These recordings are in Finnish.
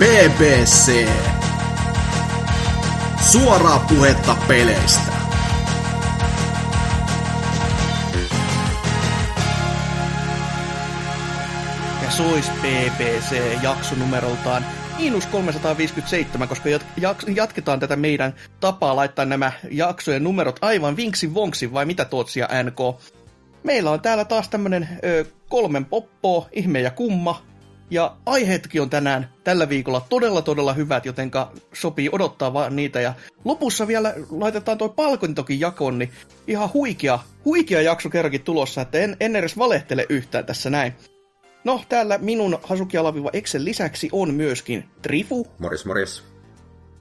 BBC. Suoraa puhetta peleistä. Ja soit BBC jakso numeroltaan miinus 357, koska jatketaan tätä meidän tapaa laittaa nämä jaksojen numerot aivan vinksi vonksi, vai mitä Tootsia NK? Meillä on täällä taas tämmönen ö, kolmen poppoa, ihme ja kumma, ja aiheetkin on tänään tällä viikolla todella todella hyvät, jotenka sopii odottaa vaan niitä. Ja lopussa vielä laitetaan toi palkintokin jakoon, niin ihan huikea, huikea jakso kerrankin tulossa, että en, en edes valehtele yhtään tässä näin. No, täällä minun Hasuki Alaviva Excel lisäksi on myöskin Trifu. Moris, moris.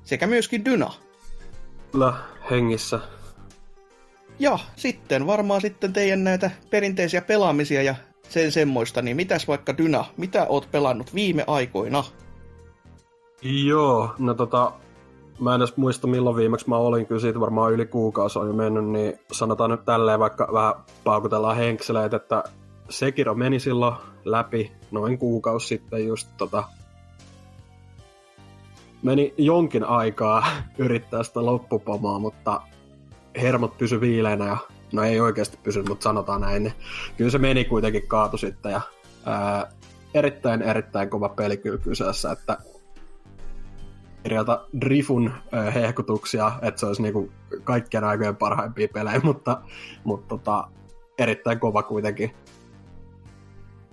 Sekä myöskin Dyna. Kyllä, hengissä. Ja sitten varmaan sitten teidän näitä perinteisiä pelaamisia ja sen semmoista, niin mitäs vaikka Dyna, mitä oot pelannut viime aikoina? Joo, no tota, mä en edes muista milloin viimeksi mä olin, kyllä siitä varmaan yli kuukausi on jo mennyt, niin sanotaan nyt tälleen, vaikka vähän paukutellaan henkseleet, että Sekiro meni silloin läpi noin kuukausi sitten just tota, meni jonkin aikaa yrittää sitä loppupomaa, mutta hermot pysy viileänä ja no ei oikeasti pysy, mutta sanotaan näin, niin kyllä se meni kuitenkin kaatu sitten ja ää, erittäin erittäin kova peli kyllä kyseessä, että kirjata Drifun ää, hehkutuksia, että se olisi niinku kaikkien aikojen parhaimpia pelejä, mutta, mutta tota, erittäin kova kuitenkin.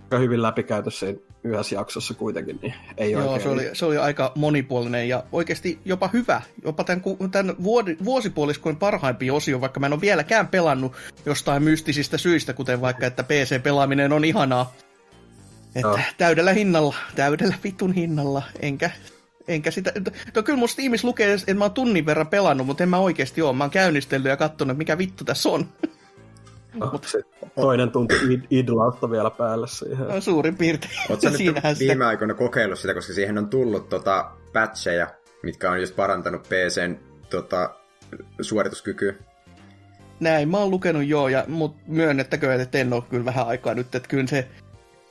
Aika hyvin läpikäyty siinä yhdessä jaksossa kuitenkin, niin ei Joo, oikein. se oli, se oli aika monipuolinen ja oikeasti jopa hyvä. Jopa tämän, tämän vuosipuoliskon parhaimpi osio, vaikka mä en ole vieläkään pelannut jostain mystisistä syistä, kuten vaikka, että PC-pelaaminen on ihanaa. Että no. täydellä hinnalla, täydellä vitun hinnalla, enkä enkä sitä... No kyllä musta Steamis lukee, että mä oon tunnin verran pelannut, mutta en mä oikeasti oo. Mä oon käynnistellyt ja katsonut, mikä vittu tässä on. No, Mut, toinen tunti id- idlausta vielä päälle siihen. No, suurin piirtein. Oletko nyt viime sitä... aikoina kokeillut sitä, koska siihen on tullut tota, patcheja, mitkä on just parantanut PCn tota, suorituskykyä? Näin, mä oon lukenut joo, ja, mut myönnettäkö, että en ole kyllä vähän aikaa nyt, että kyllä se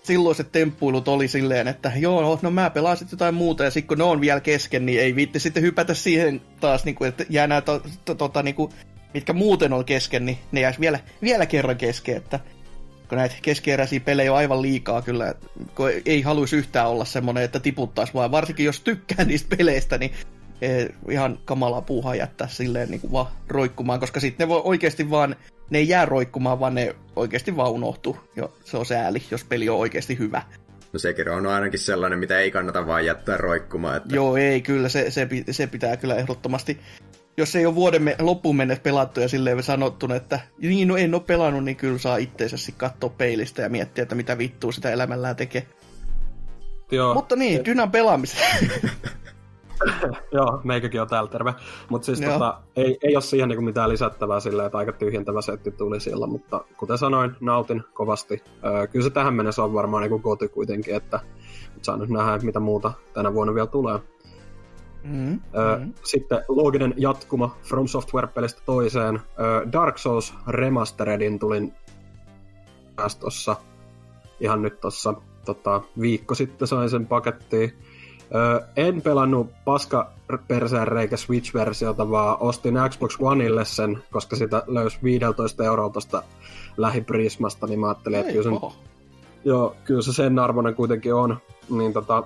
silloiset temppuilut oli silleen, että joo, no mä pelaan sitten jotain muuta, ja sitten kun ne on vielä kesken, niin ei viitti sitten hypätä siihen taas, niin kuin, että jää nämä to, to, to, niin kuin mitkä muuten on kesken, niin ne jäisi vielä, vielä kerran kesken, että kun näitä keskeeräisiä pelejä on aivan liikaa kyllä, kun ei haluaisi yhtään olla semmoinen, että tiputtaisi vaan, varsinkin jos tykkää niistä peleistä, niin ihan kamalaa puuhaa jättää silleen niin kuin vaan roikkumaan, koska sitten ne voi oikeasti vaan, ne ei jää roikkumaan, vaan ne oikeasti vaan unohtuu. Jo, se on sääli, jos peli on oikeasti hyvä. No sekin on ainakin sellainen, mitä ei kannata vaan jättää roikkumaan. Että... Joo, ei, kyllä se, se, se pitää kyllä ehdottomasti jos ei ole vuoden me- loppuun mennessä pelattu ja silleen sanottu, että niin, no en ole pelannut, niin kyllä saa itseensä katsoa peilistä ja miettiä, että mitä vittua sitä elämällään tekee. Joo. Mutta niin, Dynan pelaamista. Joo, meikäkin on täällä terve. Mutta siis tota, ei, ei ole siihen niinku mitään lisättävää silleen, että aika tyhjentävä setti tuli siellä, mutta kuten sanoin, nautin kovasti. Öö, kyllä se tähän mennessä on varmaan niinku koti kuitenkin, että saa nyt nähdä, mitä muuta tänä vuonna vielä tulee. Mm-hmm. mm-hmm. Sitten looginen jatkuma From Software-pelistä toiseen. Dark Souls Remasteredin tulin tuossa ihan nyt tuossa tota, viikko sitten sain sen pakettiin. en pelannut paska perseen reikä Switch-versiota, vaan ostin Xbox Oneille sen, koska sitä löysi 15 euroa tuosta lähiprismasta, niin mä ajattelin, että kyllä, sen, joo, kyllä se sen arvoinen kuitenkin on. Niin tota,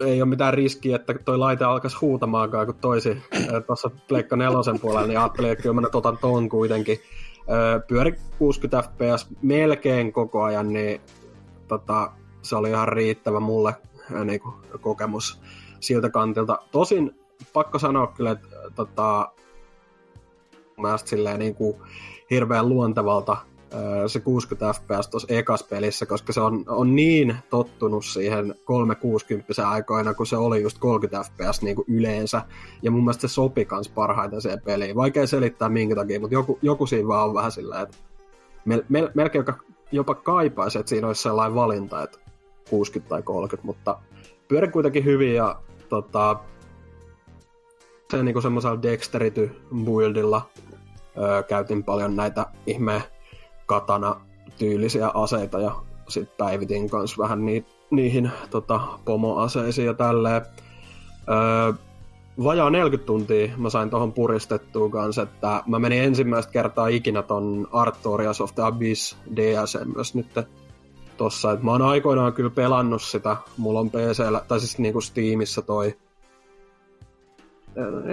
ei ole mitään riskiä, että toi laite alkaisi huutamaankaan, kun toisi tuossa Pleikka nelosen puolella, niin ajattelin, että kyllä mä nyt otan ton kuitenkin. Pyöri 60 fps melkein koko ajan, niin tota, se oli ihan riittävä mulle niin kuin, kokemus siltä kantilta. Tosin pakko sanoa kyllä, että tota, mä silleen niin kuin, hirveän luontevalta se 60 fps tuossa ekas pelissä, koska se on, on niin tottunut siihen 360 aikoina, kun se oli just 30 fps niin yleensä. Ja mun mielestä se sopi kans parhaiten siihen peliin. Vaikea selittää minkä takia, mutta joku, joku siinä vaan on vähän sillä, että mel, mel, melkein jopa, kaipaisi, että siinä olisi sellainen valinta, että 60 tai 30, mutta pyöri kuitenkin hyvin ja tota, se niinku semmoisella dexterity buildilla öö, käytin paljon näitä ihme katana tyylisiä aseita ja sit päivitin kanssa vähän ni, niihin tota, pomoaseisiin ja tälleen. Öö, vajaa 40 tuntia mä sain tohon puristettua kanssa, että mä menin ensimmäistä kertaa ikinä ton Artorias of the Abyss DSM myös nyt tossa. Et mä oon aikoinaan kyllä pelannut sitä, mulla on PCllä, tai siis niinku Steamissa toi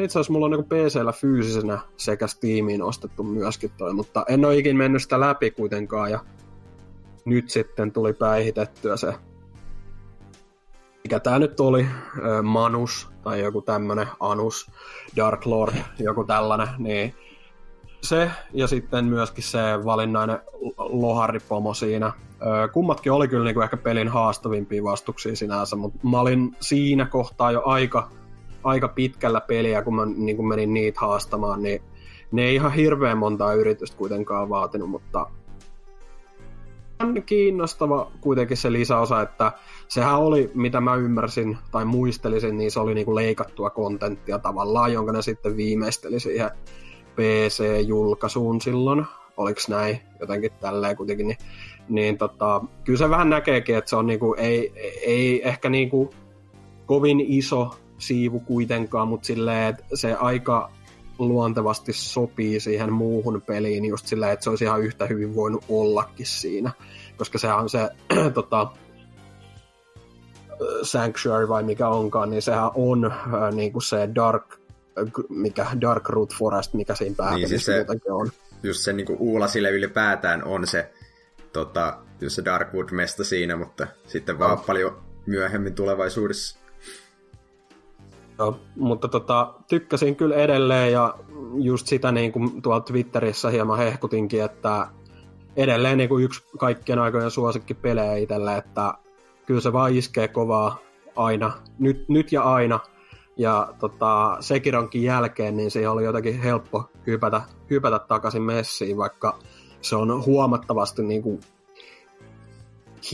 itse asiassa mulla on niinku PCllä fyysisenä sekä Steamiin ostettu myöskin toi, mutta en ole ikin mennyt sitä läpi kuitenkaan ja nyt sitten tuli päihitettyä se mikä tää nyt oli, Manus tai joku tämmönen Anus, Dark Lord, joku tällainen, niin se ja sitten myöskin se valinnainen loharipomo siinä. Kummatkin oli kyllä niinku ehkä pelin haastavimpia vastuksia sinänsä, mutta mä olin siinä kohtaa jo aika, aika pitkällä peliä, kun mä niin kun menin niitä haastamaan, niin ne ei ihan hirveän montaa yritystä kuitenkaan vaatinut, mutta on kiinnostava kuitenkin se lisäosa, että sehän oli, mitä mä ymmärsin tai muistelisin, niin se oli niinku leikattua kontenttia tavallaan, jonka ne sitten viimeisteli siihen PC-julkaisuun silloin. Oliko näin? Jotenkin tälleen kuitenkin. Niin, niin tota, kyllä se vähän näkeekin, että se on niinku, ei, ei ehkä niinku kovin iso siivu kuitenkaan, mutta silleen, että se aika luontevasti sopii siihen muuhun peliin just silleen, että se olisi ihan yhtä hyvin voinut ollakin siinä. Koska sehän on se tota, Sanctuary vai mikä onkaan, niin sehän on äh, niin kuin se Dark, mikä Dark Root Forest, mikä siinä päätemissä niin, siis se, on. Just se niin kuin Uula sille ylipäätään on se, tota, just se Darkwood-mesta siinä, mutta sitten vaan no. paljon myöhemmin tulevaisuudessa. Joo, mutta tota, tykkäsin kyllä edelleen ja just sitä niin kuin tuolla Twitterissä hieman hehkutinkin, että edelleen niin kuin yksi kaikkien aikojen suosikki pelejä itselle, että kyllä se vaan iskee kovaa aina, nyt, nyt ja aina. Ja tota, Sekironkin jälkeen niin se oli jotenkin helppo hypätä, hypätä takaisin messiin, vaikka se on huomattavasti niin kuin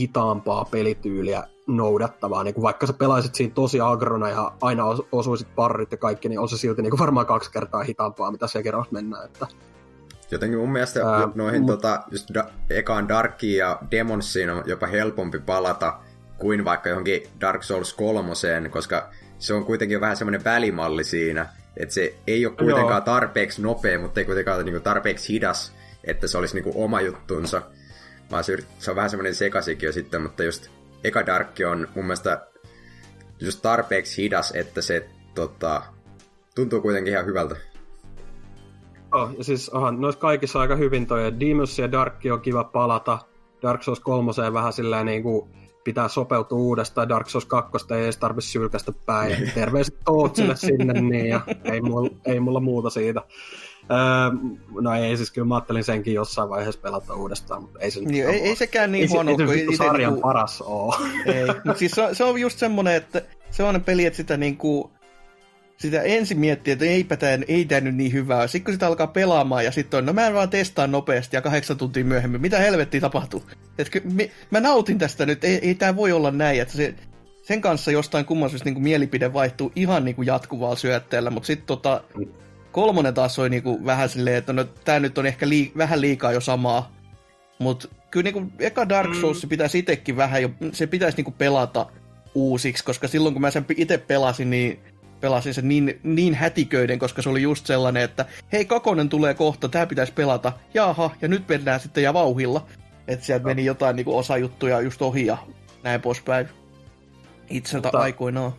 hitaampaa pelityyliä noudattavaa. Niin kuin vaikka sä pelaisit siinä tosi agrona ja aina osuisit parrit ja kaikki, niin on se silti niin kuin varmaan kaksi kertaa hitaampaa, mitä Sekiros mennään. Että... Jotenkin mun mielestä Ää, noihin mut... tota, just da, ekaan Darkiin ja Demonsiin on jopa helpompi palata kuin vaikka johonkin Dark Souls 3, koska se on kuitenkin vähän semmoinen välimalli siinä, että se ei ole kuitenkaan Joo. tarpeeksi nopea, mutta ei kuitenkaan niin tarpeeksi hidas, että se olisi niin oma juttunsa. Vaan se, se on vähän semmoinen sekasikin sitten, mutta just eka Dark on mun mielestä just tarpeeksi hidas, että se tota, tuntuu kuitenkin ihan hyvältä. Oh, ja siis onhan noissa kaikissa aika hyvin toi Demons ja Dark on kiva palata. Dark Souls 3 vähän silleen niin kuin pitää sopeutua uudestaan. Dark Souls 2 ei edes tarvitse sylkästä päin. Terveiset Tootsille sinne niin, ja ei mulla, ei mulla muuta siitä. Öö, no ei siis kyllä mä ajattelin senkin jossain vaiheessa pelata uudestaan, mutta ei se niin, ei, ei sekään niin huono kuin itse sarjan niinku... paras oo. Ei, mutta siis se, se, on just semmonen, että se on peli, että sitä niinku sitä ensin miettii, että eipä tämä, ei tämä nyt niin hyvää. Sitten kun sitä alkaa pelaamaan ja sitten on, no mä vaan testaan nopeasti ja kahdeksan tuntia myöhemmin, mitä helvettiä tapahtuu? Et, mä, mä nautin tästä nyt, ei, ei tämä voi olla näin, että se, sen kanssa jostain kumman syystä niin mielipide vaihtuu ihan niin kuin jatkuvalla syötteellä, mutta sitten tota, kolmonen taas oli niin kuin vähän silleen, että no tämä nyt on ehkä lii, vähän liikaa jo samaa, mutta kyllä niin kuin, eka Dark Souls mm. pitäisi itsekin vähän jo, se pitäisi niin kuin pelata uusiksi, koska silloin kun mä sen itse pelasin, niin pelasin sen niin, niin hätiköiden, koska se oli just sellainen, että hei, kakonen tulee kohta, tämä pitäisi pelata, jaha, ja nyt mennään sitten ja vauhilla. Että sieltä meni jotain niin osajuttuja just ohi ja näin poispäin itseltä mutta, aikoinaan.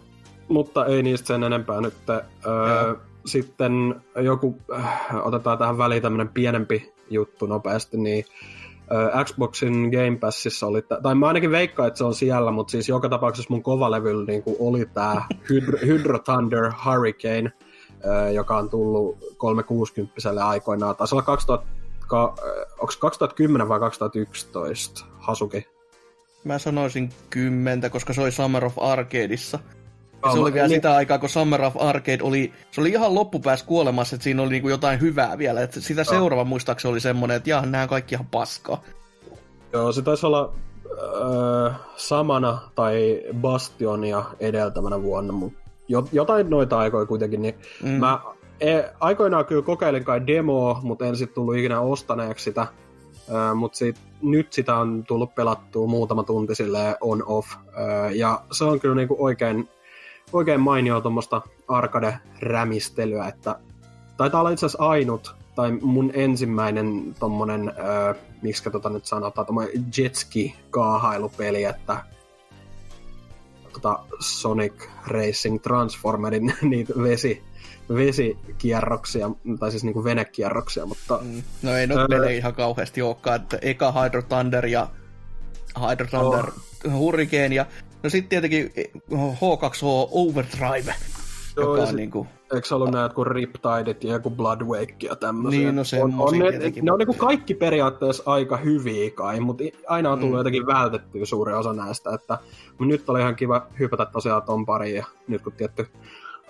Mutta ei niistä sen enempää nyt. Öö, sitten joku, äh, otetaan tähän väliin tämmöinen pienempi juttu nopeasti, niin Xboxin Game Passissa oli, tai mä ainakin veikkaan, että se on siellä, mutta siis joka tapauksessa mun kovalevyllä niin oli tämä Hydro, Hydro Thunder Hurricane, joka on tullut 360 aikoinaan. Taisi olla 2000, onko 2010 vai 2011, Hasuki? Mä sanoisin 10, koska se oli Summer of Arcadeissa. Ja se oli vielä niin... sitä aikaa, kun Summer of Arcade oli, se oli ihan loppupäässä kuolemassa, että siinä oli niinku jotain hyvää vielä. Että sitä seuraava muistaakseni oli semmoinen, että jaha, nämä kaikki ihan paskaa. Joo, se taisi olla äh, samana tai Bastionia edeltävänä vuonna, mutta jotain noita aikoja kuitenkin, niin mm. mä e, aikoinaan kyllä kokeilin kai demoa, mutta en sitten tullut ikinä ostaneeksi sitä. mutta nyt sitä on tullut pelattua muutama tunti sille on-off, ja se on kyllä niinku oikein, oikein mainio tuommoista arcade-rämistelyä, että taitaa olla itse asiassa ainut, tai mun ensimmäinen tommonen, äh, miksi tota nyt sanotaan, tommonen jetski-kaahailupeli, että tota Sonic Racing Transformerin niitä vesi, vesikierroksia, tai siis niinku venekierroksia, mutta... Mm. No ei noita pelejä ihan kauheasti olekaan, että eka Hydro Thunder ja Hydro Thunder oh. Hurricane ja no sitten tietenkin H2H Overdrive, Joo, joka on sit, niinku... Eikö se ollut näitä jotkut Riptideit ja joku Bloodwake ja tämmöisiä? Niin, no on, on ne, ne on niinku kaikki periaatteessa aika hyviä kai, mutta aina on tullut mm. jotenkin vältettyä suuri osa näistä, että nyt oli ihan kiva hypätä tosiaan ton pariin ja nyt kun tietty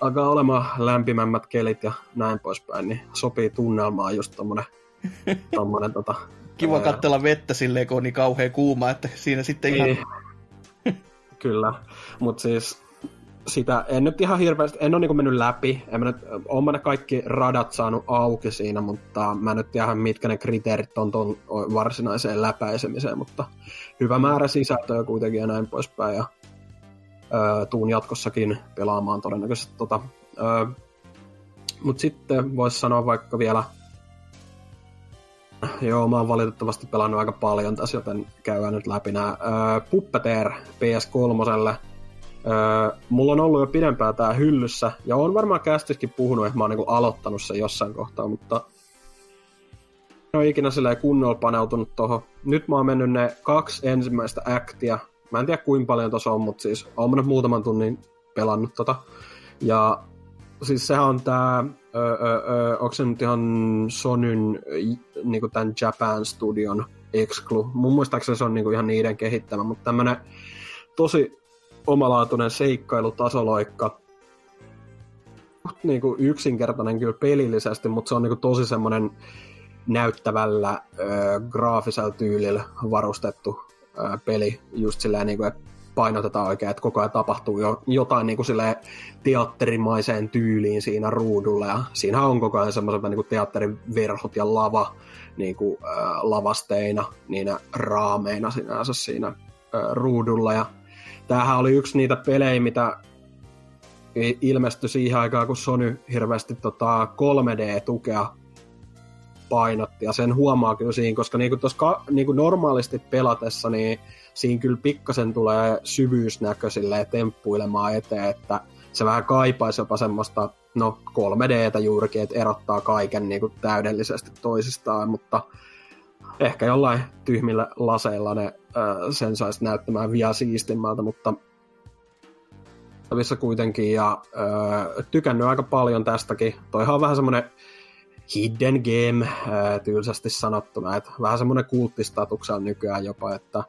alkaa olemaan lämpimämmät kelit ja näin poispäin, niin sopii tunnelmaan just tommonen, tommonen tota... Kiva ää... katsella vettä silleen, kun on niin kauhean kuuma, että siinä sitten ihan... Kyllä, mutta siis sitä en nyt ihan hirveästi, en ole niin mennyt läpi, en mä nyt, olen mä ne kaikki radat saanut auki siinä, mutta mä nyt tiedä mitkä ne kriteerit on tuon varsinaiseen läpäisemiseen, mutta hyvä määrä sisältöä kuitenkin ja näin poispäin, ja ö, tuun jatkossakin pelaamaan todennäköisesti tota. Ö, mutta sitten voisi sanoa vaikka vielä, Joo, mä oon valitettavasti pelannut aika paljon tässä, joten käydään nyt läpi nämä. Puppeteer PS3 Öö, mulla on ollut jo pidempään tää hyllyssä, ja on varmaan kästiskin puhunut, että mä oon niinku aloittanut sen jossain kohtaa, mutta en ole ikinä silleen kunnolla paneutunut tohon. Nyt mä oon mennyt ne kaksi ensimmäistä actia. Mä en tiedä kuinka paljon tossa on, mutta siis oon mä nyt muutaman tunnin pelannut tota. Ja siis sehän on tää, öö, öö, onko se nyt ihan Sonyn niinku tän Japan Studion exclu. Mun muistaakseni se on niinku ihan niiden kehittämä, mutta tämmönen tosi omalaatuinen seikkailutasoloikka. Niin kuin yksinkertainen kyllä pelillisesti, mutta se on niin kuin tosi semmoinen näyttävällä äh, graafisella tyylillä varustettu äh, peli. Just silleen, niin kuin, että painotetaan oikein, että koko ajan tapahtuu jo, jotain niin kuin silleen teatterimaiseen tyyliin siinä ruudulla. Ja siinä on koko ajan semmoiset niin kuin teatterin verhot ja lava niin kuin, äh, lavasteina, niinä raameina sinänsä siinä äh, ruudulla. Ja tämähän oli yksi niitä pelejä, mitä ilmestyi siihen aikaan, kun Sony hirveästi tota 3D-tukea painotti, ja sen huomaa kyllä siinä, koska niinku tossa, niinku normaalisti pelatessa, niin siinä kyllä pikkasen tulee syvyysnäkö temppuilemaan eteen, että se vähän kaipaisi jopa semmoista no 3Dtä juurikin, että erottaa kaiken niinku täydellisesti toisistaan, mutta ehkä jollain tyhmillä laseilla ne sen saisi näyttämään vielä siistimmältä, mutta kuitenkin ja äh, tykännyt aika paljon tästäkin. Toihan on vähän semmoinen hidden game äh, tylsästi sanottuna, että vähän semmoinen kulttistatuksella nykyään jopa, että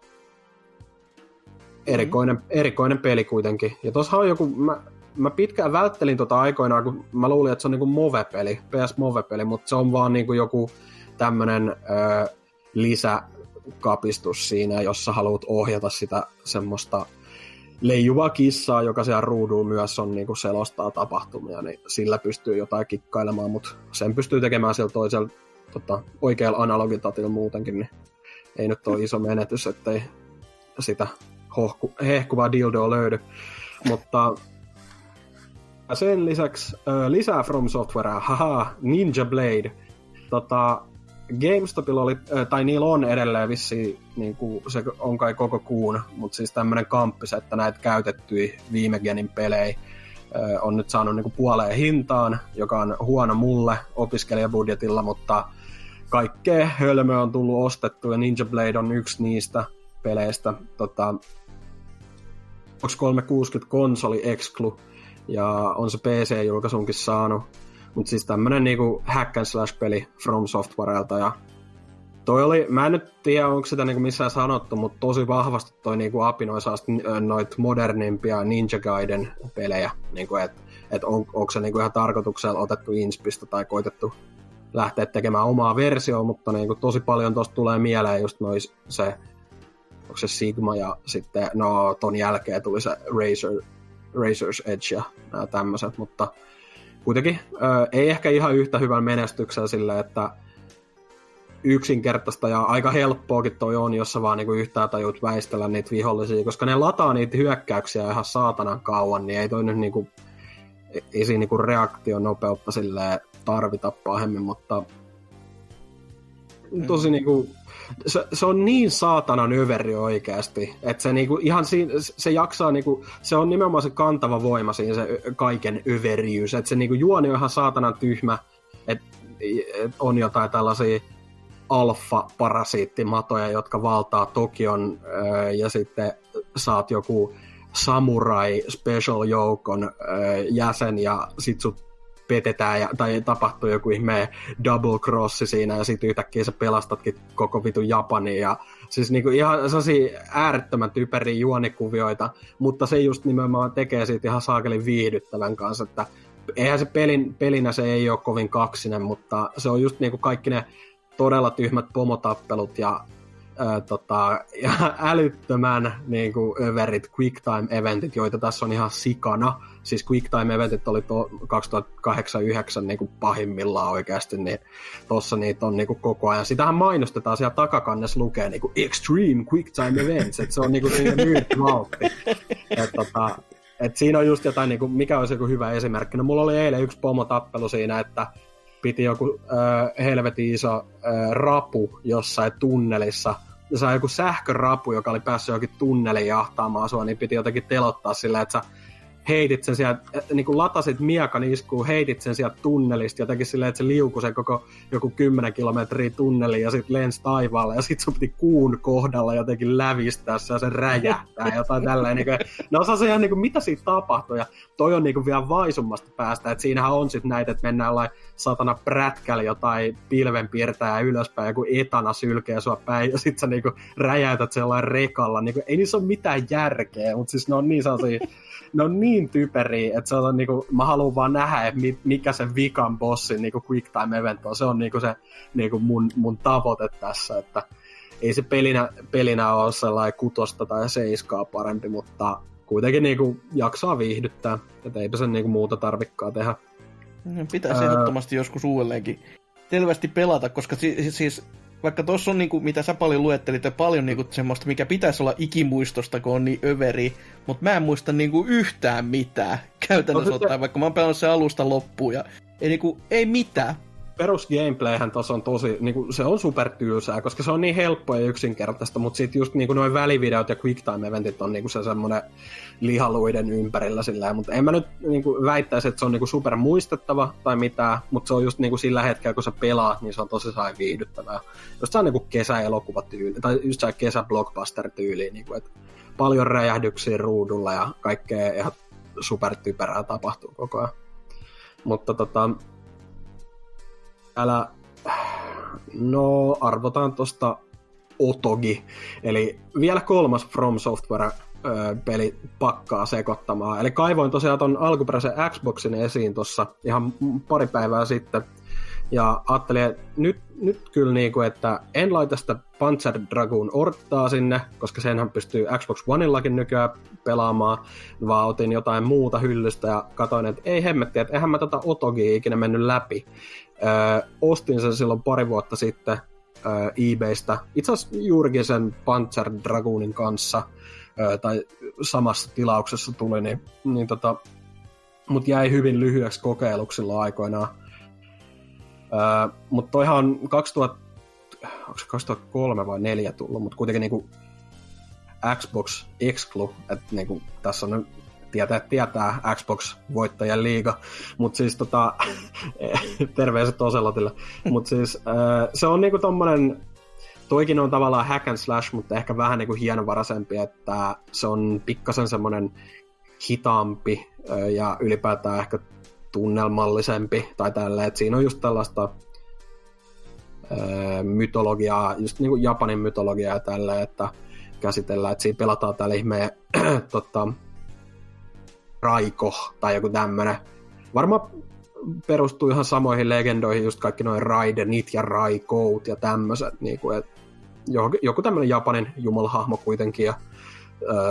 erikoinen, mm-hmm. erikoinen peli kuitenkin. Ja tuossa on joku, mä, mä pitkään välttelin tota aikoinaan, kun mä luulin, että se on niinku Move-peli, PS Move-peli, mutta se on vaan niinku joku tämmönen äh, lisä kapistus siinä, jossa haluat ohjata sitä semmoista leijuvaa kissaa, joka siellä ruudulla myös on niin kuin selostaa tapahtumia, niin sillä pystyy jotain kikkailemaan, mutta sen pystyy tekemään siellä toisella tota, oikealla analogitatilla muutenkin, niin ei nyt ole iso menetys, ettei sitä hohku, hehkuvaa dildoa löydy. Mutta sen lisäksi lisää From Softwarea, haha, Ninja Blade. Tota, GameStopilla oli, tai niillä on edelleen vissi, niin kuin se on kai koko kuun, mutta siis tämmöinen kamppis, että näitä käytettyi viime genin pelejä on nyt saanut niin kuin puoleen hintaan, joka on huono mulle opiskelijabudjetilla, mutta kaikkea hölmöä on tullut ostettu ja Ninja Blade on yksi niistä peleistä. Tota, Xbox 360 konsoli exclu ja on se PC-julkaisunkin saanut mutta siis tämmönen niinku hack and slash peli From Softwarelta ja toi oli, mä en nyt tiedä onko sitä niinku missään sanottu, mutta tosi vahvasti toi niinku apinoi noit modernimpia Ninja Gaiden pelejä, niinku että et on, onko se niinku ihan tarkoituksella otettu inspistä tai koitettu lähteä tekemään omaa versioa, mutta niinku tosi paljon tosta tulee mieleen just nois se, onko se Sigma ja sitten no ton jälkeen tuli se Razer, Razor's Edge ja nämä tämmöiset, mutta kuitenkin ö, ei ehkä ihan yhtä hyvän menestyksen sille, että yksinkertaista ja aika helppoakin toi on, jos sä vaan niinku yhtään tajut väistellä niitä vihollisia, koska ne lataa niitä hyökkäyksiä ihan saatanan kauan, niin ei toi nyt niinku, ei siinä niinku reaktionopeutta silleen tarvita pahemmin, mutta tosi niinku, se, se, on niin saatanan överi oikeasti, että se niinku ihan siinä, se jaksaa niinku, se on nimenomaan se kantava voima siinä se kaiken överiys, että se niinku juoni on ihan saatanan tyhmä, että et on jotain tällaisia alfa-parasiittimatoja, jotka valtaa Tokion ja sitten saat joku samurai special joukon jäsen ja sit sut petetään ja, tai tapahtuu joku ihme double crossi siinä ja sitten yhtäkkiä sä pelastatkin koko vitun Japanin ja siis niinku ihan sellaisia äärettömän typeriä juonikuvioita, mutta se just nimenomaan tekee siitä ihan saakelin viihdyttävän kanssa, että eihän se pelin, pelinä se ei ole kovin kaksinen, mutta se on just niinku kaikki ne todella tyhmät pomotappelut ja, ää, tota, ja älyttömän niin kuin, överit quick time eventit, joita tässä on ihan sikana. Siis quick time eventit oli 2008-2009 niin pahimmillaan oikeasti, niin tossa niitä on niin kuin koko ajan. Sitähän mainostetaan siellä takakannessa lukee niin kuin Extreme Quick Time Events, että se on niin kuin myyntivaltti. Et, tota, et siinä on just jotain, niin kuin, mikä olisi joku hyvä esimerkki. No mulla oli eilen yksi pomotappelu siinä, että piti joku äh, helvetin iso äh, rapu jossain tunnelissa, ja sai joku sähkörapu, joka oli päässyt johonkin tunneliin jahtaamaan sua, niin piti jotenkin telottaa sillä, että sä heitit sen sieltä, niin kuin latasit miekan iskuun, heitit sen sieltä tunnelista jotenkin silleen, että se liukui sen koko joku 10 kilometriä tunneliin ja sitten lensi taivaalle ja sitten sun piti kuun kohdalla jotenkin lävistää se ja se räjähtää jotain tällainen. Niin kuin, ne osaa se ihan niin kuin, mitä siitä tapahtuu ja toi on niin kuin vielä vaisummasta päästä, että siinähän on sitten näitä, että mennään jollain satana prätkällä jotain pilvenpiirtäjää ylöspäin, joku etana sylkee sua päin ja sitten sä niin kuin räjäytät sellainen rekalla. Niin kuin, ei niissä ole mitään järkeä, mutta siis ne on niin sellaisia ne on niin typeriä, että se on niinku, mä haluan vaan nähdä, että mikä se vikan bossin niinku quick time event on. Se on niinku se niinku mun, mun tavoite tässä, että ei se pelinä, pelinä ole sellainen kutosta tai seiskaa parempi, mutta kuitenkin niinku jaksaa viihdyttää, että eipä sen niinku muuta tarvikkaa tehdä. Pitäisi öö... ehdottomasti joskus uudelleenkin selvästi pelata, koska si- siis vaikka tuossa on, niinku, mitä sä paljon luettelit, paljon niinku, semmoista, mikä pitäisi olla ikimuistosta, kun on niin överi, mutta mä en muista niinku, yhtään mitään. Käytännössä no, ottaen, vaikka mä oon pelannut sen alusta loppuun, ja ei, niinku, ei mitään perus gameplayhän tuossa on tosi, niinku, se on supertyysää, koska se on niin helppoa ja yksinkertaista, mutta sitten just niinku noin välivideot ja quick time eventit on niinku se semmoinen lihaluiden ympärillä sillä mutta en mä nyt niinku väittäisi, että se on niinku super muistettava tai mitään, mutta se on just niinku sillä hetkellä, kun sä pelaat, niin se on tosi sai viihdyttävää. Just se on niinku kesäelokuvatyyli, tai just se kesä blockbuster-tyyli, niinku, että paljon räjähdyksiä ruudulla ja kaikkea ihan supertyperää tapahtuu koko ajan. Mutta tota, älä... No, arvotaan tosta Otogi. Eli vielä kolmas From Software peli pakkaa sekoittamaan. Eli kaivoin tosiaan ton alkuperäisen Xboxin esiin tuossa ihan pari päivää sitten. Ja ajattelin, että nyt, nyt kyllä niinku, että en laita sitä Panzer Dragoon Orttaa sinne, koska senhän pystyy Xbox Oneillakin nykyään pelaamaan, vaan otin jotain muuta hyllystä ja katsoin, että ei hemmetti, että eihän mä tota Otogia ikinä mennyt läpi. Öö, ostin sen silloin pari vuotta sitten öö, eBaystä. Itse asiassa juurikin sen Panzer Dragoonin kanssa, öö, tai samassa tilauksessa tuli, niin, niin tota, mut jäi hyvin lyhyeksi kokeiluksi silloin aikoinaan. Öö, mutta toihan on 2000, onko se 2003 vai 2004 tullut, mutta kuitenkin niinku Xbox Exclu, että niinku, tässä on tietää, tietää Xbox-voittajan liiga, mutta siis tota, terveiset Oselotille, mutta siis äh, se on niinku tommonen, toikin on tavallaan hack and slash, mutta ehkä vähän niinku hienovaraisempi, että se on pikkasen semmonen hitaampi äh, ja ylipäätään ehkä tunnelmallisempi tai tällä, että siinä on just tällaista äh, mytologiaa, just niinku Japanin mytologiaa ja tällä, että käsitellään, että siinä pelataan tällä ihmeen tota, Raiko tai joku tämmönen. Varmaan perustuu ihan samoihin legendoihin, just kaikki noin Raidenit ja Raikout ja tämmöiset, niin kuin, että joku tämmöinen Japanin jumalahahmo kuitenkin, ja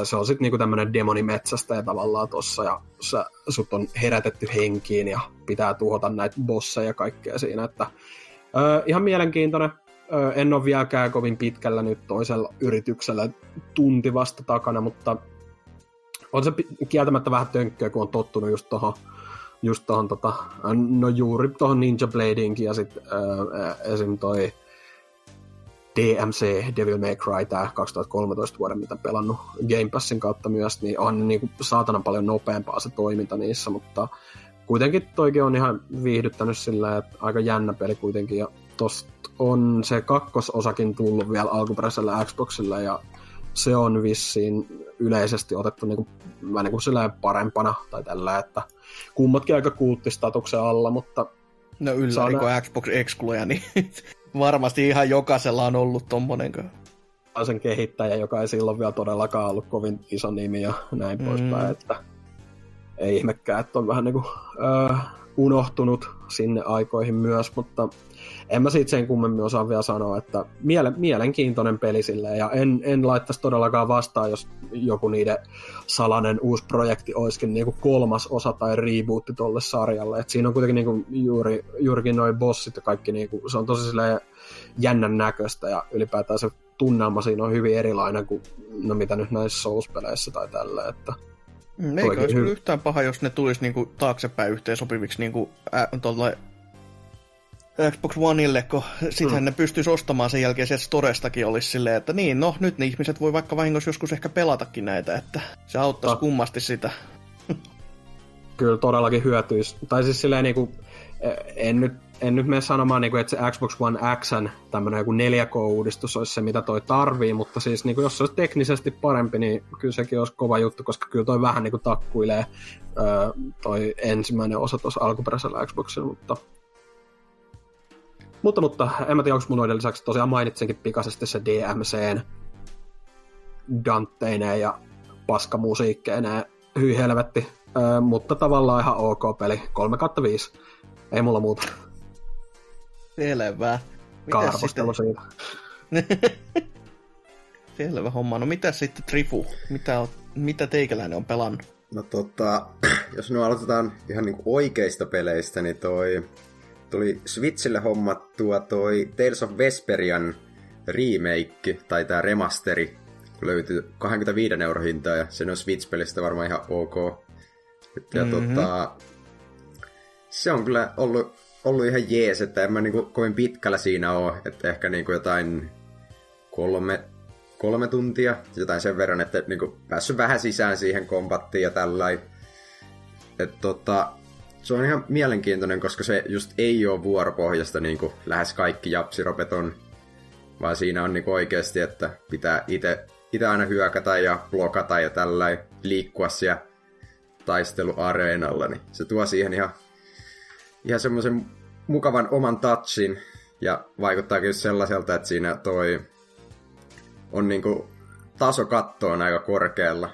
se on sitten niinku tämmöinen demonimetsästä ja tavallaan tossa, ja sä, sut on herätetty henkiin ja pitää tuhota näitä bosseja ja kaikkea siinä, että ö, ihan mielenkiintoinen. en ole vieläkään kovin pitkällä nyt toisella yrityksellä tunti vasta takana, mutta on se kieltämättä vähän tönkköä, kun on tottunut just tuohon just tohon, tota, no juuri tuohon Ninja Bladeinkin ja sitten äh, esim. toi DMC, Devil May Cry, tämä 2013 vuoden, mitä pelannut Game Passin kautta myös, niin on niin saatanan paljon nopeampaa se toiminta niissä, mutta kuitenkin toikin on ihan viihdyttänyt sillä, että aika jännä peli kuitenkin, ja tosta on se kakkososakin tullut vielä alkuperäisellä Xboxilla, ja se on vissiin yleisesti otettu niin kuin, vähän niin kuin parempana tai tällä, että kummatkin aika kulttistatuksen alla, mutta... No yllä, Xbox Excluja, niin varmasti ihan jokaisella on ollut tommonen sen kehittäjä, joka ei silloin vielä todellakaan ollut kovin iso nimi ja näin mm. poispäin, että ei ihmekään, että on vähän niin kuin, öö, unohtunut sinne aikoihin myös, mutta en mä siitä sen kummemmin osaa vielä sanoa, että miele, mielenkiintoinen peli silleen, ja en, en laittaisi todellakaan vastaan, jos joku niiden salainen uusi projekti olisikin niin kuin kolmas osa tai rebootti tolle sarjalle. Et siinä on kuitenkin niin kuin juuri, juurikin noin bossit ja kaikki, niin kuin, se on tosi silleen jännän näköistä, ja ylipäätään se tunnelma siinä on hyvin erilainen kuin no mitä nyt näissä Souls-peleissä tai tällä, että Mm, eikä olisi hy- yhtään paha, jos ne tulisi niinku taaksepäin yhteen sopiviksi niinku, ä, tolle Xbox Oneille, kun sittenhän mm. ne pystyisi ostamaan sen jälkeen sieltä Storestakin olisi silleen, että niin, no nyt ne ihmiset voi vaikka vahingossa joskus ehkä pelatakin näitä, että se auttaisi Ta- kummasti sitä. Kyllä todellakin hyötyisi. Tai siis silleen niinku, en nyt, en nyt mene sanomaan, niinku, että se Xbox One X tämmöinen joku 4K-uudistus olisi se, mitä toi tarvii, mutta siis niinku, jos se olisi teknisesti parempi, niin kyllä sekin olisi kova juttu, koska kyllä toi vähän niinku takkuilee öö, toi ensimmäinen osa tuossa alkuperäisellä Xboxilla, mutta mutta, mutta en mä tiedä, onko mulla lisäksi tosiaan mainitsinkin pikaisesti se DMCn Danteineen ja paskamusiikkeineen. Hyi helvetti. Öö, mutta tavallaan ihan ok peli. 3 5. Ei mulla muuta. Selvä. Karvostelu siitä. Selvä homma. No mitä sitten Trifu? Mitä, on, mitä teikäläinen on pelannut? No tota, jos nyt aloitetaan ihan niinku oikeista peleistä, niin toi tuli Switchille hommattua toi Tales of Vesperian remake, tai tää remasteri, kun löytyy 25 euro hintaa, ja se on Switch-pelistä varmaan ihan ok. Ja mm-hmm. tota, se on kyllä ollut, ollut ihan jees, että en mä niinku kovin pitkällä siinä ole, että ehkä niinku jotain kolme, kolme tuntia, jotain sen verran, että niinku päässyt vähän sisään siihen kombattiin ja tällain. Että tota, se on ihan mielenkiintoinen, koska se just ei ole vuoropohjasta niin kuin lähes kaikki japsiropet on, vaan siinä on niin oikeasti, että pitää itse aina hyökätä ja blokata ja tällä liikkua siellä taisteluareenalla, niin se tuo siihen ihan, ihan semmoisen mukavan oman touchin ja vaikuttaa kyllä sellaiselta, että siinä toi on niinku taso kattoon aika korkealla,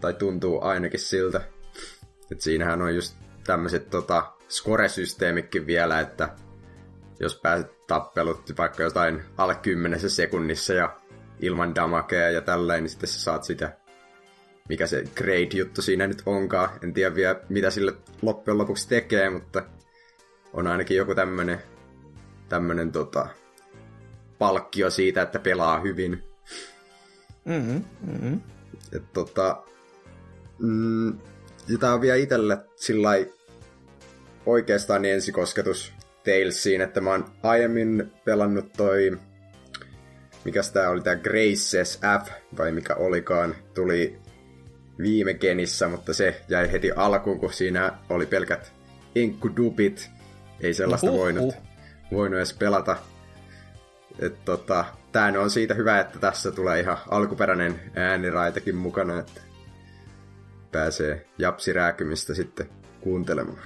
tai tuntuu ainakin siltä. että siinähän on just tämmöiset tota, score-systeemikin vielä, että jos pääset tappelut vaikka jotain alle kymmenessä sekunnissa ja ilman damakea ja tälleen, niin sitten sä saat sitä, mikä se grade-juttu siinä nyt onkaan. En tiedä vielä, mitä sille loppujen lopuksi tekee, mutta on ainakin joku tämmönen, tämmönen tota, palkkio siitä, että pelaa hyvin. Mm-hmm, mm-hmm. Et tota, mm, ja tää on vielä itselle sillä oikeastaan niin ensikosketus Talesiin, että mä oon aiemmin pelannut toi mikäs tää oli, tää Graces F, vai mikä olikaan, tuli viime genissä, mutta se jäi heti alkuun, kun siinä oli pelkät inkkudupit. Ei sellaista uhuh. voinut, voinut edes pelata. Et tota, tää on siitä hyvä, että tässä tulee ihan alkuperäinen ääniraitakin mukana, että pääsee japsirääkymistä sitten kuuntelemaan.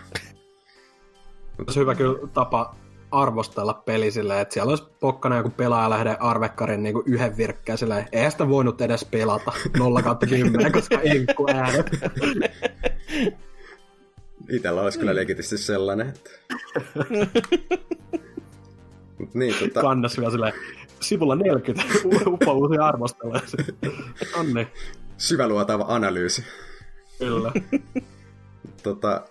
Olisi hyvä kyllä tapa arvostella peli silleen, että siellä olisi pokkana joku pelaaja lähde arvekkarin niin yhden virkkeen silleen, eihän sitä voinut edes pelata 0 10, koska inkku äänet. Itellä olisi kyllä legitisti sellainen, että... Mut niin, tota... Kannas vielä silleen, sivulla 40, upa uusi arvostella. Onni. Syväluotava analyysi. Kyllä. tota,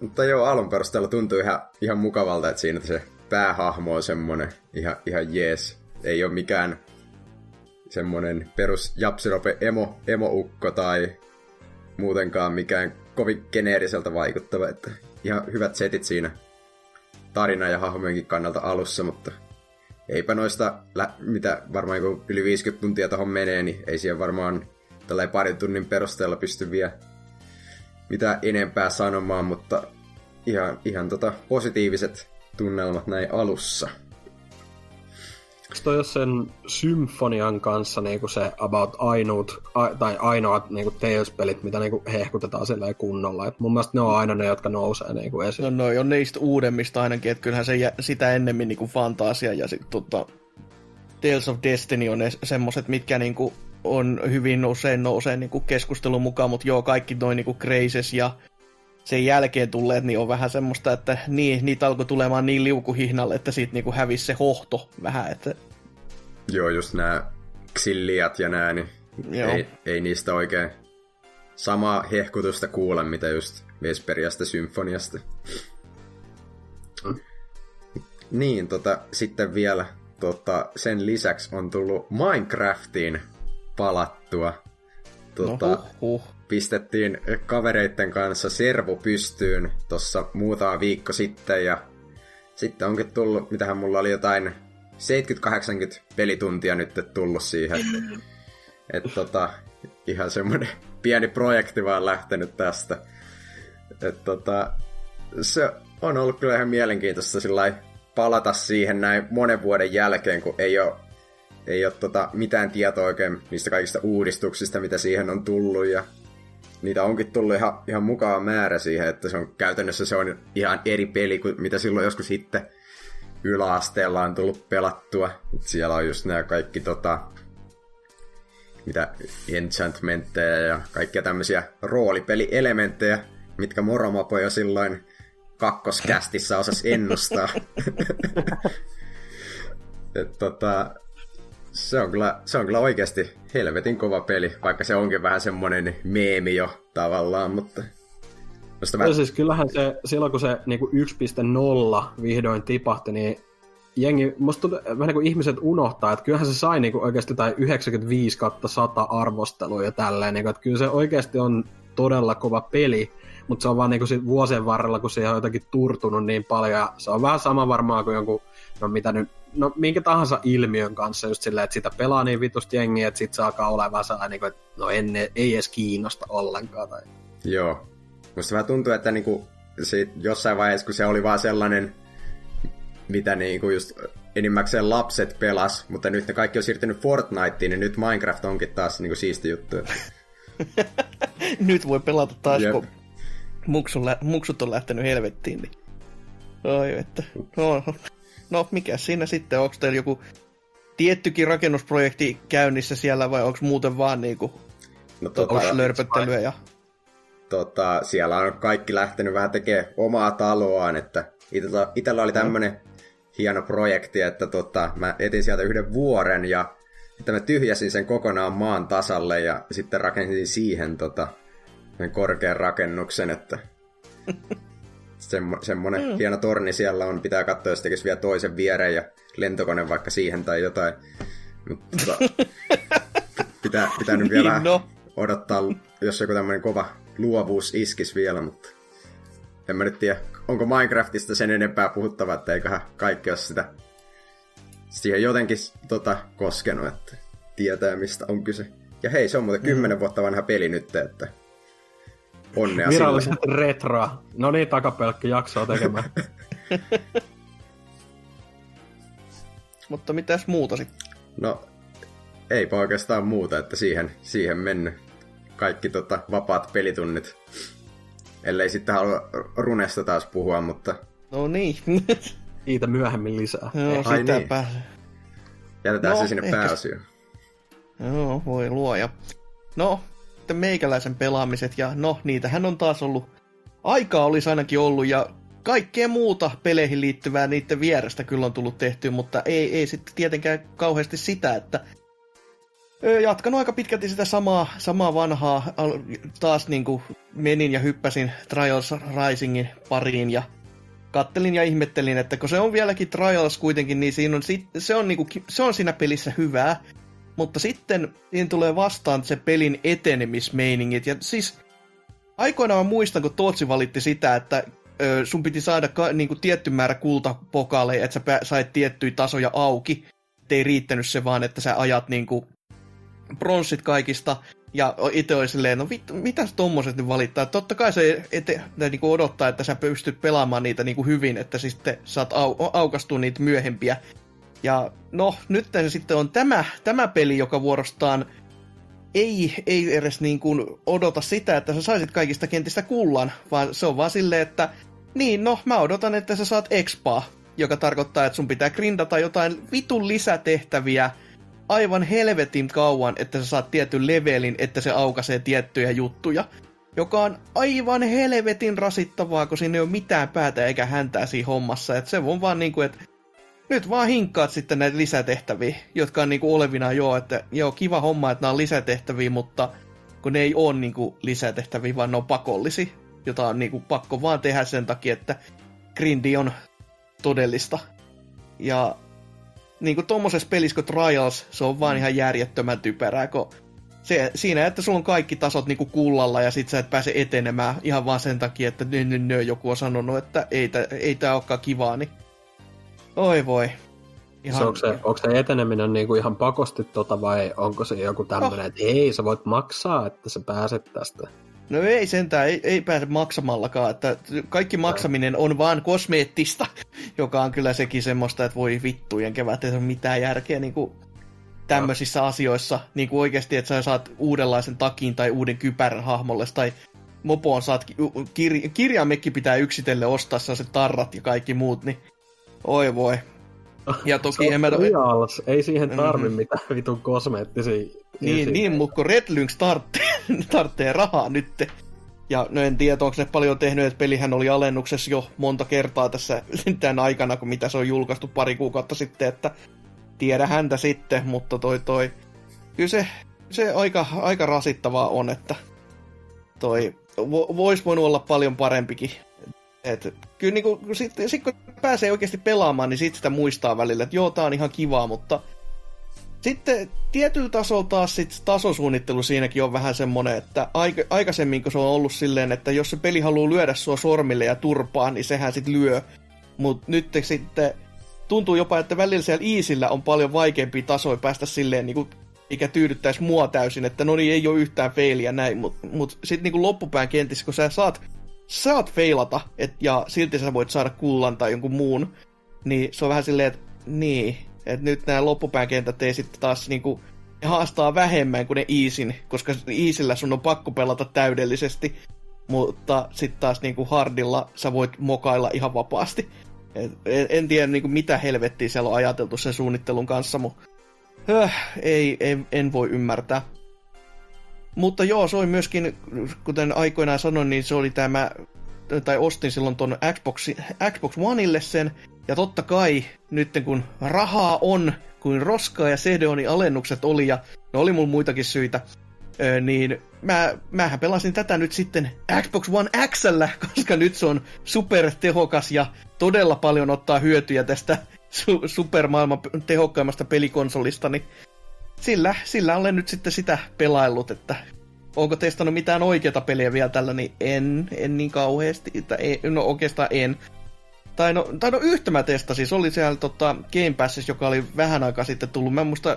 mutta joo, alun perusteella tuntuu ihan, ihan mukavalta, että siinä se päähahmo on semmonen ihan, ihan jees. Ei ole mikään semmonen perus japsirope emo, emo-ukko tai muutenkaan mikään kovin geneeriseltä vaikuttava, että ihan hyvät setit siinä tarina ja hahmojenkin kannalta alussa, mutta eipä noista, mitä varmaan yli 50 tuntia tuohon menee, niin ei siihen varmaan tällä parin tunnin perusteella pysty vielä mitä enempää sanomaan, mutta ihan, ihan tota positiiviset tunnelmat näin alussa. Onko toi sen symfonian kanssa niinku se about ainut, a, tai ainoat niinku Tales-pelit, mitä niinku hehkutetaan sillä kunnolla? Et mun mielestä ne on aina ne, jotka nousee niinku esiin. No noi on niistä uudemmista ainakin, että kyllähän se sitä ennemmin niinku fantasia ja sitten tota, Tales of Destiny on semmoset, mitkä niinku on hyvin usein nousee niinku keskustelun mukaan, mutta joo, kaikki noin niinku Crazes ja sen jälkeen tulleet, niin on vähän semmoista, että niin, niitä alkoi tulemaan niin liukuhihnalle, että siitä niinku hävisi se hohto vähän. Että... Joo, just nämä Xilliat ja nää, niin Joo. Ei, ei, niistä oikein samaa hehkutusta kuule, mitä just Vesperiasta symfoniasta. Niin, tota, sitten vielä tota, sen lisäksi on tullut Minecraftiin palattua. Tota, no, huh, huh pistettiin kavereitten kanssa servo pystyyn tuossa muutama viikko sitten ja sitten onkin tullut, mitähän mulla oli jotain 70-80 pelituntia nyt tullut siihen. Että tota, ihan semmoinen pieni projekti vaan lähtenyt tästä. Et tota, se on ollut kyllä ihan mielenkiintoista sillä palata siihen näin monen vuoden jälkeen, kun ei ole, ei ole tota mitään tietoa oikein niistä kaikista uudistuksista, mitä siihen on tullut. Ja niitä onkin tullut ihan, ihan mukaan määrä siihen, että se on käytännössä se on ihan eri peli kuin mitä silloin joskus sitten yläasteella on tullut pelattua. Siellä on just nämä kaikki tota, mitä enchantmentteja ja kaikkia tämmöisiä roolipelielementtejä, mitkä Moromopo jo silloin kakkoskästissä osasi ennustaa. Et, tota, se on, kyllä, se on kyllä oikeasti helvetin kova peli, vaikka se onkin vähän semmonen meemi jo tavallaan, mutta... Mä... Ja siis kyllähän se, silloin kun se niin 1.0 vihdoin tipahti, niin jengi, musta tuntuu, vähän niin kuin ihmiset unohtaa, että kyllähän se sai niin kuin oikeasti tai 95 100 arvostelua ja tälleen, niin kuin, että kyllä se oikeasti on todella kova peli, mutta se on vaan niin kuin vuosien varrella, kun se on jotenkin turtunut niin paljon, ja se on vähän sama varmaan kuin jonkun, no mitä nyt no minkä tahansa ilmiön kanssa just silleen, että sitä pelaa niin vitusti jengiä, että sit se alkaa olemaan sellainen, niin kuin, että no enne, ei edes kiinnosta ollenkaan. Tai... Joo. Musta vähän tuntuu, että niinku, sit jossain vaiheessa, kun se oli vaan sellainen, mitä niinku just enimmäkseen lapset pelas, mutta nyt ne kaikki on siirtynyt Fortniteen, niin nyt Minecraft onkin taas niinku siisti juttu. nyt voi pelata taas, Jep. kun muksut on lähtenyt helvettiin. Niin... Oi, että... No, no mikä siinä sitten, onko teillä joku tiettykin rakennusprojekti käynnissä siellä vai onko muuten vaan niinku no, tota, lörpöttelyä ja... Tota, siellä on kaikki lähtenyt vähän tekemään omaa taloaan, että itellä, itellä oli tämmönen no. hieno projekti, että tota, mä etin sieltä yhden vuoren ja sitten mä tyhjäsin sen kokonaan maan tasalle ja sitten rakensin siihen tota, korkean rakennuksen, että Semmo, semmoinen mm. hieno torni siellä on, pitää katsoa, jos tekisi vielä toisen viereen ja lentokone vaikka siihen tai jotain. Mutta tota, pitää, pitää nyt vielä niin, no. odottaa, jos joku tämmöinen kova luovuus iskisi vielä, mutta en mä nyt tiedä, onko Minecraftista sen enempää puhuttava, että eiköhän kaikki ole sitä siihen jotenkin tota, koskenut, että tietää mistä on kyse. Ja hei, se on muuten kymmenen mm. vuotta vanha peli nyt, että Onnea Viralliset sille. retroa. No niin, takapelkki jaksoa tekemään. Mutta mitäs muuta sitten? No, eipä oikeastaan muuta, että siihen, siihen mennyt kaikki tota, vapaat pelitunnit. Ellei sitten halua runesta taas puhua, mutta... No niin. Siitä myöhemmin lisää. Joo, Ai. Niin. Jätetään no, se sinne pääosioon. Joo, voi luoja. No, sitten meikäläisen pelaamiset, ja no, niitähän on taas ollut, aikaa olisi ainakin ollut, ja kaikkea muuta peleihin liittyvää niiden vierestä kyllä on tullut tehty, mutta ei, ei sitten tietenkään kauheasti sitä, että jatkanut aika pitkälti sitä samaa, samaa vanhaa, taas niin kuin menin ja hyppäsin Trials Risingin pariin ja kattelin ja ihmettelin, että kun se on vieläkin Trials kuitenkin, niin siinä on, se, on niinku, se on siinä pelissä hyvää, mutta sitten siinä tulee vastaan se pelin etenemismeiningit. Ja siis aikoinaan mä muistan, kun Tootsi valitti sitä, että ö, sun piti saada ka, niinku, tietty määrä kultapokaaleja, että sä sait tiettyjä tasoja auki. Et ei riittänyt se vaan, että sä ajat niinku, pronssit kaikista. Ja itse oli silleen, no vittu, mitä tommoset nyt valittaa? Totta kai se ete, niinku odottaa, että sä pystyt pelaamaan niitä niinku hyvin, että sitten saat au, aukastua niitä myöhempiä. Ja no, nyt sitten on tämä, tämä peli, joka vuorostaan ei, ei edes niin kuin odota sitä, että sä saisit kaikista kentistä kullan, vaan se on vaan silleen, että niin, no, mä odotan, että sä saat expaa, joka tarkoittaa, että sun pitää grindata jotain vitun lisätehtäviä aivan helvetin kauan, että sä saat tietyn levelin, että se aukaisee tiettyjä juttuja. Joka on aivan helvetin rasittavaa, kun siinä ei ole mitään päätä eikä häntää siinä hommassa. Että se on vaan niinku, että nyt vaan hinkkaat sitten näitä lisätehtäviä, jotka on niinku olevina joo, että joo, kiva homma, että nämä on lisätehtäviä, mutta kun ne ei ole niinku lisätehtäviä, vaan ne on pakollisia, jota on niinku pakko vaan tehdä sen takia, että grindi on todellista. Ja niinku tommosessa pelissä kuin Trials, se on vaan ihan järjettömän typerää, kun se, siinä, että sulla on kaikki tasot niinku kullalla ja sit sä et pääse etenemään ihan vaan sen takia, että nö, nö, nö, joku on sanonut, että ei, ei tää olekaan kivaa, niin Oi voi. Ihan... Se, onko, se, onko se eteneminen niinku ihan pakosti tota vai onko se joku tämmöinen, oh. että ei, sä voit maksaa, että sä pääset tästä? No ei sentään, ei, ei pääse maksamallakaan, että kaikki maksaminen on vaan kosmeettista, joka on kyllä sekin semmoista, että voi vittujen kevät, ei ole mitään järkeä niin kuin tämmöisissä no. asioissa, niin kuin oikeasti, että sä saat uudenlaisen takin tai uuden kypärän hahmolle, tai mopoon saat, kir, kirjamekki pitää yksitelle ostaa se tarrat ja kaikki muut, niin Oi voi. Ja toki en mä... Reals. Ei siihen tarvi mm-hmm. mitään vitun kosmeettisia... Niin, niin mutta kun Red Lynx tarttee rahaa nytte. Ja no en tiedä, onko ne paljon tehnyt, että pelihän oli alennuksessa jo monta kertaa tässä tämän aikana, kun mitä se on julkaistu pari kuukautta sitten, että tiedä häntä sitten, mutta toi toi... Kyllä se, se aika, aika rasittavaa on, että toi vo, voisi voinut olla paljon parempikin et, kyllä niinku, sit, sit kun pääsee oikeasti pelaamaan, niin sit sitä muistaa välillä, että joo, tää on ihan kivaa, mutta sitten tietyllä tasolla taas sit tasosuunnittelu siinäkin on vähän semmonen, että aika, aikaisemmin kun se on ollut silleen, että jos se peli haluaa lyödä sua sormille ja turpaa, niin sehän sit lyö. Mutta nyt sitten tuntuu jopa, että välillä siellä Iisillä on paljon vaikeampia tasoja päästä silleen niin kuin, mikä tyydyttäisi mua täysin, että no niin, ei ole yhtään feiliä näin, mutta mut sitten niin loppupään kentissä, kun sä saat saat feilata, et, ja silti sä voit saada kullan tai jonkun muun, niin se on vähän silleen, että niin, että nyt nämä loppupään kentät ei sitten taas niinku, haastaa vähemmän kuin ne Easin, koska Easillä sun on pakko pelata täydellisesti, mutta sitten taas niinku hardilla sä voit mokailla ihan vapaasti. Et, en, en tiedä niinku, mitä helvettiä siellä on ajateltu sen suunnittelun kanssa, mutta höh, ei, ei, en voi ymmärtää. Mutta joo, se oli myöskin, kuten aikoinaan sanoin, niin se oli tämä, tai ostin silloin tuon Xbox, Xbox Oneille sen, ja totta kai, nyt kun rahaa on, kuin roskaa ja CD-ONin alennukset oli, ja no oli mulla muitakin syitä, niin mä, mähän pelasin tätä nyt sitten Xbox One Xllä, koska nyt se on supertehokas ja todella paljon ottaa hyötyjä tästä su- supermaailman tehokkaimmasta pelikonsolista, niin sillä, sillä olen nyt sitten sitä pelaillut, että onko testannut mitään oikeita peliä vielä tällä, niin en, en niin kauheasti, että ei, no oikeastaan en. Tai no, tai no yhtä mä testasin, se oli siellä tota, Game Passissa, joka oli vähän aikaa sitten tullut. Mä en muista,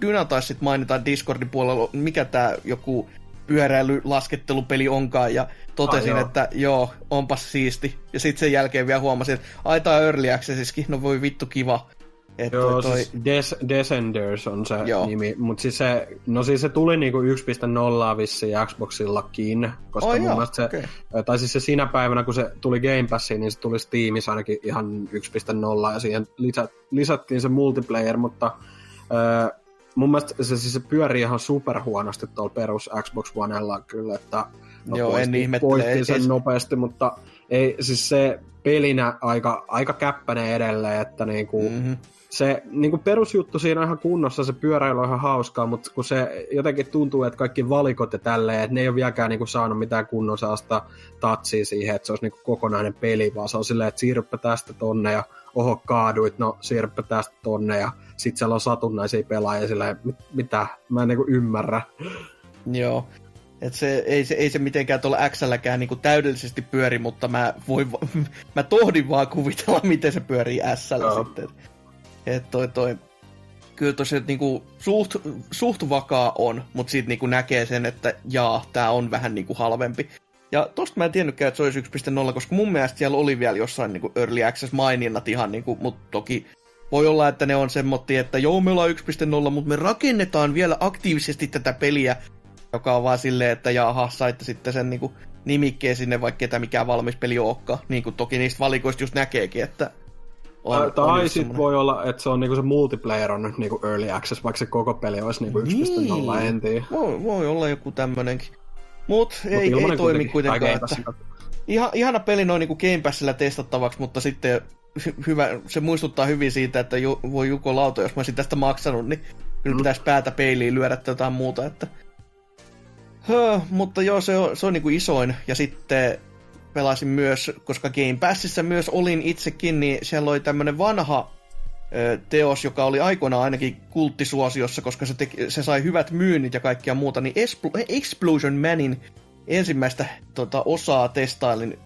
Dyna taisi sitten mainita Discordin puolella, mikä tää joku pyöräilylaskettelupeli onkaan, ja totesin, ah, joo. että joo, onpas siisti. Ja sitten sen jälkeen vielä huomasin, että ai tää Early Accessiskin, no voi vittu kiva. Et Joo, toi... siis Des- Descenders on se Joo. nimi, mutta siis se, no siis se tuli niinku 1.0 vissiin Xboxillakin, koska oh, mun mielestä se, okay. tai siis se siinä päivänä, kun se tuli Game Passiin, niin se tuli Steamissa ainakin ihan 1.0 ja siihen lisät, lisättiin se multiplayer, mutta äh, mun mielestä se, siis se pyörii ihan superhuonosti tuolla perus Xbox Onella kyllä, että Joo, en ihmettele. sen nopeasti, mutta ei, siis se pelinä aika, aika käppäinen edelleen, että niinku, mm-hmm. Se niinku perusjuttu siinä on ihan kunnossa, se pyöräily on ihan hauskaa, mutta kun se jotenkin tuntuu, että kaikki valikot ja tälleen, että ne ei ole vieläkään niinku saanut mitään kunnon saasta tatsia siihen, että se olisi niinku kokonainen peli, vaan se on silleen, että siirryppä tästä tonne ja oho kaaduit, no siirryppä tästä tonne ja sit siellä on satunnaisia pelaajia silleen, mit, mitä, mä en niinku ymmärrä. Joo, et se, ei, se, ei se mitenkään tuolla X-lläkään niinku täydellisesti pyöri, mutta mä, voin, mä tohdin vaan kuvitella, miten se pyörii s no. sitten. Et toi, toi, kyllä tosiaan niinku suht, suht vakaa on, mutta siitä niinku näkee sen, että jaa, tää on vähän niinku halvempi. Ja tosta mä en tiennytkään, että se olisi 1.0, koska mun mielestä siellä oli vielä jossain niinku Early Access maininnat ihan, niinku, mutta toki voi olla, että ne on semmotti, että joo, me ollaan 1.0, mutta me rakennetaan vielä aktiivisesti tätä peliä joka on vaan silleen, että jaha, saitte sitten sen niin kuin, nimikkeen sinne, vaikka ketä mikään valmis peli olekaan. Niin kuin toki niistä valikoista just näkeekin, että on, tai on sitten voi olla, että se on niinku se multiplayer on nyt niinku early access, vaikka se koko peli olisi niinku 1.0, niin. en tiedä. Voi, voi olla joku tämmönenkin. Mut, Mut ei, ei toimi kuitenkaan. Että... Ihan, ihana peli noin niinku Game Passilla testattavaksi, mutta sitten hyvä, se muistuttaa hyvin siitä, että ju, voi Juko Lauto, jos mä olisin tästä maksanut, niin kyllä mm. pitäisi päätä peiliin lyödä jotain muuta. Että Höh, mutta joo, se on, se on niinku isoin. Ja sitten pelasin myös, koska Game Passissa myös olin itsekin, niin siellä oli tämmönen vanha ö, teos, joka oli aikoinaan ainakin kulttisuosiossa, koska se, teki, se sai hyvät myynnit ja kaikkia muuta, niin Expl- Explosion Manin ensimmäistä tota, osaa testailin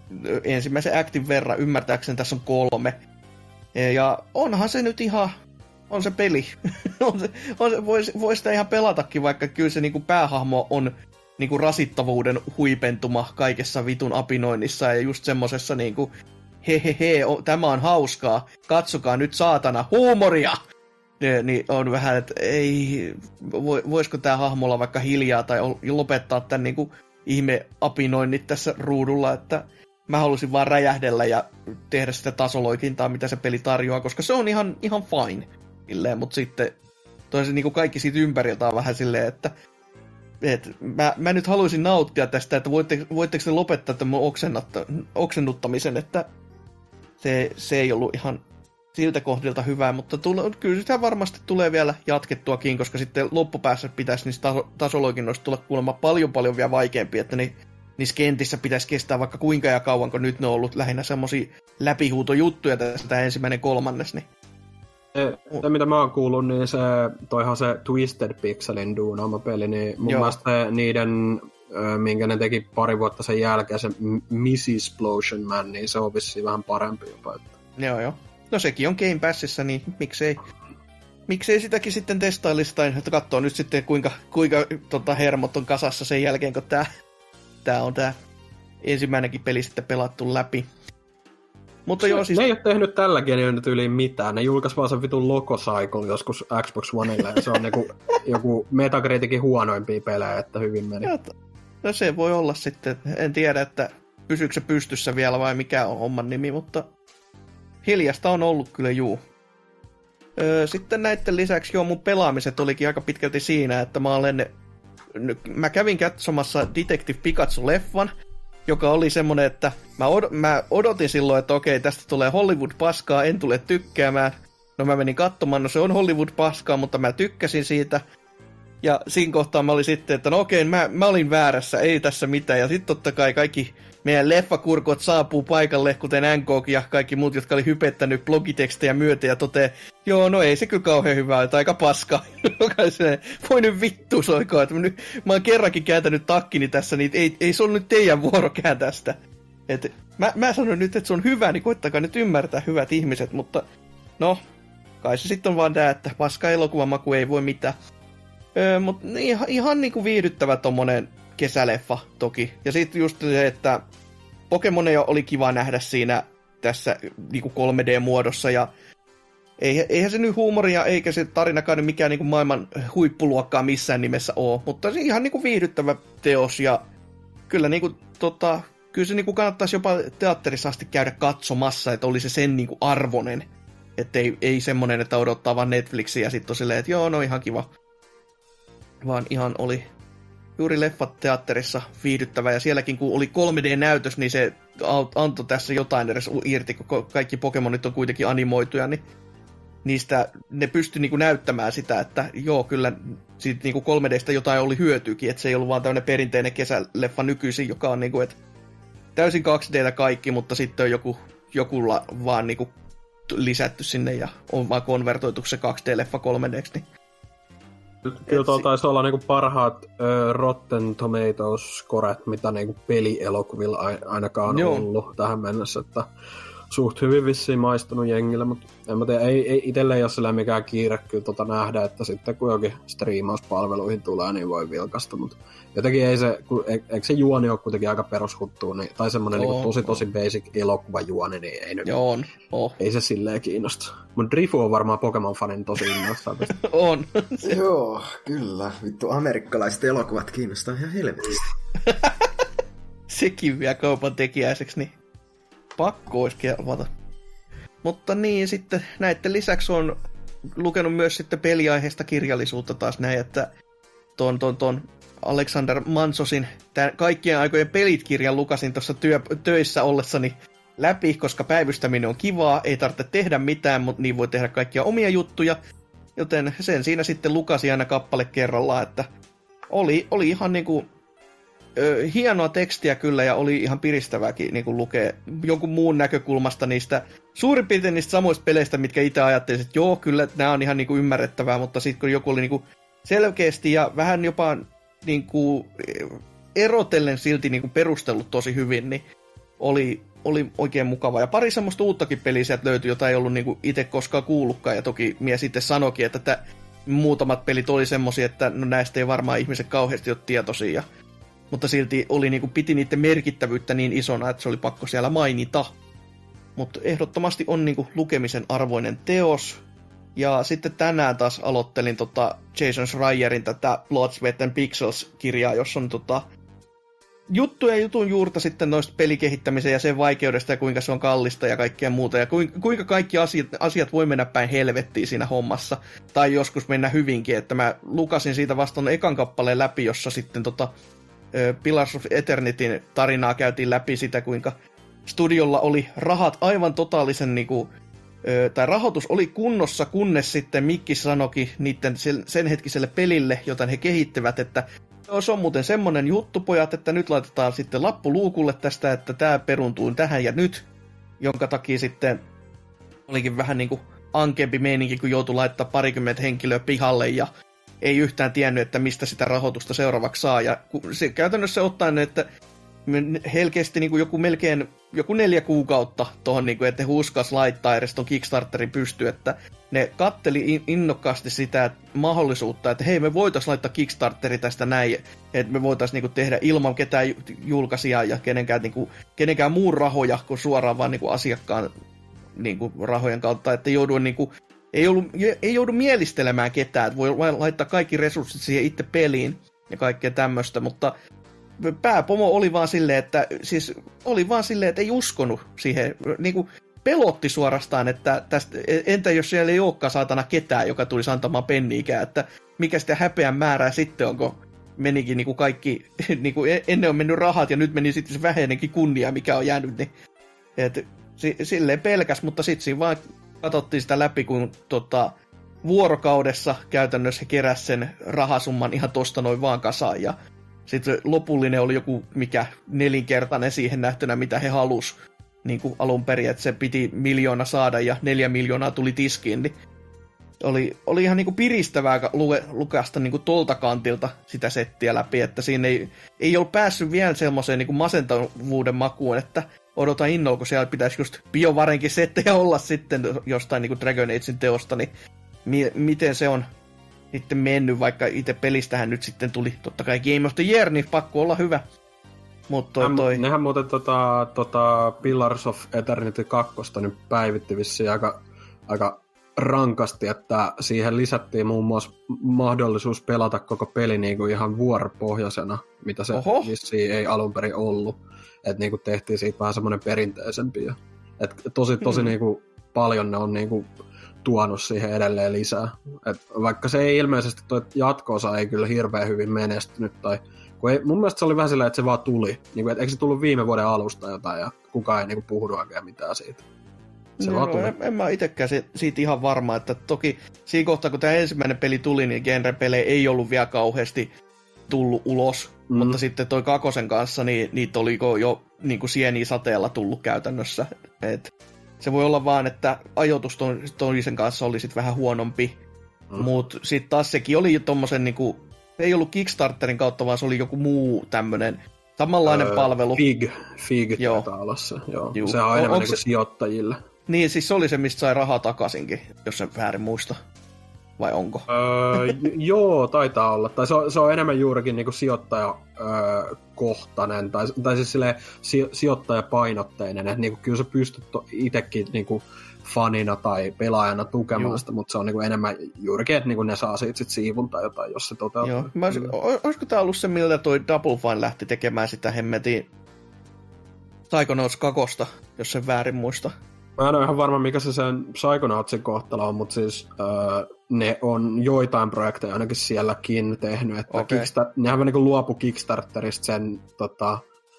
ensimmäisen actin verran, ymmärtääkseni tässä on kolme. Ja onhan se nyt ihan, on se peli. on se, on se, voi, voi sitä ihan pelatakin, vaikka kyllä se niinku päähahmo on niinku rasittavuuden huipentuma kaikessa vitun apinoinnissa ja just semmosessa niinku hehehe, tämä on hauskaa, katsokaa nyt saatana, huumoria! Ne, niin on vähän, että ei, voisiko tämä hahmolla vaikka hiljaa tai lopettaa tämän niinku ihme apinoinnit tässä ruudulla, että mä halusin vaan räjähdellä ja tehdä sitä tasoloikintaa, mitä se peli tarjoaa, koska se on ihan, ihan fine. Silleen, mutta sitten toisin niin kuin kaikki siitä ympäriltä on vähän silleen, että et mä, mä nyt haluaisin nauttia tästä, että voitte, voitteko te lopettaa tämän oksennuttamisen, että se, se ei ollut ihan siltä kohdilta hyvää, mutta tule, kyllä sitä varmasti tulee vielä jatkettuakin, koska sitten loppupäässä pitäisi niistä taso, tasoloikinnoista tulla kuulemma paljon paljon vielä vaikeampi, että ne, niissä kentissä pitäisi kestää vaikka kuinka ja kauan, kun nyt ne on ollut lähinnä semmosia läpihuutojuttuja tässä tämä ensimmäinen kolmannes, niin se, se, mitä mä oon kuullut, niin se, toihan se Twisted Pixelin duunaama peli, niin mun Joo. mielestä niiden, minkä ne teki pari vuotta sen jälkeen, se Miss Explosion Man, niin se on vissiin vähän parempi jopa. Että. Joo, joo. No sekin on Game Passissa, niin miksei, miksei sitäkin sitten testailistain, että katsoo nyt sitten kuinka, kuinka tota, hermot on kasassa sen jälkeen, kun tää, tää on tää ensimmäinenkin peli sitten pelattu läpi. Mutta joo, siis... Ne ei ole tehnyt tällä genillä yli mitään. Ne julkaisi vaan sen vitun Loco Cycle joskus Xbox Oneille. Ja se on niinku joku Metacriticin huonoimpia pelejä, että hyvin meni. No se voi olla sitten. En tiedä, että pysyykö se pystyssä vielä vai mikä on homman nimi, mutta hiljasta on ollut kyllä juu. Öö, sitten näiden lisäksi joo, mun pelaamiset olikin aika pitkälti siinä, että mä olen... Mä kävin katsomassa Detective Pikachu-leffan, joka oli semmonen, että mä, od- mä odotin silloin, että okei, tästä tulee Hollywood-paskaa, en tule tykkäämään. No mä menin katsomaan, no se on Hollywood-paskaa, mutta mä tykkäsin siitä. Ja siinä kohtaa mä olin sitten, että no okei, mä, mä olin väärässä, ei tässä mitään. Ja sitten totta kai kaikki meidän leffakurkot saapuu paikalle, kuten NK ja kaikki muut, jotka oli hypettänyt blogitekstejä myötä ja totee, joo, no ei se kyllä kauhean hyvä, että aika paska. Voi nyt vittu soikoa, että nyt, mä oon kerrankin kääntänyt takkini tässä, niin ei, ei se ollut nyt teidän vuoro kääntää sitä. Et, mä, mä sanon nyt, että se on hyvä, niin koittakaa nyt ymmärtää hyvät ihmiset, mutta no, kai se sitten on vaan tää, että paska elokuvamaku ei voi mitään. Öö, mutta ihan, ihan niinku viihdyttävä tommonen kesäleffa toki. Ja sitten just se, että Pokemoneja oli kiva nähdä siinä tässä niinku 3D-muodossa ja eihän se nyt huumoria eikä se tarinakaan mikään niinku maailman huippuluokkaa missään nimessä ole, mutta se ihan niinku viihdyttävä teos ja kyllä niinku tota, kyllä se niinku kannattaisi jopa teatterissa asti käydä katsomassa, että oli se sen niinku arvonen. Että ei, ei semmonen, että odottaa vaan Netflixiä ja sitten on silleen, että joo, no ihan kiva vaan ihan oli juuri leffat teatterissa viihdyttävä, ja sielläkin kun oli 3D-näytös, niin se antoi tässä jotain edes irti, kun kaikki Pokemonit on kuitenkin animoituja, niin niistä ne pystyi niinku näyttämään sitä, että joo, kyllä siitä niinku 3Dstä jotain oli hyötyäkin, että se ei ollut vaan tämmöinen perinteinen kesäleffa nykyisin, joka on niinku, että täysin 2D kaikki, mutta sitten on joku, joku vaan niinku lisätty sinne ja on vaan konvertoitu se 2D-leffa 3Dksi, niin Kyllä tuolla taisi olla niinku parhaat ö, Rotten Tomatoes-koret, mitä niinku pelielokuvilla ainakaan on Joo. ollut tähän mennessä. Että suht hyvin vissiin maistunut jengille, mutta en mä tiedä, ei, ei itselle ei ole sillä mikään kiire kyllä tota nähdä, että sitten kun jokin striimauspalveluihin tulee, niin voi vilkasta, mutta jotenkin ei se, kun, e, eikö se juoni ole kuitenkin aika perushuttu, niin, tai semmoinen oh, niin tosi tosi basic elokuvajuoni, niin ei nyt, Joo, on. Oh. ei se silleen kiinnosta. Mutta Drifu on varmaan Pokemon-fanin tosi innostaa on. Joo, kyllä. Vittu, amerikkalaiset elokuvat kiinnostaa ihan helvetistä. Sekin vielä kaupan tekijäiseksi, niin pakko olisi kelvata. Mutta niin, sitten näiden lisäksi on lukenut myös sitten peliaiheesta kirjallisuutta taas näin, että ton, ton, ton Alexander Mansosin tämän kaikkien aikojen pelit-kirjan lukasin tuossa työ, töissä ollessani läpi, koska päivystäminen on kivaa, ei tarvitse tehdä mitään, mutta niin voi tehdä kaikkia omia juttuja. Joten sen siinä sitten lukasi aina kappale kerrallaan, että oli, oli ihan niinku ö, hienoa tekstiä kyllä ja oli ihan piristävääkin niin kuin lukee jonkun muun näkökulmasta niistä suurin piirtein niistä samoista peleistä, mitkä itse ajattelin, että joo, kyllä nämä on ihan niin kuin ymmärrettävää, mutta sitten kun joku oli niin kuin selkeästi ja vähän jopa niin kuin, erotellen silti niin kuin perustellut tosi hyvin, niin oli, oli oikein mukava. Ja pari semmoista uuttakin peliä sieltä löytyi, jota ei ollut niin itse koskaan kuullutkaan. Ja toki mies sitten sanoikin, että tä, muutamat pelit oli semmoisia, että no näistä ei varmaan ihmiset kauheasti ole tietoisia mutta silti oli niin kuin, piti niiden merkittävyyttä niin isona, että se oli pakko siellä mainita. Mutta ehdottomasti on niin kuin, lukemisen arvoinen teos. Ja sitten tänään taas aloittelin tota Jason Schreierin tätä Blood, Sweat and Pixels-kirjaa, jossa on tota, juttuja jutun juurta sitten noista pelikehittämisen ja sen vaikeudesta ja kuinka se on kallista ja kaikkea muuta. Ja kuinka kaikki asiat, asiat voi mennä päin helvettiin siinä hommassa. Tai joskus mennä hyvinkin, että mä lukasin siitä vasta ekan kappaleen läpi, jossa sitten tota, Pillars of Eternityn tarinaa käytiin läpi sitä, kuinka studiolla oli rahat aivan totaalisen niin kuin, tai rahoitus oli kunnossa, kunnes sitten Mikki sanoki niiden sen hetkiselle pelille, jota he kehittävät, että se on muuten semmonen juttu, pojat, että nyt laitetaan sitten lappu luukulle tästä, että tämä peruntuu tähän ja nyt, jonka takia sitten olikin vähän niin kuin ankempi meininki, kun joutui laittaa parikymmentä henkilöä pihalle ja ei yhtään tiennyt, että mistä sitä rahoitusta seuraavaksi saa. Ja se käytännössä ottaen, että helkeästi niin kuin joku melkein joku neljä kuukautta tuohon, niin että he uskas laittaa edes ton Kickstarterin pysty, että ne katteli innokkaasti sitä mahdollisuutta, että hei, me voitaisiin laittaa Kickstarteri tästä näin, että me voitaisiin niin tehdä ilman ketään julkaisia ja kenenkään, niin kuin, kenenkään muun rahoja kuin suoraan vaan niin kuin asiakkaan niin kuin, rahojen kautta, että jouduin niin kuin, ei, ollut, ei joudu mielistelemään ketään, että voi laittaa kaikki resurssit siihen itse peliin ja kaikkea tämmöistä, mutta pääpomo oli vaan silleen, että siis oli vaan silleen, että ei uskonut siihen, niin kuin pelotti suorastaan, että tästä, entä jos siellä ei olekaan saatana ketään, joka tulisi antamaan penniikään, että mikä sitä häpeän määrää sitten onko menikin niin kuin kaikki, niin kuin e-, ennen on mennyt rahat ja nyt meni sitten se vähäinenkin kunnia, mikä on jäänyt, niin et, silleen pelkäs, mutta sitten siinä vaan katsottiin sitä läpi, kun tota, vuorokaudessa käytännössä keräs sen rahasumman ihan tosta noin vaan kasaan. Ja sitten lopullinen oli joku mikä nelinkertainen siihen nähtynä, mitä he halus niin kuin alun perin, että se piti miljoona saada ja neljä miljoonaa tuli tiskiin, niin oli, oli ihan niin kuin piristävää luke, lukasta niin kuin tolta kantilta sitä settiä läpi, että siinä ei, ei ollut päässyt vielä semmoiseen niin kuin masentavuuden makuun, että odotan innolla, kun siellä pitäisi just biovarenkin settejä olla sitten jostain niin Dragon Agein teosta, niin mi- miten se on sitten mennyt, vaikka itse pelistähän nyt sitten tuli totta kai Game of the Year, niin pakko olla hyvä. Mutta toi, toi... Nehän muuten tota, tota Pillars of Eternity 2 nyt päivitti vissiin aika, aika rankasti, että siihen lisättiin muun muassa mahdollisuus pelata koko peli niin kuin ihan vuoropohjaisena, mitä se Oho. vissiin ei alun perin ollut että niinku tehtiin siitä vähän semmoinen perinteisempi. Ja, et tosi, tosi mm. niinku paljon ne on niinku tuonut siihen edelleen lisää. Et vaikka se ei ilmeisesti, tuo jatkoosa ei kyllä hirveän hyvin menestynyt, tai kun ei, mun mielestä se oli vähän sillä, että se vaan tuli. Niin kuin, että eikö se tullut viime vuoden alusta jotain, ja kukaan ei niin kuin, puhunut oikein mitään siitä. Se no, no, en, en mä itsekään siitä ihan varma, että toki siinä kohtaa, kun tämä ensimmäinen peli tuli, niin genre-pelejä ei ollut vielä kauheasti tullut ulos, mm. mutta sitten toi kakosen kanssa, niin niitä oliko jo niin kuin sieni sateella tullut käytännössä. Et se voi olla vaan, että ajoitus toisen kanssa oli sitten vähän huonompi, mm. mutta sitten taas sekin oli tommosen niin kuin, ei ollut Kickstarterin kautta, vaan se oli joku muu tämmöinen samanlainen öö, palvelu. Fig, Fig Joo. olla se. Joo. Juu. Sehän on enemmän niin se... sijoittajille. Niin, siis se oli se, mistä sai rahaa takaisinkin, jos sen väärin muista. Vai onko? Öö, joo, taitaa olla. Tai se on, se on enemmän juurikin niin sijoittajakohtainen, tai, tai siis silleen, si, sijoittajapainotteinen. Että niin kuin, kyllä sä pystyt itsekin niin kuin, fanina tai pelaajana tukemaan sitä, mutta se on niin kuin enemmän juurikin, että niin kuin ne saa siitä sit siivun tai jotain, jos se toteutuu. Joo. Mä olisin, olisiko tämä ollut se, millä toi Double Fine lähti tekemään sitä hemmetin Psychonauts kakosta, jos sen väärin muista? Mä en ole ihan varma, mikä se sen Psychonautsin kohtalo on, mutta siis öö, ne on joitain projekteja ainakin sielläkin tehnyt, että okay. Kickstar- nehän niin luopu Kickstarterista sen tota,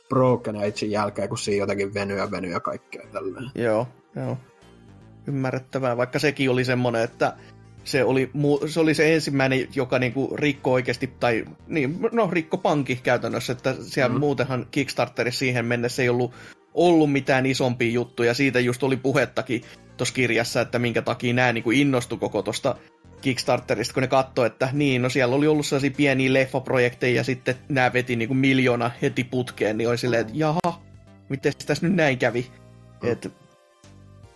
Broken Agein jälkeen, kun siinä jotenkin venyy ja venyy ja kaikkea tälleen. Joo, joo. Ymmärrettävää, vaikka sekin oli semmoinen, että se oli, se oli se ensimmäinen, joka niinku rikko oikeasti, tai niin, no rikko pankki käytännössä, että siellä mm. muutenhan Kickstarterissa siihen mennessä ei ollut ollut mitään isompia juttuja. Siitä just oli puhettakin tuossa kirjassa, että minkä takia nämä niin innostu koko tuosta Kickstarterista, kun ne katsoi, että niin, no siellä oli ollut sellaisia pieniä leffaprojekteja ja sitten nämä veti niin kuin miljoona heti putkeen, niin oli silleen, että jaha, miten tässä nyt näin kävi? Mm. Että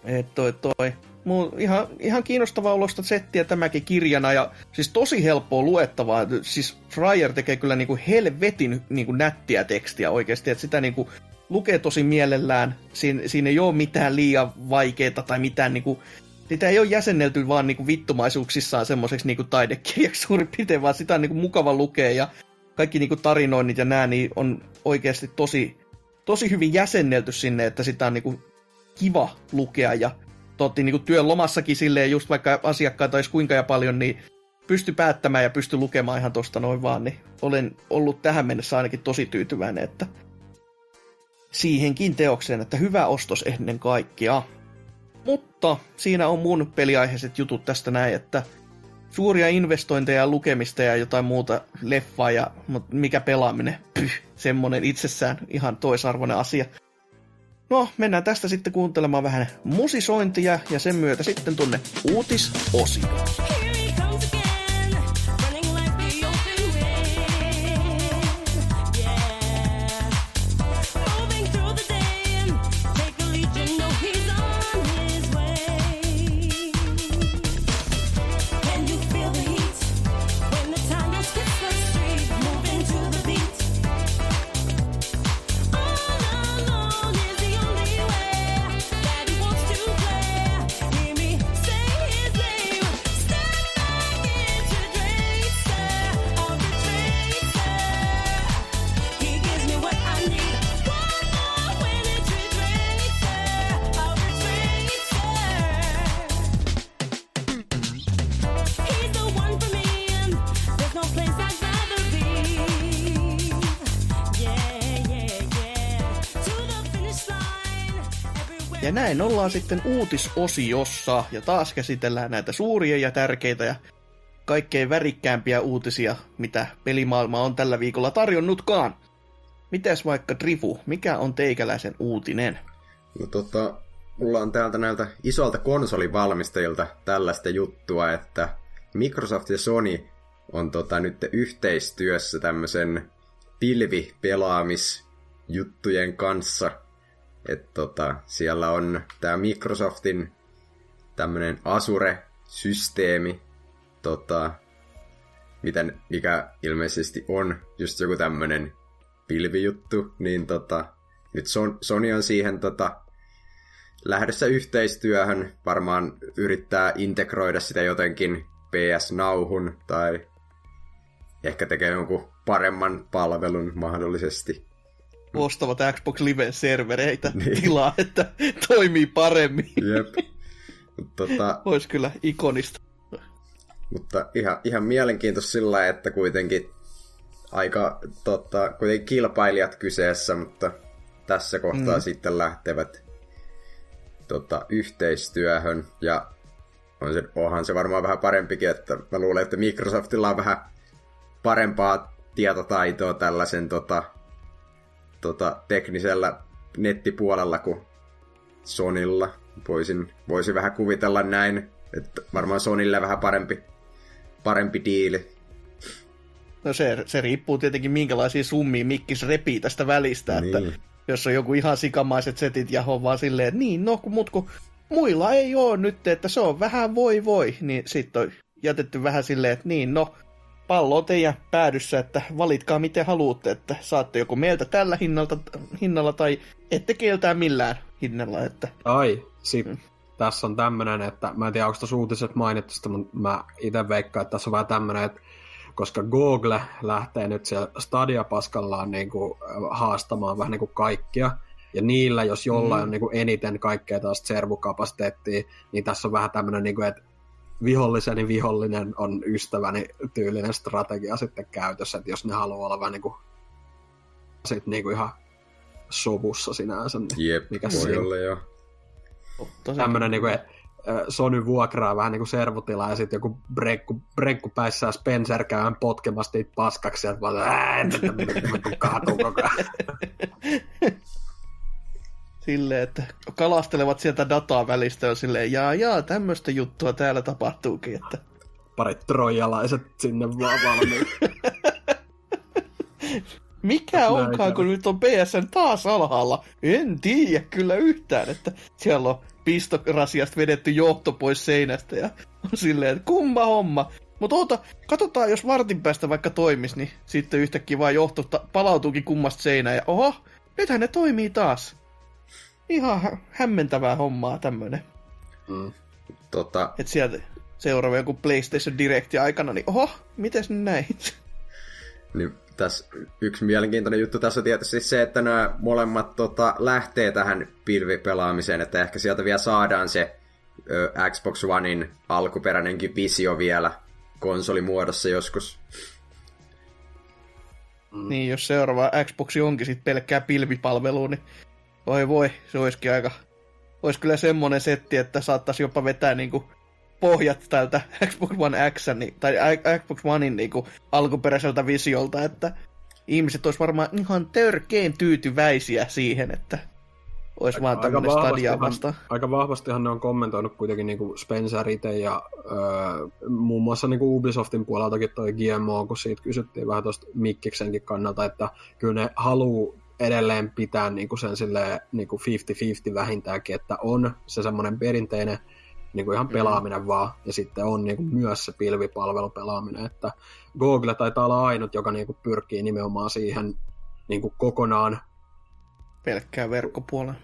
et toi toi. Muu, ihan, ihan kiinnostavaa olosta settiä tämäkin kirjana ja siis tosi helppoa luettavaa. Siis Fryer tekee kyllä niinku helvetin niinku nättiä tekstiä oikeasti, että sitä niinku lukee tosi mielellään. Siin, siinä ei ole mitään liian vaikeaa tai mitään niinku, sitä ei ole jäsennelty vaan niinku vittumaisuuksissaan semmoiseksi niinku taidekirjaksi suurin piirtein, vaan sitä on niinku mukava lukea ja kaikki niinku tarinoinnit ja nää niin on oikeasti tosi, tosi hyvin jäsennelty sinne, että sitä on niinku kiva lukea ja totti niinku työn lomassakin silleen, just vaikka asiakkaita olisi kuinka ja paljon, niin pysty päättämään ja pysty lukemaan ihan tosta noin vaan, niin olen ollut tähän mennessä ainakin tosi tyytyväinen, että siihenkin teokseen, että hyvä ostos ennen kaikkea. Mutta siinä on mun peliaiheiset jutut tästä näin, että suuria investointeja, lukemista ja jotain muuta leffaa ja mikä pelaaminen, pyh, semmonen itsessään ihan toisarvoinen asia. No, mennään tästä sitten kuuntelemaan vähän musisointia ja sen myötä sitten tunne uutisosioon. Ollaan sitten uutisosiossa ja taas käsitellään näitä suuria ja tärkeitä ja kaikkein värikkäämpiä uutisia, mitä pelimaailma on tällä viikolla tarjonnutkaan. Mites vaikka Drifu, mikä on teikäläisen uutinen? No tota, mulla on täältä näiltä isolta konsolivalmistajilta tällaista juttua, että Microsoft ja Sony on tota nyt yhteistyössä tämmöisen pilvipelaamisjuttujen kanssa – että tota, siellä on tämä Microsoftin tämmöinen Azure-systeemi, tota, miten, mikä ilmeisesti on just joku tämmöinen pilvijuttu, niin tota, nyt Sony on siihen tota, lähdössä yhteistyöhön, varmaan yrittää integroida sitä jotenkin PS Nauhun tai ehkä tekee jonkun paremman palvelun mahdollisesti ostavat Xbox Live-servereitä niin. tilaa, että toimii paremmin. Jep. tota, Olisi kyllä ikonista. Mutta ihan, ihan mielenkiintoista sillä että kuitenkin aika tota, kuitenkin kilpailijat kyseessä, mutta tässä kohtaa mm. sitten lähtevät tota, yhteistyöhön. Ja on se, onhan se varmaan vähän parempikin, että mä luulen, että Microsoftilla on vähän parempaa tietotaitoa tällaisen tota, tota, teknisellä nettipuolella kuin Sonilla. Voisin, voisin vähän kuvitella näin, että varmaan Sonille vähän parempi, parempi diili. No se, se riippuu tietenkin minkälaisia summia Mikkis repii tästä välistä, niin. että jos on joku ihan sikamaiset setit ja on vaan silleen, että niin, no mut kun muilla ei ole nyt, että se on vähän voi voi, niin sitten on jätetty vähän silleen, että niin, no pallo on teidän päädyssä, että valitkaa miten haluatte, että saatte joko meiltä tällä hinnalta, hinnalla tai ette kieltää millään hinnalla. Että... Ai, sit mm. tässä on tämmönen, että mä en tiedä, onko tässä uutiset mainittu, mutta mä itse veikkaan, että tässä on vähän tämmönen, että koska Google lähtee nyt siellä Stadia-paskallaan niin kuin haastamaan vähän niin kuin kaikkia, ja niillä, jos jollain mm. on niin kuin eniten kaikkea taas servukapasiteettia, niin tässä on vähän tämmöinen, niin kuin, että viholliseni vihollinen on ystäväni tyylinen strategia sitten käytössä, että jos ne haluaa olla vähän niin kuin, sit niin kuin ihan sovussa sinänsä. Niin Jep, mikä voi olla jo. Tämmöinen niin kuin, Sony vuokraa vähän niin kuin servutilaa ja sitten joku brenkku, brenkku päissään Spencer käy potkemasti paskaksi ja vaan että kaatuu koko ajan. Silleen, että kalastelevat sieltä dataa välistä ja silleen, jaa jaa, tämmöistä juttua täällä tapahtuukin. Että... Parit trojalaiset sinne vaan valmiin. Mikä onkaan, kun nyt on PSN taas alhaalla? En tiedä kyllä yhtään, että siellä on pistorasiasta vedetty johto pois seinästä ja on silleen, että kumma homma. Mutta oota, katsotaan, jos vartin päästä vaikka toimis, niin sitten yhtäkkiä vaan johto palautuukin kummasta seinään ja oho, nythän ne toimii taas. Ihan hämmentävää hommaa tämmönen. Mm. Tota... Et sieltä seuraava joku PlayStation Directi aikana, niin oho, miten näin? Niin tässä yksi mielenkiintoinen juttu tässä on tietysti se, että nämä molemmat tota, lähtee tähän pilvipelaamiseen, että ehkä sieltä vielä saadaan se ö, Xbox Onein alkuperäinenkin visio vielä konsolimuodossa joskus. Mm. Niin, jos seuraava Xbox onkin sitten pelkkää pilvipalvelu, niin voi voi, se olisikin aika... Olisi kyllä semmonen setti, että saattaisi jopa vetää niinku pohjat tältä Xbox One X, niin, tai Xbox Onein niin kuin, alkuperäiseltä visiolta, että ihmiset olisi varmaan ihan törkeen tyytyväisiä siihen, että olisi vaan tämmöinen stadia vasta. Aika vahvastihan ne on kommentoinut kuitenkin niin kuin Spencer itse ja öö, muun muassa niin kuin Ubisoftin puoleltakin toi GMO, kun siitä kysyttiin vähän tuosta Mikkiksenkin kannalta, että kyllä ne haluu edelleen pitää niin kuin sen silleen, niin kuin 50-50 vähintäänkin, että on se semmoinen perinteinen niin kuin ihan pelaaminen mm. vaan, ja sitten on niin kuin myös se pilvipalvelupelaaminen, että Google taitaa olla ainut, joka niin kuin pyrkii nimenomaan siihen niin kuin kokonaan. Pelkkää verkkopuolella.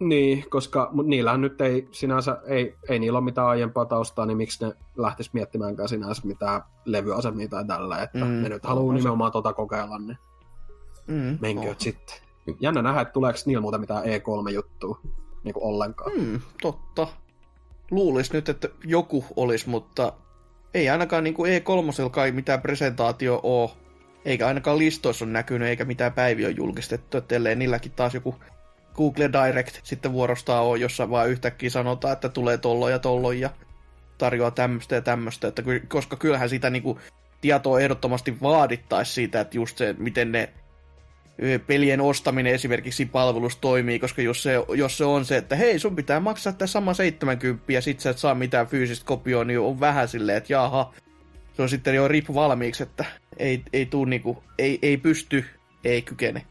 Niin, koska niillähän nyt ei sinänsä, ei, ei niillä ole mitään aiempaa taustaa, niin miksi ne lähtis miettimäänkään sinänsä mitään levyasemia tai tällä, että mm, ne nyt haluaa nimenomaan tota kokeilla, niin mm, menkööt oh. sitten. Jännä nähdä, että tuleeko niillä muuta mitään E3-juttua niin kuin ollenkaan. Mm, totta luulisi nyt, että joku olisi, mutta ei ainakaan niin kuin E3 kai mitään presentaatio ole, eikä ainakaan listoissa on näkynyt, eikä mitään päiviä on julkistettu, että ellei niilläkin taas joku Google Direct sitten vuorostaan on, jossa vaan yhtäkkiä sanotaan, että tulee tollo ja tollo ja tarjoaa tämmöistä ja tämmöistä, että koska kyllähän sitä niin kuin tietoa ehdottomasti vaadittaisi siitä, että just se, miten ne pelien ostaminen esimerkiksi palvelus toimii, koska jos se, jos se on se, että hei, sun pitää maksaa tämä sama 70 ja sit sä et saa mitään fyysistä kopioa, niin on vähän silleen, että jaha, se on sitten jo rip valmiiksi, että ei, ei, tuu niinku, ei, ei pysty, ei kykene.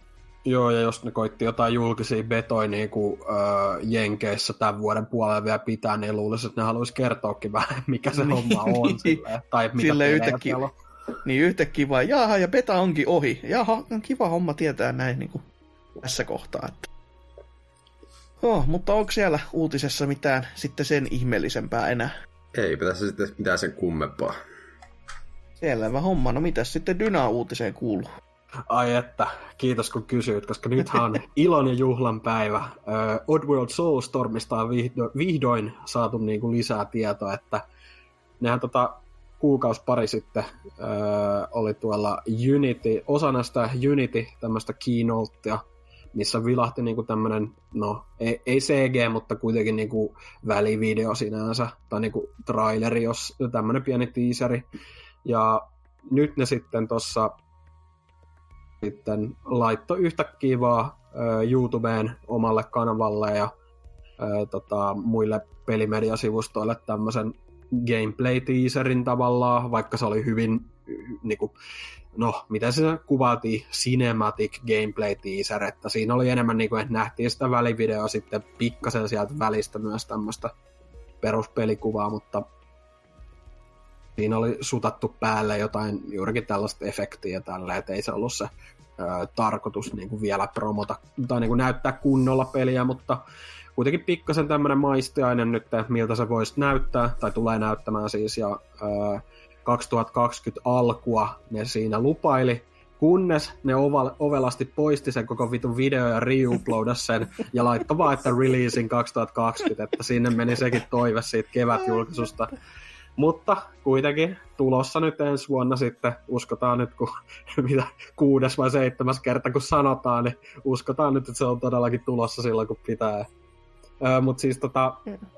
Joo, ja jos ne koitti jotain julkisia betoja niin kuin, äh, Jenkeissä tämän vuoden puolella vielä pitää, niin luulisin, että ne haluaisi kertoakin vähän, mikä se homma on. Silleen, tai mitä Sille yhtäkkiä, niin yhtäkkiä vaan, jaha, ja beta onkin ohi. Jaha, on kiva homma tietää näin niin kuin tässä kohtaa. Että. Oh, mutta onko siellä uutisessa mitään sitten sen ihmeellisempää enää? Ei tässä sitten mitään sen kummempaa. Selvä homma. No mitäs sitten Dyna-uutiseen kuuluu? Ai että, kiitos kun kysyit, koska nythän on ilon ja juhlan päivä. Uh, Oddworld Soulstormista on vihdo, vihdoin saatu niin kuin lisää tietoa, että nehän tota, kuukausi pari sitten uh, oli tuolla Unity, osana sitä Unity tämmöistä keynotea, missä vilahti niinku tämmönen, no ei, ei CG, mutta kuitenkin niinku välivideo sinänsä, tai niinku traileri, jos tämmönen pieni teaseri. Ja nyt ne sitten tuossa sitten laitto yhtäkkiä vaan YouTubeen omalle kanavalle ja ää, tota, muille pelimediasivustoille tämmöisen gameplay-teaserin tavallaan, vaikka se oli hyvin, niinku, no, mitä se kuvailtiin, cinematic gameplay teaser, että siinä oli enemmän niinku, että nähtiin sitä välivideoa sitten pikkasen sieltä välistä myös tämmöistä peruspelikuvaa, mutta siinä oli sutattu päälle jotain juurikin tällaista efektiä tällä, että ei se ollut se ö, tarkoitus niin kuin vielä promota tai niin kuin näyttää kunnolla peliä, mutta kuitenkin pikkasen tämmöinen maistiainen nyt, miltä se voisi näyttää, tai tulee näyttämään siis, ja ö, 2020 alkua ne siinä lupaili, kunnes ne oval, ovelasti poisti sen koko vitun video ja reuploadas sen ja laittoi vaan, että releasing 2020, että sinne meni sekin toive siitä kevätjulkaisusta. Mutta kuitenkin tulossa nyt ensi vuonna sitten, uskotaan nyt, kun mitä kuudes vai seitsemäs kerta kun sanotaan, niin uskotaan nyt, että se on todellakin tulossa silloin, kun pitää. Öö, Mutta siis tota,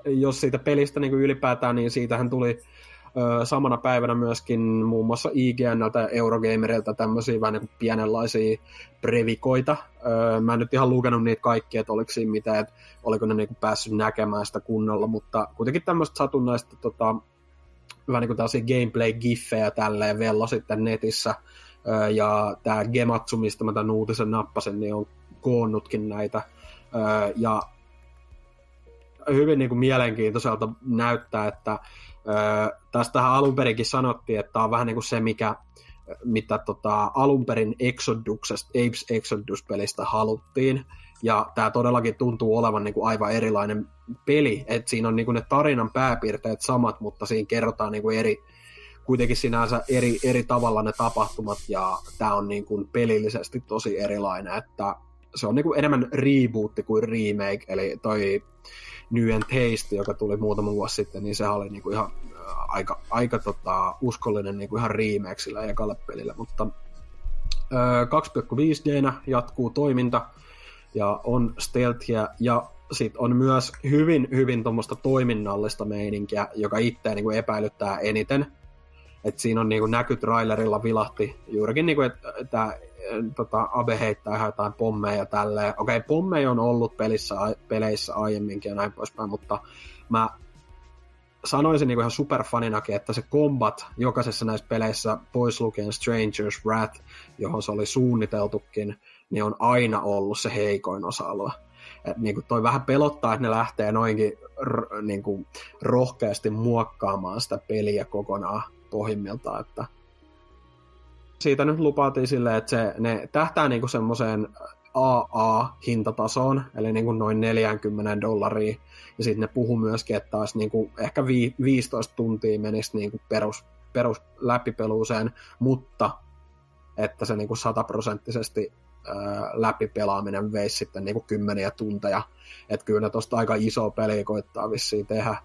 jos siitä pelistä niin ylipäätään, niin siitähän tuli öö, samana päivänä myöskin muun muassa IGNltä ja Eurogamerilta tämmöisiä vähän niin pienenlaisia previkoita. Öö, mä en nyt ihan lukenut niitä kaikkia, että oliko siinä mitään, että oliko ne niin päässyt näkemään sitä kunnolla, mutta kuitenkin tämmöistä satunnaista tota, vähän niin kuin gameplay-giffejä tälleen vello sitten netissä. Ja tämä Gematsu, mistä mä tämän uutisen nappasin, niin on koonnutkin näitä. Ja hyvin niin kuin mielenkiintoiselta näyttää, että tästähän alun perinkin sanottiin, että tämä on vähän niin kuin se, mikä, mitä tota, alun perin Exoduksesta, Apes Exodus-pelistä haluttiin. Ja tämä todellakin tuntuu olevan niin kuin aivan erilainen peli, että siinä on niin kuin ne tarinan pääpiirteet samat, mutta siinä kerrotaan niin kuin eri, kuitenkin sinänsä eri, eri tavalla ne tapahtumat, ja tämä on niin kuin pelillisesti tosi erilainen, että se on niin kuin enemmän rebootti kuin remake, eli toi And Taste, joka tuli muutama vuosi sitten, niin se oli niin kuin ihan aika, aika tota, uskollinen niin kuin ihan remake sillä ekalle pelille, mutta 2,5D jatkuu toiminta, ja on stealthia ja sit on myös hyvin, hyvin tuommoista toiminnallista meininkiä, joka itseä niin kuin epäilyttää eniten. Et siinä on niin kuin näky trailerilla vilahti juurikin, niin kuin, että, että tota, Abe heittää ihan jotain pommeja ja tälleen. Okei, okay, pommeja on ollut pelissä, peleissä aiemminkin ja näin poispäin, mutta mä sanoisin niin ihan superfaninakin, että se combat jokaisessa näissä peleissä, pois lukien Stranger's Wrath, johon se oli suunniteltukin, niin on aina ollut se heikoin osa-alue. Et niin kuin toi vähän pelottaa, että ne lähtee noinkin r- niin kuin rohkeasti muokkaamaan sitä peliä kokonaan pohjimmiltaan, että siitä nyt lupaatiin silleen, että se, ne tähtää niin kuin semmoiseen AA-hintatasoon, eli niin kuin noin 40 dollaria, ja sitten ne puhu myöskin, että taas niin kuin ehkä vi- 15 tuntia menisi niin kuin perus, perus läpipeluuseen, mutta että se niin kuin sataprosenttisesti läpipelaaminen veisi sitten niin kuin kymmeniä tunteja. Että kyllä ne tosta aika iso peli koittaa vissiin tehdä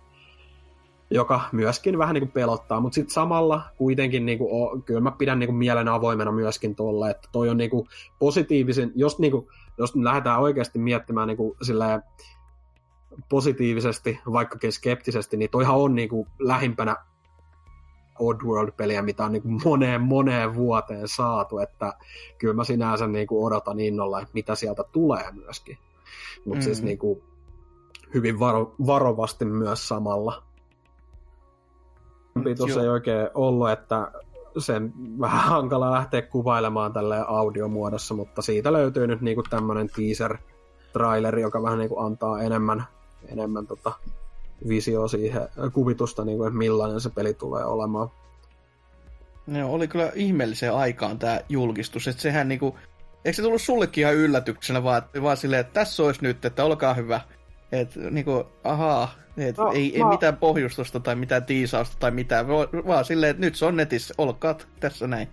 joka myöskin vähän niin kuin pelottaa, mutta sitten samalla kuitenkin niin kuin, kyllä mä pidän niin kuin mielen avoimena myöskin tuolla, että toi on niin kuin positiivisen, jos, niin kuin, jos lähdetään oikeasti miettimään niin kuin silleen, positiivisesti, vaikkakin skeptisesti, niin toihan on niin kuin lähimpänä Oddworld-peliä, mitä on niin kuin moneen moneen vuoteen saatu, että kyllä mä sinänsä niin kuin odotan innolla, että mitä sieltä tulee myöskin. Mutta mm. siis niin kuin hyvin varo, varovasti myös samalla. Tuossa ei oikein ollut, että sen vähän hankala lähteä kuvailemaan tälle audiomuodossa, mutta siitä löytyy nyt niinku tämmönen teaser-traileri, joka vähän niinku antaa enemmän, enemmän tota visio siihen kuvitusta, niin kuin, että millainen se peli tulee olemaan. No, oli kyllä ihmeelliseen aikaan tämä julkistus, että sehän niinku, eikö se tullut sullekin ihan yllätyksenä, vaan, vaan silleen, että tässä olisi nyt, että olkaa hyvä. Että niinku, ahaa, et no, ei, no. ei mitään pohjustusta tai mitään tiisausta tai mitään, vaan silleen, että nyt se on netissä, olkaa tässä näin.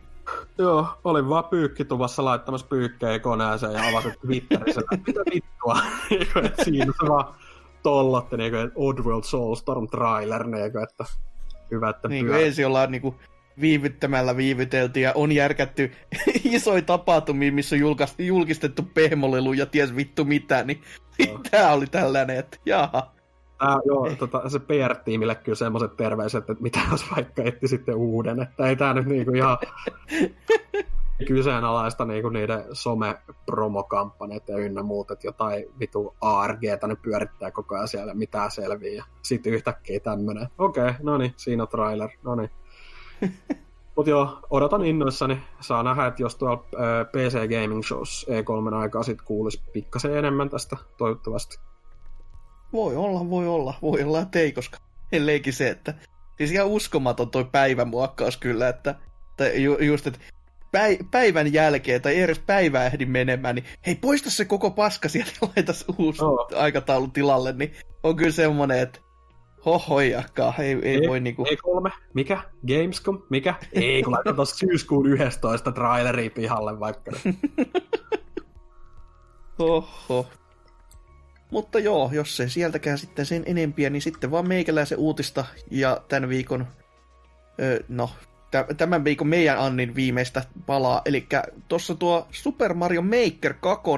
Joo, olin vaan pyykkituvassa laittamassa pyykkejä koneeseen ja avasin Twitterissä, mitä vittua. että siinä se vaan tollotti, niin kuin, Oddworld Soulstorm trailer, niin kuin, että hyvä, että niin kuin ensin ollaan niin kuin, viivyttämällä viivyteltiin ja on järkätty isoja tapahtumia, missä on julkistettu pehmolelu ja ties vittu mitä, niin no. tämä oli tällainen, että jaha. Tää, joo, tota, se PR-tiimille kyllä semmoiset terveiset, että mitä jos vaikka etti sitten uuden, että ei tämä nyt niinku ihan kyseenalaista niinku niiden some-promokampanjat ja ynnä muut, että jotain vitu ARG ne pyörittää koko ajan siellä, mitä selviää. Sitten yhtäkkiä tämmönen. Okei, okay, no niin, siinä on trailer, no niin. Mutta joo, odotan innoissani. Saa nähdä, että jos tuolla PC Gaming Shows E3 aikaa sitten kuulisi pikkasen enemmän tästä, toivottavasti. Voi olla, voi olla, voi olla, että ei, koska elleikin se, että siis ihan uskomaton toi muokkaus kyllä, että, että ju, just, että päivän jälkeen, tai edes päivää ehdi menemään, niin hei, poista se koko paska sieltä ja laita uusi oh. aikataulu tilalle, niin on kyllä semmoinen, että hohojakkaa, ei, ei, ei voi niinku... Ei kolme, mikä? Gamescom, mikä? Ei, kun laitetaan tuossa syyskuun 11 traileria pihalle vaikka. Oho. Mutta joo, jos se sieltäkään sitten sen enempiä, niin sitten vaan meikäläisen uutista ja tämän viikon, öö, no, tämän viikon meidän Annin viimeistä palaa. Eli tuossa tuo Super Mario Maker 2,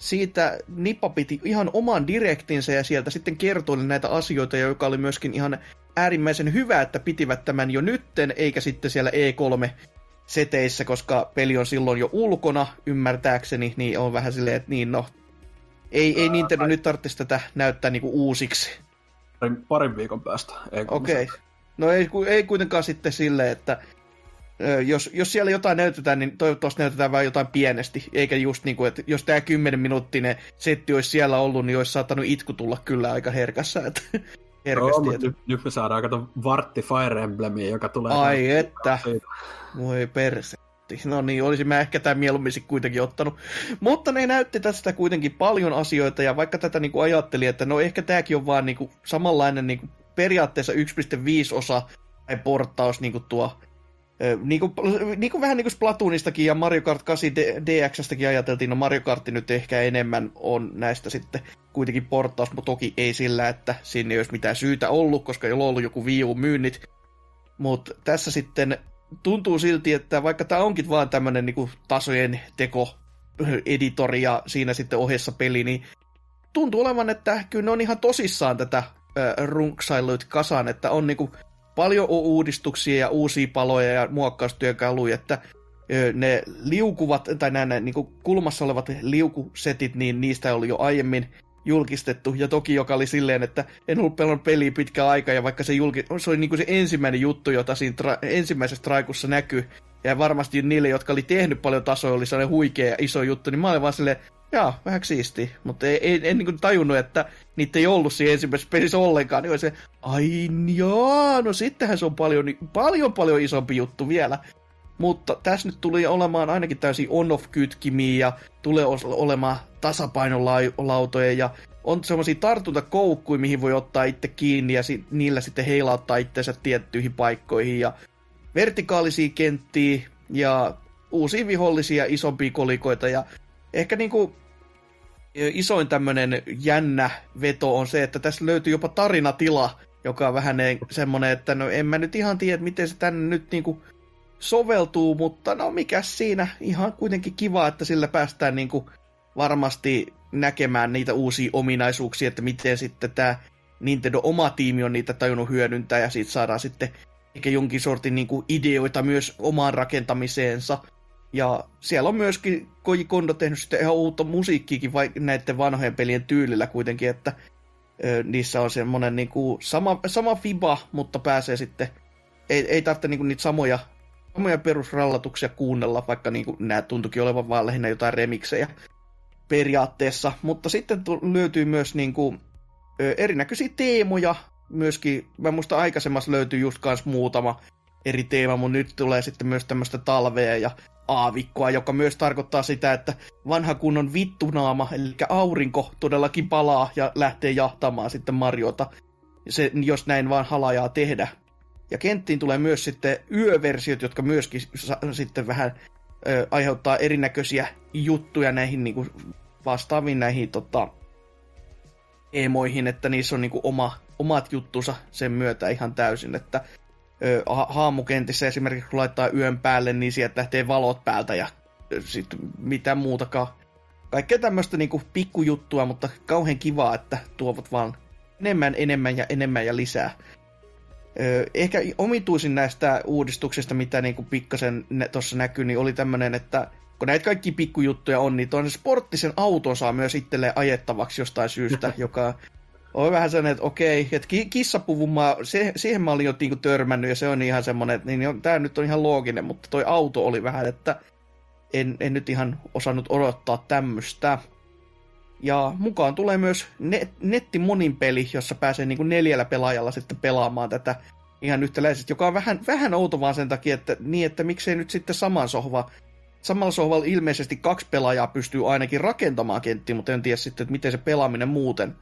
siitä Nipa piti ihan oman direktinsä ja sieltä sitten kertoi näitä asioita, joka oli myöskin ihan äärimmäisen hyvä, että pitivät tämän jo nytten, eikä sitten siellä E3 seteissä, koska peli on silloin jo ulkona, ymmärtääkseni, niin on vähän silleen, että niin no, ei, ei Nintendo nyt tarvitsisi tätä näyttää niinku uusiksi. Parin, parin viikon päästä. Okei. Okay. No ei, ei kuitenkaan sitten silleen, että jos, jos siellä jotain näytetään, niin toivottavasti näytetään vain jotain pienesti, eikä just niin kuin, että jos tämä 10 minuuttinen setti olisi siellä ollut, niin olisi saattanut itku tulla kyllä aika herkässä. Että, herkästi, Joo, että... nyt, nyt, me saadaan kato vartti Fire Emblemia, joka tulee... Ai että, voi perse. No niin, olisin mä ehkä tämä mieluummin kuitenkin ottanut. Mutta ne näytti tästä kuitenkin paljon asioita, ja vaikka tätä niin kuin ajattelin, että no ehkä tämäkin on vaan niin kuin samanlainen niin kuin periaatteessa 1.5 osa tai porttaus niin kuin tuo niin kuin, niin kuin vähän niin kuin Splatoonistakin ja Mario Kart 8 DXstäkin ajateltiin, no Mario Kart nyt ehkä enemmän on näistä sitten kuitenkin porttaus, mutta toki ei sillä, että sinne ei olisi mitään syytä ollut, koska ei ole ollut joku Wii U-myynnit. Mutta tässä sitten tuntuu silti, että vaikka tämä onkin vaan tämmöinen niin tasojen teko editori ja siinä sitten ohessa peli, niin tuntuu olevan, että kyllä ne on ihan tosissaan tätä runksailuit kasaan, että on niinku paljon uudistuksia ja uusia paloja ja muokkaustyökaluja, että ne liukuvat, tai nämä niin kulmassa olevat liukusetit, niin niistä oli jo aiemmin julkistettu, ja toki joka oli silleen, että en ollut pelannut peliä pitkä aika, ja vaikka se, julki, se oli niin se ensimmäinen juttu, jota siinä tra- ensimmäisessä traikussa näkyy, ja varmasti niille, jotka oli tehnyt paljon tasoja, oli sellainen huikea ja iso juttu, niin mä olin vaan silleen, Jaa, vähän siisti, mutta ei, ei, en niin tajunnut, että niitä ei ollut siinä ensimmäisessä pelissä ollenkaan. Niin se, ai joo, no sittenhän se on paljon, paljon paljon isompi juttu vielä. Mutta tässä nyt tuli olemaan ainakin täysin on-off-kytkimiä ja tulee olemaan tasapainolautoja ja on semmoisia tartuntakoukkuja, mihin voi ottaa itse kiinni ja si- niillä sitten heilauttaa itsensä tiettyihin paikkoihin ja vertikaalisia kenttiä ja uusia vihollisia, isompia kolikoita ja ehkä niinku isoin tämmöinen jännä veto on se, että tässä löytyy jopa tarinatila, joka on vähän semmoinen, että no en mä nyt ihan tiedä, miten se tänne nyt niinku soveltuu, mutta no mikä siinä, ihan kuitenkin kiva, että sillä päästään niinku varmasti näkemään niitä uusia ominaisuuksia, että miten sitten tämä Nintendo oma tiimi on niitä tajunnut hyödyntää ja siitä saadaan sitten eikä jonkin sortin niinku ideoita myös omaan rakentamiseensa. Ja siellä on myöskin Koji Kondo tehnyt sitten ihan uutta musiikkiikin vai näiden vanhojen pelien tyylillä kuitenkin, että ö, niissä on semmoinen niinku sama, sama fiba, mutta pääsee sitten, ei, ei tarvitse niinku niitä samoja, samoja perusrallatuksia kuunnella, vaikka niinku nämä tuntuikin olevan vaan lähinnä jotain remiksejä periaatteessa. Mutta sitten löytyy myös niinku, ö, erinäköisiä teemoja, myöskin, mä muista aikaisemmassa löytyy just kans muutama eri teema, mutta nyt tulee sitten myös tämmöistä talvea ja aavikkoa, joka myös tarkoittaa sitä, että vanha kunnon vittunaama, eli aurinko todellakin palaa ja lähtee jahtamaan sitten Mariota, se, jos näin vaan halajaa tehdä. Ja kenttiin tulee myös sitten yöversiot, jotka myöskin sa- sitten vähän ö, aiheuttaa erinäköisiä juttuja näihin niin kuin vastaaviin näihin tota, emoihin, että niissä on niin kuin oma, omat juttusa sen myötä ihan täysin, että ö, ha- haamukentissä esimerkiksi kun laittaa yön päälle, niin sieltä lähtee valot päältä ja sitten mitä muutakaan. Kaikkea tämmöistä niinku pikkujuttua, mutta kauhean kivaa, että tuovat vaan enemmän, enemmän ja enemmän ja lisää. Ehkä omituisin näistä uudistuksista, mitä niinku pikkasen tuossa näkyy, niin oli tämmöinen, että kun näitä kaikki pikkujuttuja on, niin tuon sporttisen auton saa myös itselleen ajettavaksi jostain syystä, joka on vähän sellainen, että okei, että kissapuvun mä, se, siihen mä olin jo niinku törmännyt ja se on ihan semmoinen, että niin, tämä nyt on ihan looginen, mutta toi auto oli vähän, että en, en nyt ihan osannut odottaa tämmöistä. Ja mukaan tulee myös net, nettimonin peli, jossa pääsee niin kuin neljällä pelaajalla sitten pelaamaan tätä ihan yhtäläisesti, joka on vähän, vähän outo vaan sen takia, että, niin, että miksei nyt sitten saman sohva Samalla sohvalla ilmeisesti kaksi pelaajaa pystyy ainakin rakentamaan kenttiä, mutta en tiedä sitten, että miten se pelaaminen muuten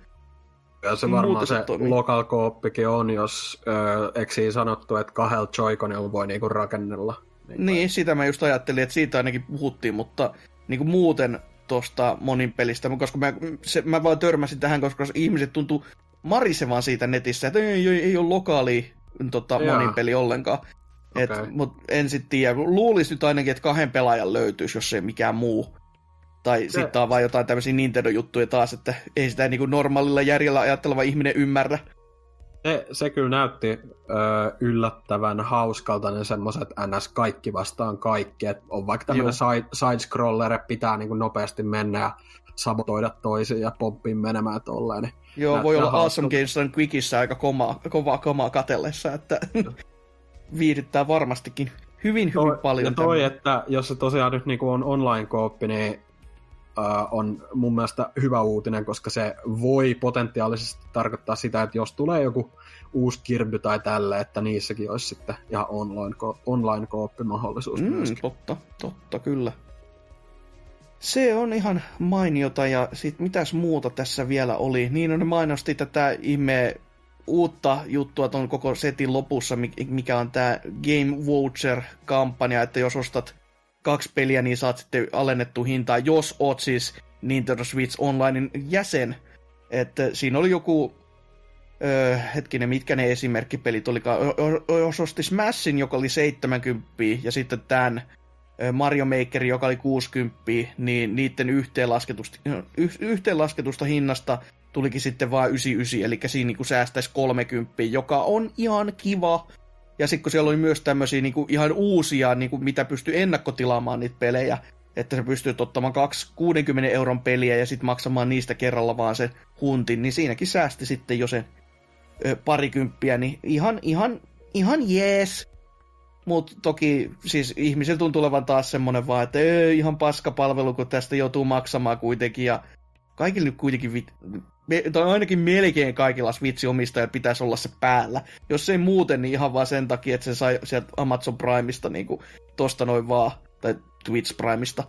ja se varmaan se, se local kooppikin on, jos äh, eikö sanottu, että kahdella joikonilla voi niinku rakennella niin, niin sitä mä just ajattelin, että siitä ainakin puhuttiin, mutta niin kuin muuten tuosta monin pelistä, koska mä, se, mä vaan törmäsin tähän, koska ihmiset tuntuu marisevan siitä netissä, että ei, ei, ei ole lokaali tota, monin peli ollenkaan. Okay. Mutta en sitten tiedä. Luulisi nyt ainakin, että kahden pelaajan löytyisi, jos ei mikään muu. Tai se... sitten on vain jotain tämmöisiä Nintendo-juttuja taas, että ei sitä niin kuin normaalilla järjellä ajatteleva ihminen ymmärrä. Se, se kyllä näytti ö, yllättävän hauskalta ne semmoiset NS kaikki vastaan kaikki, että on vaikka tämmöinen side, side-scroller, pitää niin kuin nopeasti mennä ja sabotoida toisiin ja pomppiin menemään tolleen. Niin Joo, voi olla Awesome Games on Quickissä aika kovaa, kovaa kamaa katellessa, että viihdyttää varmastikin hyvin, hyvin toi, paljon. Ja toi, tämän. että jos se tosiaan nyt niin kuin on online-kooppi, niin uh, on mun mielestä hyvä uutinen, koska se voi potentiaalisesti tarkoittaa sitä, että jos tulee joku uusi Kirby tai tälle, että niissäkin olisi sitten ihan online, ko- online kooppimahdollisuus mm, myöskin. Totta, totta, kyllä. Se on ihan mainiota, ja sit mitäs muuta tässä vielä oli? Niin on mainosti tätä ihme uutta juttua tuon koko setin lopussa, mikä on tämä Game Voucher-kampanja, että jos ostat kaksi peliä, niin saat sitten alennettu hintaa, jos oot siis Nintendo Switch Onlinein jäsen. Että siinä oli joku, öö, hetkinen, mitkä ne esimerkkipelit olikaan. Jos osti Smashin, joka oli 70, ja sitten tämän Mario Maker, joka oli 60, niin niiden yhteenlasketusta, yhteenlasketusta hinnasta tulikin sitten vain 99, eli siinä niin säästäisi 30, joka on ihan kiva ja sitten kun siellä oli myös tämmöisiä niinku ihan uusia, niinku, mitä pystyy ennakkotilaamaan niitä pelejä, että sä pystyt ottamaan kaksi 60 euron peliä ja sitten maksamaan niistä kerralla vaan se huntin, niin siinäkin säästi sitten jo sen ö, parikymppiä, niin ihan, ihan, ihan jees. Mutta toki siis ihmisillä tuntuu olevan taas semmonen vaan, että ihan paskapalvelu, kun tästä joutuu maksamaan kuitenkin. Ja kaikille kuitenkin me, tai ainakin melkein kaikilla Switch-omistajilla pitäisi olla se päällä. Jos ei muuten, niin ihan vaan sen takia, että se sai sieltä Amazon Primeista niin kuin, tosta noin vaan, tai Twitch Primeista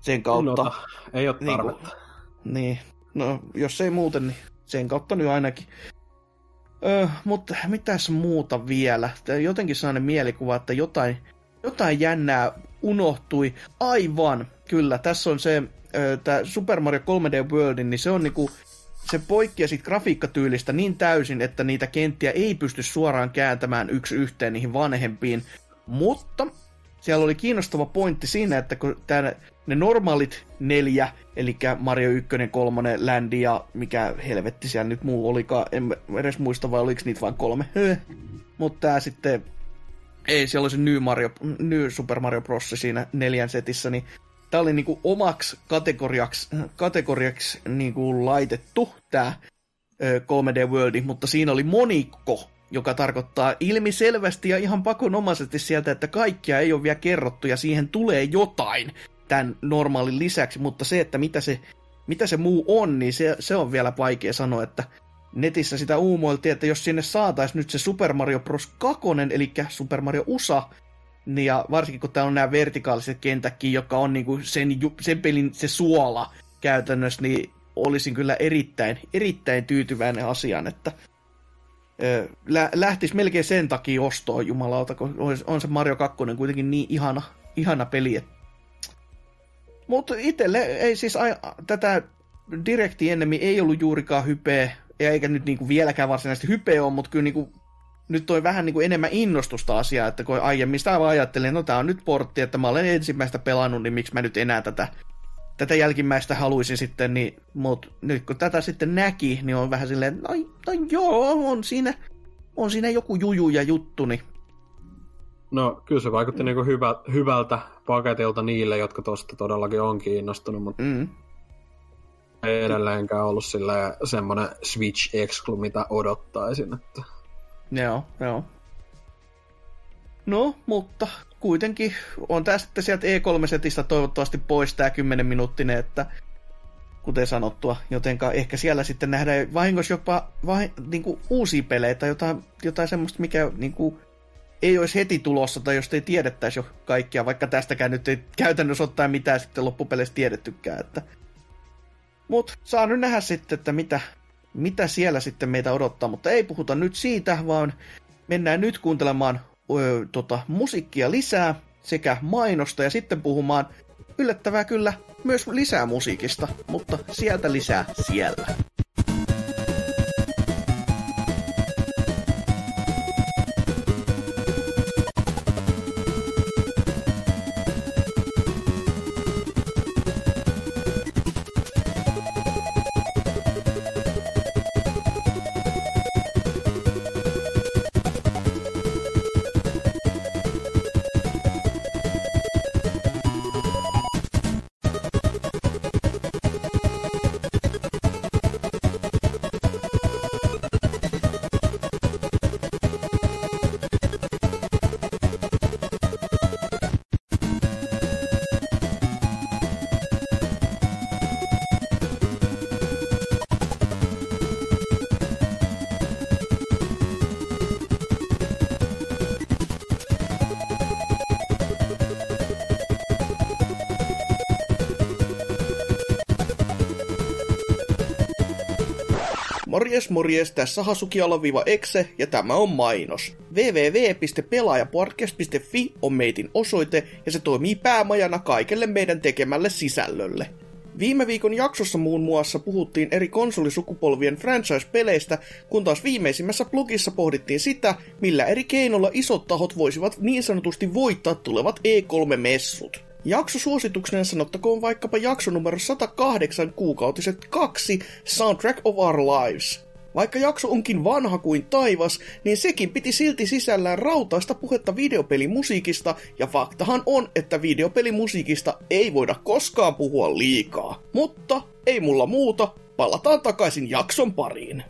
sen kautta. No, ei ole tarvetta. Niin, niin, no jos ei muuten, niin sen kautta nyt ainakin. Öö, mutta mitäs muuta vielä? Jotenkin sellainen mielikuva, että jotain, jotain jännää unohtui. Aivan, kyllä. Tässä on se, tämä Super Mario 3D World, niin se on niinku se poikkeaa siitä grafiikkatyylistä niin täysin, että niitä kenttiä ei pysty suoraan kääntämään yksi yhteen niihin vanhempiin, mutta siellä oli kiinnostava pointti siinä, että kun tää, ne normaalit neljä, eli Mario 1, 3, Landi ja mikä helvetti siellä nyt muu olikaan, en edes muista vai oliko niitä vain kolme, mutta tää sitten, ei, siellä oli se New, Mario, New Super Mario Bros. siinä neljän setissä, niin tämä oli niinku omaksi kategoriaksi, kategoriaksi niinku laitettu tämä 3D World, mutta siinä oli monikko, joka tarkoittaa ilmiselvästi ja ihan pakonomaisesti sieltä, että kaikkia ei ole vielä kerrottu ja siihen tulee jotain tämän normaalin lisäksi, mutta se, että mitä se, mitä se muu on, niin se, se on vielä vaikea sanoa, että netissä sitä uumoiltiin, että jos sinne saataisiin nyt se Super Mario Bros. 2, eli Super Mario USA, ja varsinkin kun täällä on nämä vertikaaliset kentäkin, joka on niinku sen, sen pelin se suola käytännössä, niin olisin kyllä erittäin, erittäin tyytyväinen asiaan, että lä- lähtisi melkein sen takia ostoon jumalauta, kun on se Mario 2 kuitenkin niin ihana, ihana peli. Mutta itselle ei siis a- tätä direkti ennemmin ei ollut juurikaan hypeä, eikä nyt niinku vieläkään varsinaisesti hypeä ole, mutta kyllä niinku, nyt toi vähän niinku enemmän innostusta asiaa, että kun aiemmin sitä ajattelin, no tää on nyt portti, että mä olen ensimmäistä pelannut, niin miksi mä nyt enää tätä tätä jälkimmäistä haluaisin sitten, niin, mutta nyt kun tätä sitten näki, niin on vähän silleen, no, no joo, on siinä, on siinä joku juju ja juttu, niin No kyllä se vaikutti niin hyvä, hyvältä paketilta niille, jotka tuosta todellakin on kiinnostunut, mutta mm. ei edelleenkään ollut semmoinen Switch Exclu, mitä odottaisin. Että... Joo, joo. No, mutta kuitenkin on tämä sitten sieltä E3-setistä toivottavasti pois tämä 10 minuuttinen, että kuten sanottua, jotenka ehkä siellä sitten nähdään vahingossa jopa vahin, niin kuin uusia pelejä tai jotain, jotain semmoista, mikä niin kuin, ei olisi heti tulossa tai jos ei tiedettäisi jo kaikkia, vaikka tästäkään nyt ei käytännössä ottaa mitään sitten loppupeleissä tiedettykään. Että... Mutta saa nyt nähdä sitten, että mitä, mitä siellä sitten meitä odottaa, mutta ei puhuta nyt siitä, vaan mennään nyt kuuntelemaan ö, tota, musiikkia lisää sekä mainosta ja sitten puhumaan yllättävää kyllä myös lisää musiikista, mutta sieltä lisää siellä. Morjes morjes, tässä Hasuki-exe ja tämä on mainos. www.pelaajapodcast.fi on meitin osoite ja se toimii päämajana kaikelle meidän tekemälle sisällölle. Viime viikon jaksossa muun muassa puhuttiin eri konsolisukupolvien franchise-peleistä, kun taas viimeisimmässä blogissa pohdittiin sitä, millä eri keinolla isot tahot voisivat niin sanotusti voittaa tulevat E3-messut. Jaksosuosituksena sanottakoon vaikkapa jakso numero 108 kuukautiset 2 Soundtrack of Our Lives. Vaikka jakso onkin vanha kuin taivas, niin sekin piti silti sisällään rautaista puhetta videopelimusiikista, ja faktahan on, että videopelimusiikista ei voida koskaan puhua liikaa. Mutta ei mulla muuta, palataan takaisin jakson pariin.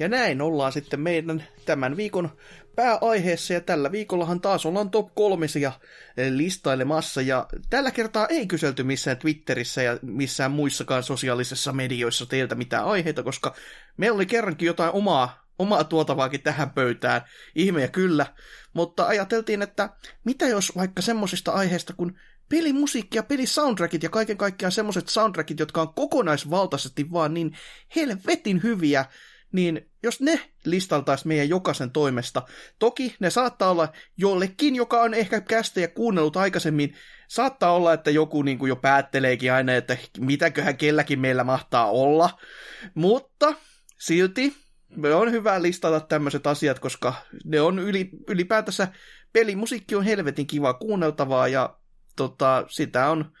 Ja näin ollaan sitten meidän tämän viikon pääaiheessa ja tällä viikollahan taas ollaan top kolmisia eh, listailemassa ja tällä kertaa ei kyselty missään Twitterissä ja missään muissakaan sosiaalisessa medioissa teiltä mitään aiheita, koska meillä oli kerrankin jotain omaa, omaa tuotavaakin tähän pöytään, ihme ja kyllä, mutta ajateltiin, että mitä jos vaikka semmosista aiheista kuin pelimusiikki ja pelisoundtrackit ja kaiken kaikkiaan semmoset soundtrackit, jotka on kokonaisvaltaisesti vaan niin helvetin hyviä, niin jos ne listaltaisiin meidän jokaisen toimesta, toki ne saattaa olla jollekin, joka on ehkä kästejä kuunnellut aikaisemmin, saattaa olla, että joku niin kuin jo päätteleekin aina, että mitäköhän kelläkin meillä mahtaa olla, mutta silti me on hyvä listata tämmöiset asiat, koska ne on yli, ylipäätänsä, pelimusiikki on helvetin kiva kuunneltavaa ja tota, sitä on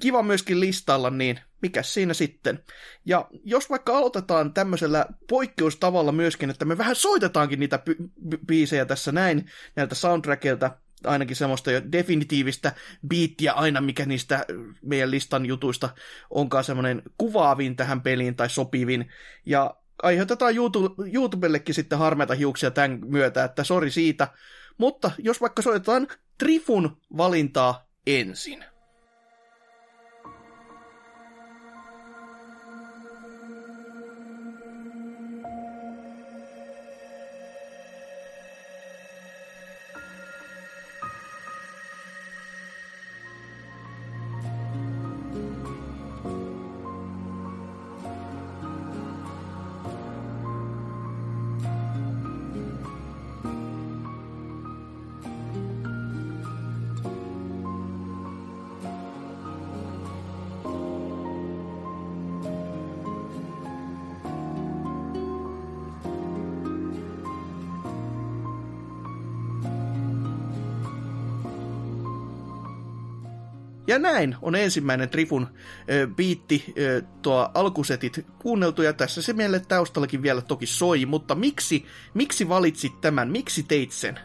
kiva myöskin listalla, niin mikä siinä sitten. Ja jos vaikka aloitetaan tämmöisellä poikkeustavalla myöskin, että me vähän soitetaankin niitä biisejä tässä näin näiltä soundtrackilta, ainakin semmoista jo definitiivistä biittiä aina, mikä niistä meidän listan jutuista onkaan semmoinen kuvaavin tähän peliin tai sopivin. Ja aiheutetaan YouTube, YouTubellekin sitten harmeita hiuksia tämän myötä, että sori siitä. Mutta jos vaikka soitetaan Trifun valintaa ensin. Ja näin on ensimmäinen Trifun ö, biitti, ö, tuo alkusetit kuunneltu, ja tässä se meille taustallakin vielä toki soi, mutta miksi, miksi valitsit tämän, miksi teit sen?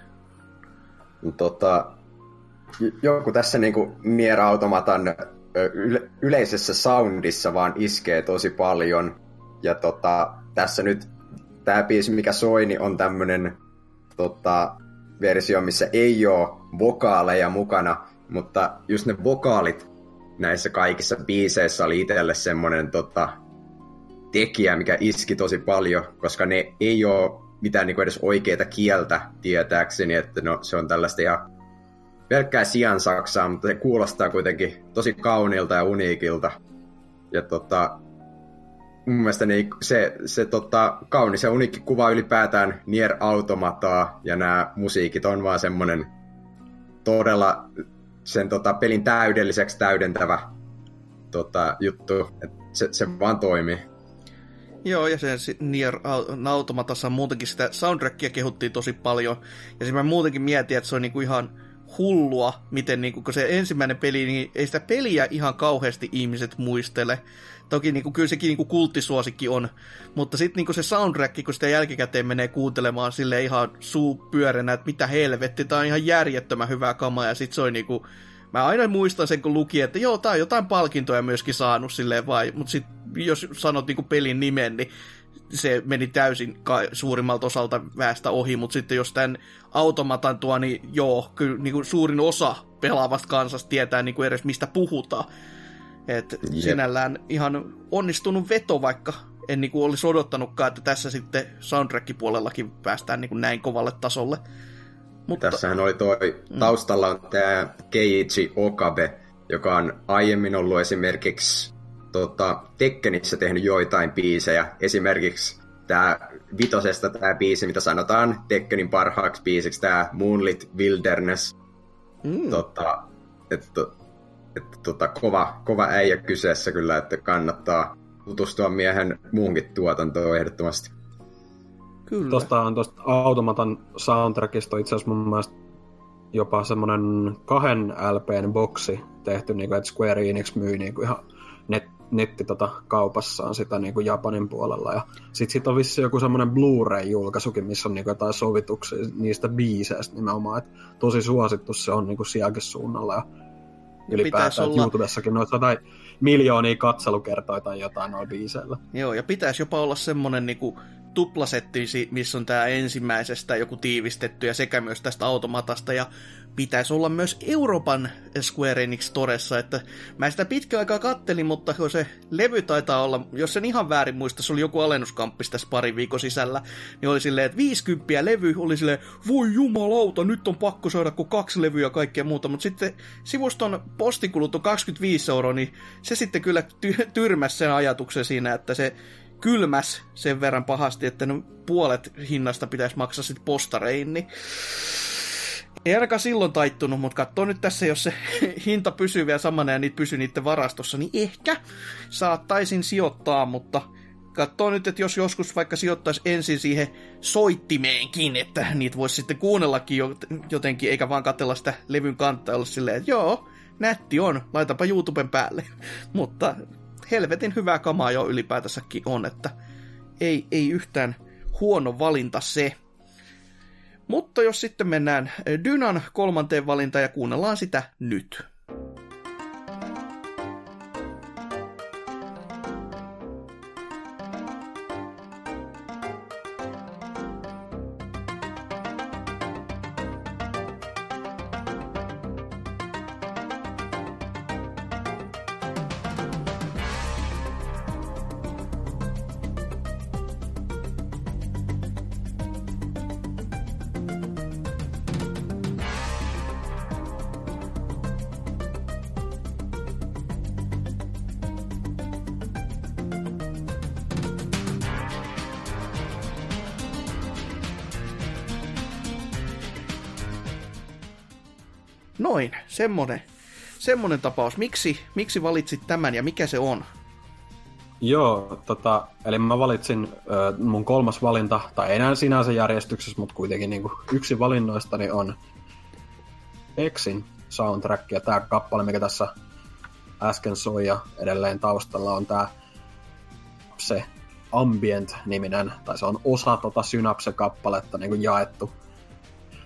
Tota, joku tässä niinku Nier Automatan yle- yleisessä soundissa vaan iskee tosi paljon. Ja tota, tässä nyt tämä biisi, mikä soi, niin on tämmönen tota, versio, missä ei ole vokaaleja mukana, mutta just ne vokaalit näissä kaikissa biiseissä oli itselle semmoinen tota, tekijä, mikä iski tosi paljon, koska ne ei ole mitään niin edes oikeita kieltä tietääkseni, että no, se on tällaista ihan pelkkää sian saksaa, mutta se kuulostaa kuitenkin tosi kauniilta ja uniikilta. Ja tota, mun mielestä niin se, se tota, kaunis ja uniikki kuva ylipäätään Nier Automataa ja nämä musiikit on vaan semmonen todella sen tota, pelin täydelliseksi täydentävä tota, juttu, että se, se vaan toimii. Joo, ja se Nier Automatassa muutenkin sitä soundtrackia kehuttiin tosi paljon. Ja sitten mä muutenkin mietin, että se on niinku ihan hullua, miten niinku, kun se ensimmäinen peli, niin ei sitä peliä ihan kauheasti ihmiset muistele. Toki niinku, kyllä sekin niinku kulttisuosikki on, mutta sitten niinku se soundtrack, kun sitä jälkikäteen menee kuuntelemaan sille ihan suu pyöränä, että mitä helvetti, tää on ihan järjettömän hyvää kamaa, ja sitten se on niinku, mä aina muistan sen, kun luki, että joo, tää on jotain palkintoja myöskin saanut silleen vai, mutta sitten jos sanot niinku pelin nimen, niin se meni täysin suurimmalta osalta väestä ohi, mutta sitten jos tämän automatan tuo, niin joo, kyllä niin kuin suurin osa pelaavasta kansasta tietää niin kuin edes mistä puhutaan. Et sinällään ihan onnistunut veto, vaikka en niin kuin olisi odottanutkaan, että tässä sitten soundtrack-puolellakin päästään niin kuin näin kovalle tasolle. Mutta... Tässähän oli toi, mm. taustalla on tämä Keiichi Okabe, joka on aiemmin ollut esimerkiksi tota, Tekkenissä tehnyt joitain biisejä. Esimerkiksi tämä vitosesta tämä biisi, mitä sanotaan Tekkenin parhaaksi biisiksi, tämä Moonlit Wilderness. Mm. Tota, että, että tota, kova, kova äijä kyseessä kyllä, että kannattaa tutustua miehen muunkin tuotantoon ehdottomasti. Kyllä. Tuosta on tuosta Automatan soundtrackista itse asiassa mun mielestä jopa semmoinen kahden LPn boksi tehty, niin kuin, että Square Enix myy niin kuin ihan net, netti tota, kaupassaan sitä niin kuin Japanin puolella. Ja sit, sit on vissi joku semmoinen Blu-ray-julkaisukin, missä on niin kuin jotain sovituksia niistä biiseistä nimenomaan. Et tosi suosittu se on niin kuin sielläkin suunnalla. Ja ylipäätään olla... YouTubessakin noita jotain miljoonia katselukertoja tai jotain noin biiseillä. Joo, ja pitäisi jopa olla semmoinen niin kuin tuplasetti, missä on tämä ensimmäisestä joku tiivistetty ja sekä myös tästä automatasta. Ja pitäisi olla myös Euroopan Square Enix Toressa, että mä sitä pitkä aikaa kattelin, mutta se levy taitaa olla, jos sen ihan väärin muista, se oli joku alennuskamppi tässä pari viikon sisällä, niin oli silleen, että 50 levy oli silleen, voi jumalauta, nyt on pakko saada kuin kaksi levyä ja kaikkea muuta, mutta sitten sivuston postikulut on 25 euroa, niin se sitten kyllä ty- tyrmäsi sen ajatuksen siinä, että se kylmäs sen verran pahasti, että no puolet hinnasta pitäisi maksaa sitten postareihin, niin ei ainakaan silloin taittunut, mutta katso nyt tässä, jos se hinta pysyy vielä samana ja niitä pysyy niiden varastossa, niin ehkä saattaisin sijoittaa, mutta katso nyt, että jos joskus vaikka sijoittaisi ensin siihen soittimeenkin, että niitä voisi sitten kuunnellakin jotenkin, eikä vaan katsella sitä levyn kantta olla silleen, että joo, nätti on, laitapa YouTuben päälle. mutta helvetin hyvää kamaa jo ylipäätänsäkin on, että ei, ei yhtään huono valinta se. Mutta jos sitten mennään Dynan kolmanteen valintaan ja kuunnellaan sitä nyt. Semmonen, semmonen tapaus. Miksi, miksi valitsit tämän ja mikä se on? Joo, tota, eli mä valitsin ö, mun kolmas valinta, tai enää sinänsä järjestyksessä, mutta kuitenkin niin kuin yksi valinnoistani on Exin soundtrack, ja tämä kappale, mikä tässä äsken soi ja edelleen taustalla on tämä se Ambient-niminen, tai se on osa tota Synapse-kappaletta niin kuin jaettu,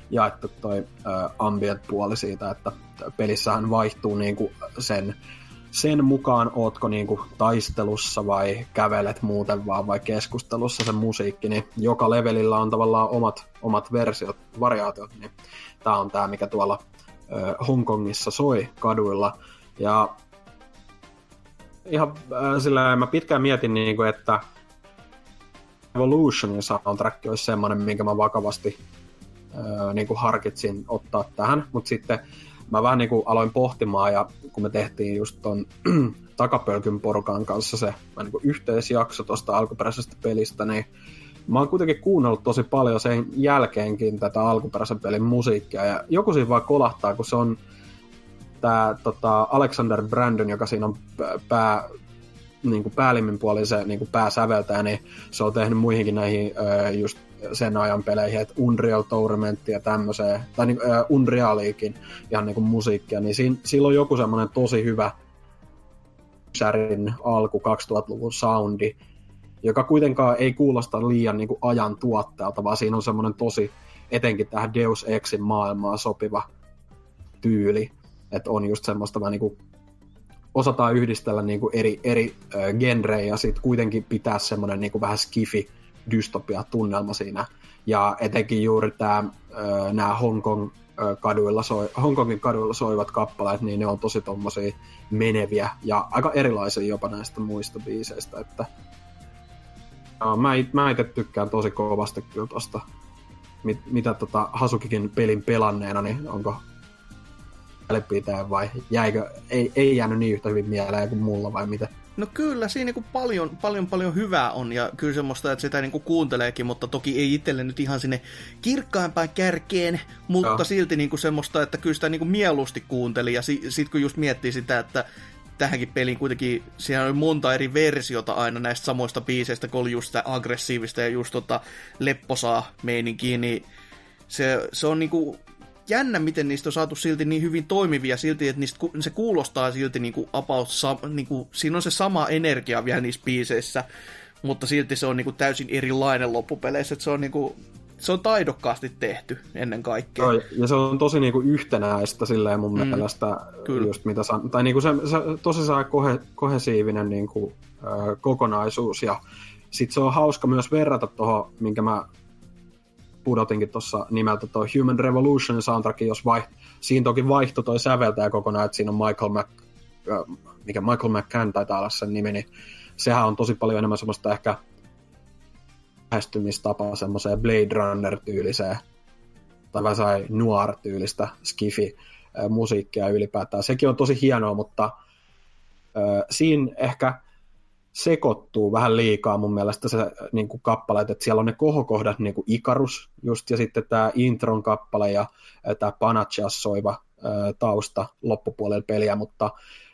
jaettu toi ä, Ambient-puoli siitä, että pelissähän vaihtuu niin kuin sen, sen mukaan, ootko niin kuin taistelussa vai kävelet muuten vaan vai keskustelussa se musiikki, niin joka levelillä on tavallaan omat, omat versiot, variaatiot, niin tämä on tämä, mikä tuolla Hongkongissa soi kaduilla. Ja ihan sillä mä pitkään mietin, niin kuin, että Evolutionin soundtrack olisi semmoinen, minkä mä vakavasti äh, niin kuin harkitsin ottaa tähän, mutta sitten mä vähän niin kuin aloin pohtimaan ja kun me tehtiin just ton takapölkyn porukan kanssa se niin kuin yhteisjakso tuosta alkuperäisestä pelistä, niin mä oon kuitenkin kuunnellut tosi paljon sen jälkeenkin tätä alkuperäisen pelin musiikkia ja joku siinä vaan kolahtaa, kun se on tämä tota, Alexander Brandon, joka siinä on pää, niin kuin päällimmin puolin se niin kuin pääsäveltäjä, niin se on tehnyt muihinkin näihin just sen ajan peleihin, että Unreal Tournament ja tämmöiseen, tai niin, ö, Unrealiikin ihan niin kuin musiikkia, niin siinä, sillä on joku semmoinen tosi hyvä särin alku 2000-luvun soundi, joka kuitenkaan ei kuulosta liian niin kuin ajan tuotteelta, vaan siinä on semmoinen tosi etenkin tähän Deus Exin maailmaan sopiva tyyli. Että on just semmoista vähän niin kuin osataan yhdistellä niin kuin eri, eri äh, genrejä ja sitten kuitenkin pitää semmoinen niin vähän skifi dystopia tunnelma siinä. Ja etenkin juuri tämä, nämä Hongkong kaduilla soi, Hongkongin kaduilla soivat kappaleet, niin ne on tosi tommosia meneviä ja aika erilaisia jopa näistä muista biiseistä, että ja, mä, it, mä itse tykkään tosi kovasti kyllä tosta, mit, mitä tota Hasukikin pelin pelanneena, niin onko mielipiteen vai jäikö, ei, ei jäänyt niin yhtä hyvin mieleen kuin mulla vai mitä? No kyllä, siinä niinku paljon, paljon, paljon hyvää on ja kyllä semmoista, että sitä niinku kuunteleekin, mutta toki ei itselle nyt ihan sinne kirkkaimpaan kärkeen, mutta ja. silti niinku semmoista, että kyllä sitä niinku mieluusti kuunteli ja si- sit kun just miettii sitä, että tähänkin peliin kuitenkin, siellä on monta eri versiota aina näistä samoista biiseistä, kun oli just sitä aggressiivista ja just tota lepposaa meininkiä, niin se, se on niinku jännä, miten niistä on saatu silti niin hyvin toimivia silti, että niistä, se kuulostaa silti niin kuin about, niin kuin, siinä on se sama energia vielä niissä biiseissä, mutta silti se on niin kuin täysin erilainen loppupeleissä, että se on niin kuin, se on taidokkaasti tehty ennen kaikkea. Joo, ja se on tosi niinku yhtenäistä silleen mun mm, mielestä, kyllä. just mitä san, tai niinku se, se tosi saa kohe, kohesiivinen niinku, ö, kokonaisuus, ja sitten se on hauska myös verrata tuohon, minkä mä pudotinkin tuossa nimeltä tuo Human Revolution soundtrack, jos vai, siinä toki vaihtui toi säveltäjä kokonaan, että siinä on Michael Mac, äh, mikä Michael McCann taitaa olla sen nimi, niin sehän on tosi paljon enemmän semmoista ehkä lähestymistapaa semmoiseen Blade Runner-tyyliseen tai vähän sai noir-tyylistä skifi musiikkia ylipäätään. Sekin on tosi hienoa, mutta äh, siinä ehkä sekoittuu vähän liikaa mun mielestä se niin kuin kappaleet, että siellä on ne kohokohdat niin kuin Ikarus just, ja sitten tämä intron kappale ja tämä Panachas soiva ää, tausta loppupuolella peliä, mutta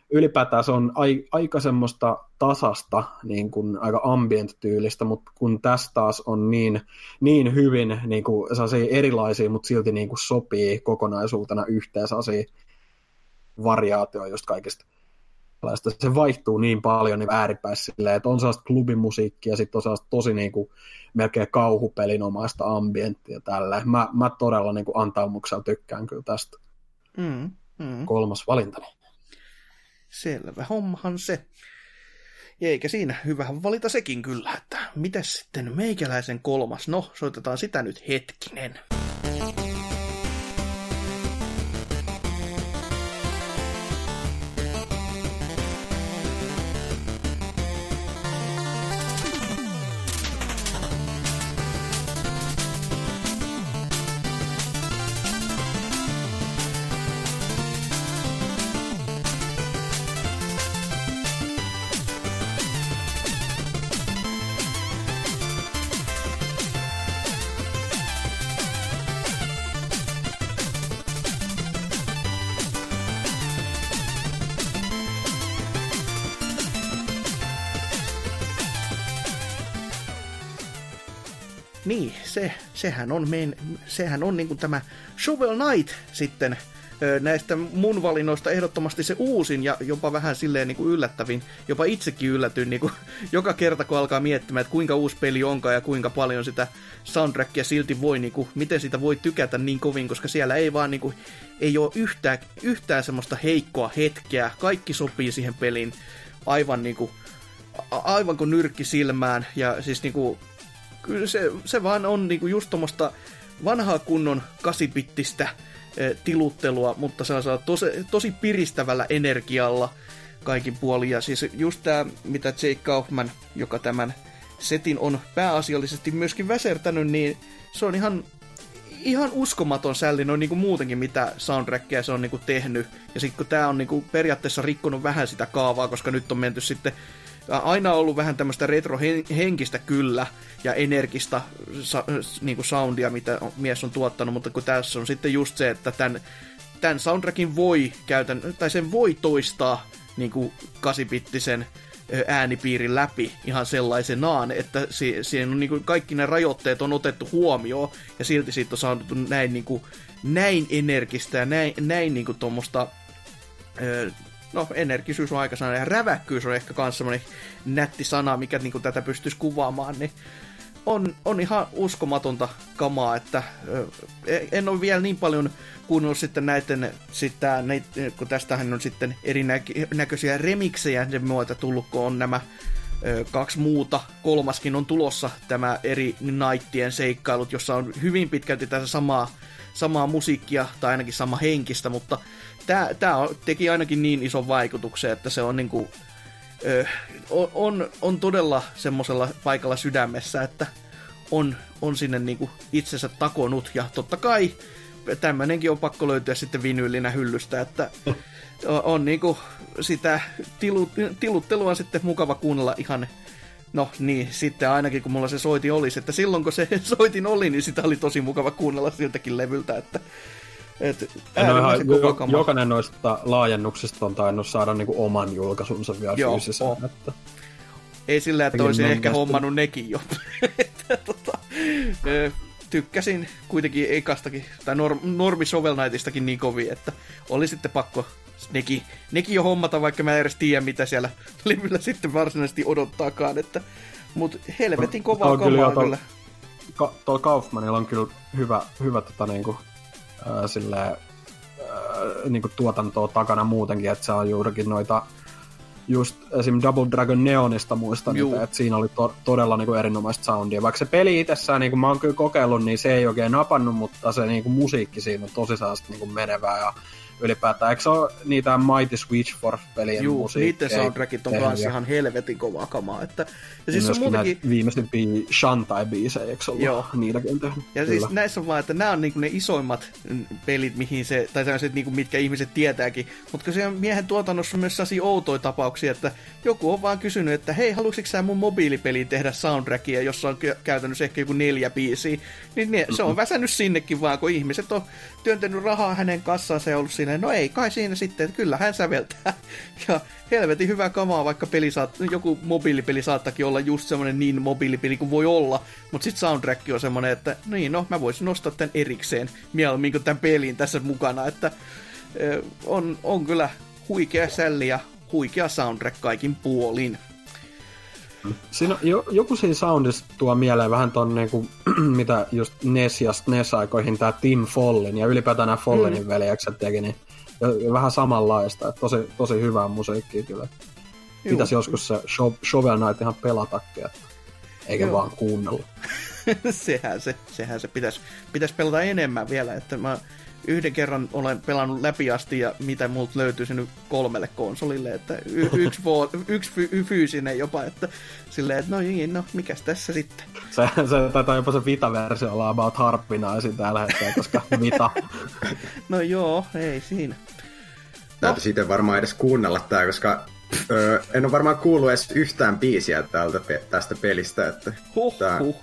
ylipäätään se on ai, aika semmoista tasasta, niin kuin aika ambient-tyylistä, mutta kun tässä taas on niin, niin hyvin niin kuin erilaisia, mutta silti niin kuin sopii kokonaisuutena yhteen variaatioja just kaikista se vaihtuu niin paljon niin ääripäissä silleen, että on sellaista klubimusiikkia ja sitten on sellaista tosi niin kuin, melkein kauhupelinomaista ambienttia tällä. Mä, mä todella niin kuin antaumuksella tykkään kyllä tästä. Mm, mm. Kolmas valintani. Selvä hommahan se. Ja eikä siinä hyvä valita sekin kyllä, että mitäs sitten meikäläisen kolmas? No, soitetaan sitä nyt hetkinen. Sehän on, mein, sehän on niin kuin tämä Shovel Knight sitten näistä mun valinnoista ehdottomasti se uusin ja jopa vähän silleen niin kuin yllättävin. Jopa itsekin yllätyin niin kuin, joka kerta, kun alkaa miettimään, että kuinka uusi peli onkaan ja kuinka paljon sitä soundtrackia silti voi, niin kuin, miten sitä voi tykätä niin kovin, koska siellä ei vaan niin kuin, ei ole yhtään, yhtään semmoista heikkoa hetkeä. Kaikki sopii siihen peliin aivan niin kuin, aivan kuin nyrkki silmään ja siis niin kuin, se, se vaan on niin kuin just tuommoista vanhaa kunnon kasipittistä eh, tiluttelua, mutta sellaisella tosi, tosi piristävällä energialla kaikin puolin. Ja siis just tämä, mitä Jake Kaufman, joka tämän setin on pääasiallisesti myöskin väsertänyt, niin se on ihan, ihan uskomaton sälli noin niinku muutenkin, mitä soundtrackia se on niinku tehnyt. Ja sitten kun tämä on niinku periaatteessa rikkonut vähän sitä kaavaa, koska nyt on menty sitten aina ollut vähän tämmöistä retrohenkistä kyllä ja energista sa, niin kuin soundia, mitä mies on tuottanut, mutta kun tässä on sitten just se, että tämän, tämän soundtrackin voi käytän, tai sen voi toistaa niin kuin kasipittisen äänipiirin läpi ihan sellaisenaan, että si- siinä on niin kuin kaikki ne rajoitteet on otettu huomioon ja silti siitä on saatu näin, niin kuin, näin energistä ja näin, näin niin kuin tuommoista no energisyys on aika sana, ja räväkkyys on ehkä myös semmoinen nätti sana, mikä niin tätä pystyisi kuvaamaan, niin on, on ihan uskomatonta kamaa, että e, en ole vielä niin paljon kuunnellut sitten näiden, sitä, näitä, kun tästähän on sitten erinäköisiä remiksejä sen myötä tullut, kun on nämä kaksi muuta, kolmaskin on tulossa tämä eri Nightien seikkailut, jossa on hyvin pitkälti tässä samaa, samaa musiikkia tai ainakin sama henkistä, mutta tämä teki ainakin niin ison vaikutuksen, että se on niinku, ö, on, on todella semmoisella paikalla sydämessä, että on, on sinne niinku itsensä takonut. Ja totta kai tämmöinenkin on pakko löytyä sitten vinyylinä hyllystä, että on, on niinku sitä tilu, tiluttelua sitten mukava kuunnella ihan No niin, sitten ainakin kun mulla se soiti olisi, että silloin kun se soitin oli, niin sitä oli tosi mukava kuunnella siltäkin levyltä, että et no ihan, jo, jokainen noista laajennuksista on tainnut saada niinku oman julkaisunsa vielä Joo, fyysisen. Oh. Että... Ei sillä, että olisin ehkä hommannut nekin jo. että, tota, tykkäsin kuitenkin ekastakin, tai norm, normi Shovel Knightistakin niin kovin, että oli sitten pakko nekin, nekin jo hommata, vaikka mä en edes tiedä, mitä siellä levyllä sitten varsinaisesti odottaakaan, että mut helvetin kovaa kamaa kyllä. kyllä. Ka- tuolla Kaufmanilla on kyllä hyvä, hyvä tota, niinku, ää, silleen, ää, niin kuin tuotantoa takana muutenkin, että se on juurikin noita just esim. Double Dragon Neonista muistan, että, että siinä oli to- todella niin kuin erinomaista soundia. Vaikka se peli itsessään, niin kuin mä oon kyllä kokeillut, niin se ei oikein napannut, mutta se niin kuin musiikki siinä on tosi niin kuin menevää ja ylipäätään. Eikö se ole niitä Mighty Switch Force-pelien Juu, musiikki? niiden soundtrackit on kanssa ihan helvetin kovaa kamaa. Että, ja siis on muutenkin... viimeisimpiä Shantai-biisejä, eikö ollut Joo. niitäkin tehnyt? Ja Kyllä. siis näissä on vaan, että nämä on niinku ne isoimmat pelit, mihin se, tai sellaiset, niinku, mitkä ihmiset tietääkin. Mutta se miehen tuotannossa on myös sellaisia outoja tapauksia, että joku on vaan kysynyt, että hei, haluaisitko sä mun mobiilipeliin tehdä soundtrackia, jossa on käytännössä ehkä joku neljä biisiä. Niin ne, se on väsännyt sinnekin vaan, kun ihmiset on työntänyt rahaa hänen kassaansa ja ollut silleen, no ei kai siinä sitten, että kyllä hän säveltää. Ja helvetin hyvä kamaa, vaikka peli saat, joku mobiilipeli saattakin olla just semmonen niin mobiilipeli kuin voi olla, mutta sitten soundtrack on semmonen, että niin no, mä voisin nostaa tämän erikseen mieluummin kuin tämän pelin tässä mukana, että on, on kyllä huikea sälli ja huikea soundtrack kaikin puolin. Siinä, jo, joku siinä soundissa tuo mieleen vähän ton niinku, mitä just NES ja SNES-aikoihin tää Tim Follin ja ylipäätään nämä Follinin mm. veljekset teki, niin ja, ja vähän samanlaista, että tosi, tosi hyvää musiikkia kyllä. Pitäisi joskus se Shovel Knight ihan pelatakin, että eikä Joo. vaan kuunnella. sehän se, sehän se pitäisi, pitäisi pelata enemmän vielä, että mä yhden kerran olen pelannut läpi asti ja mitä multa löytyy nyt kolmelle konsolille, että y- yksi, vo- yksi fy- fyysinen jopa, että silleen, että no niin, no mikäs tässä sitten. Se, se taitaa jopa se Vita-versio olla about harppinaisin tällä hetkellä, koska Vita. no joo, ei siinä. Täytyy no. siitä varmaan edes kuunnella tää, koska öö, en ole varmaan kuullut edes yhtään biisiä tältä, tästä pelistä, että huh, tää, huh.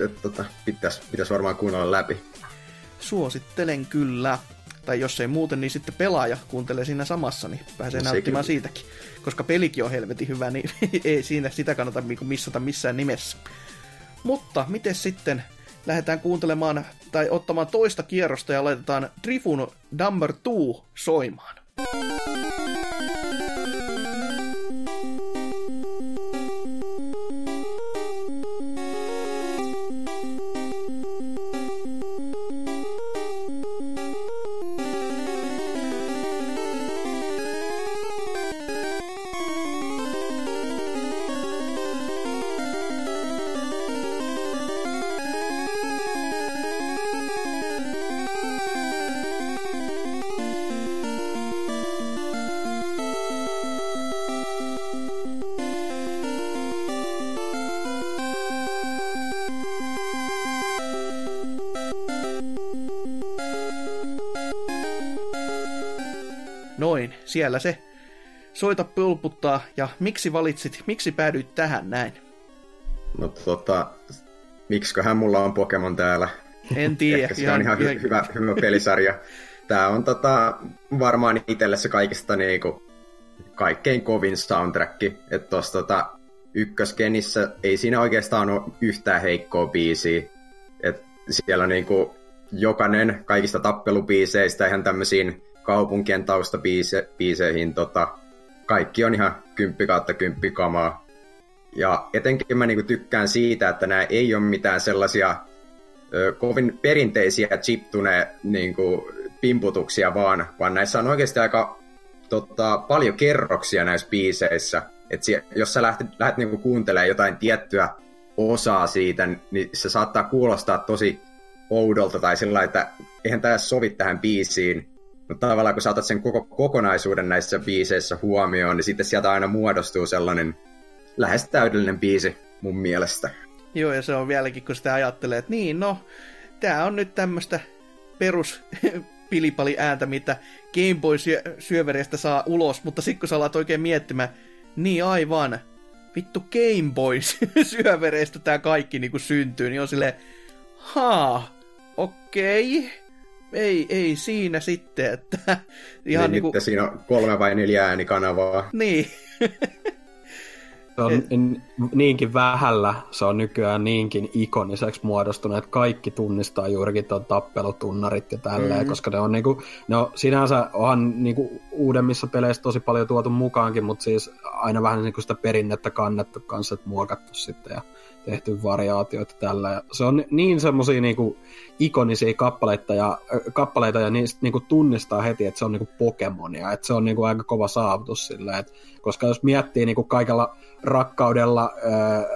Et, tota, pitäisi pitäis varmaan kuunnella läpi suosittelen kyllä. Tai jos ei muuten, niin sitten pelaaja kuuntelee siinä samassa, niin pääsee no, nauttimaan siitäkin. Koska pelikin on helvetin hyvä, niin ei siinä sitä kannata niinku missata missään nimessä. Mutta miten sitten lähdetään kuuntelemaan tai ottamaan toista kierrosta ja laitetaan Trifun Number 2 soimaan. Siellä se soita pulputtaa. Ja miksi valitsit, miksi päädyit tähän näin? No tota, miksiköhän mulla on Pokemon täällä? En tiedä. Ehkä se ihan, on ihan, ihan... Hyvä, hyvä pelisarja. Tää on tota, varmaan itselle se kaikista niinku, kaikkein kovin soundtrack. Että tossa tota, ykköskenissä ei siinä oikeastaan ole yhtään heikkoa biisiä. Et siellä niinku, jokainen kaikista tappelubiiseistä ihan tämmöisiin kaupunkien taustabiiseihin tota, kaikki on ihan kymppi kautta kymppi kamaa. Ja etenkin mä niinku tykkään siitä, että nämä ei ole mitään sellaisia ö, kovin perinteisiä chiptune niinku, pimputuksia vaan, vaan näissä on oikeasti aika tota, paljon kerroksia näissä biiseissä. Et si- jos sä lähdet, lähdet niinku kuuntelemaan jotain tiettyä osaa siitä, niin se saattaa kuulostaa tosi oudolta tai sillä että eihän tämä sovi tähän biisiin, mutta tavallaan kun saatat sen koko kokonaisuuden näissä biiseissä huomioon, niin sitten sieltä aina muodostuu sellainen lähes täydellinen biisi mun mielestä. Joo, ja se on vieläkin, kun sitä ajattelee, että niin, no, tää on nyt tämmöistä perus pilipali ääntä, mitä Game Boy syövereistä saa ulos, mutta sitten kun sä alat oikein miettimään, niin aivan, vittu Game Boy syövereistä tää kaikki niin syntyy, niin on silleen, haa, okei, okay ei, ei siinä sitten, että ihan niin, niinku... siinä on kolme vai neljä äänikanavaa. Niin. se on niinkin vähällä, se on nykyään niinkin ikoniseksi muodostunut, että kaikki tunnistaa juurikin tuon tappelutunnarit ja tälleen, mm-hmm. koska ne on niinku, ne on sinänsä onhan niinku uudemmissa peleissä tosi paljon tuotu mukaankin, mutta siis aina vähän niinku sitä perinnettä kannettu kanssa, että muokattu sitten ja tehty variaatioita tällä. Ja se on niin semmoisia niinku ikonisia kappaleita ja, kappaleita ja niistä niinku tunnistaa heti, että se on niinku Pokemonia. Että se on niinku aika kova saavutus sillä, että koska jos miettii niinku kaikella rakkaudella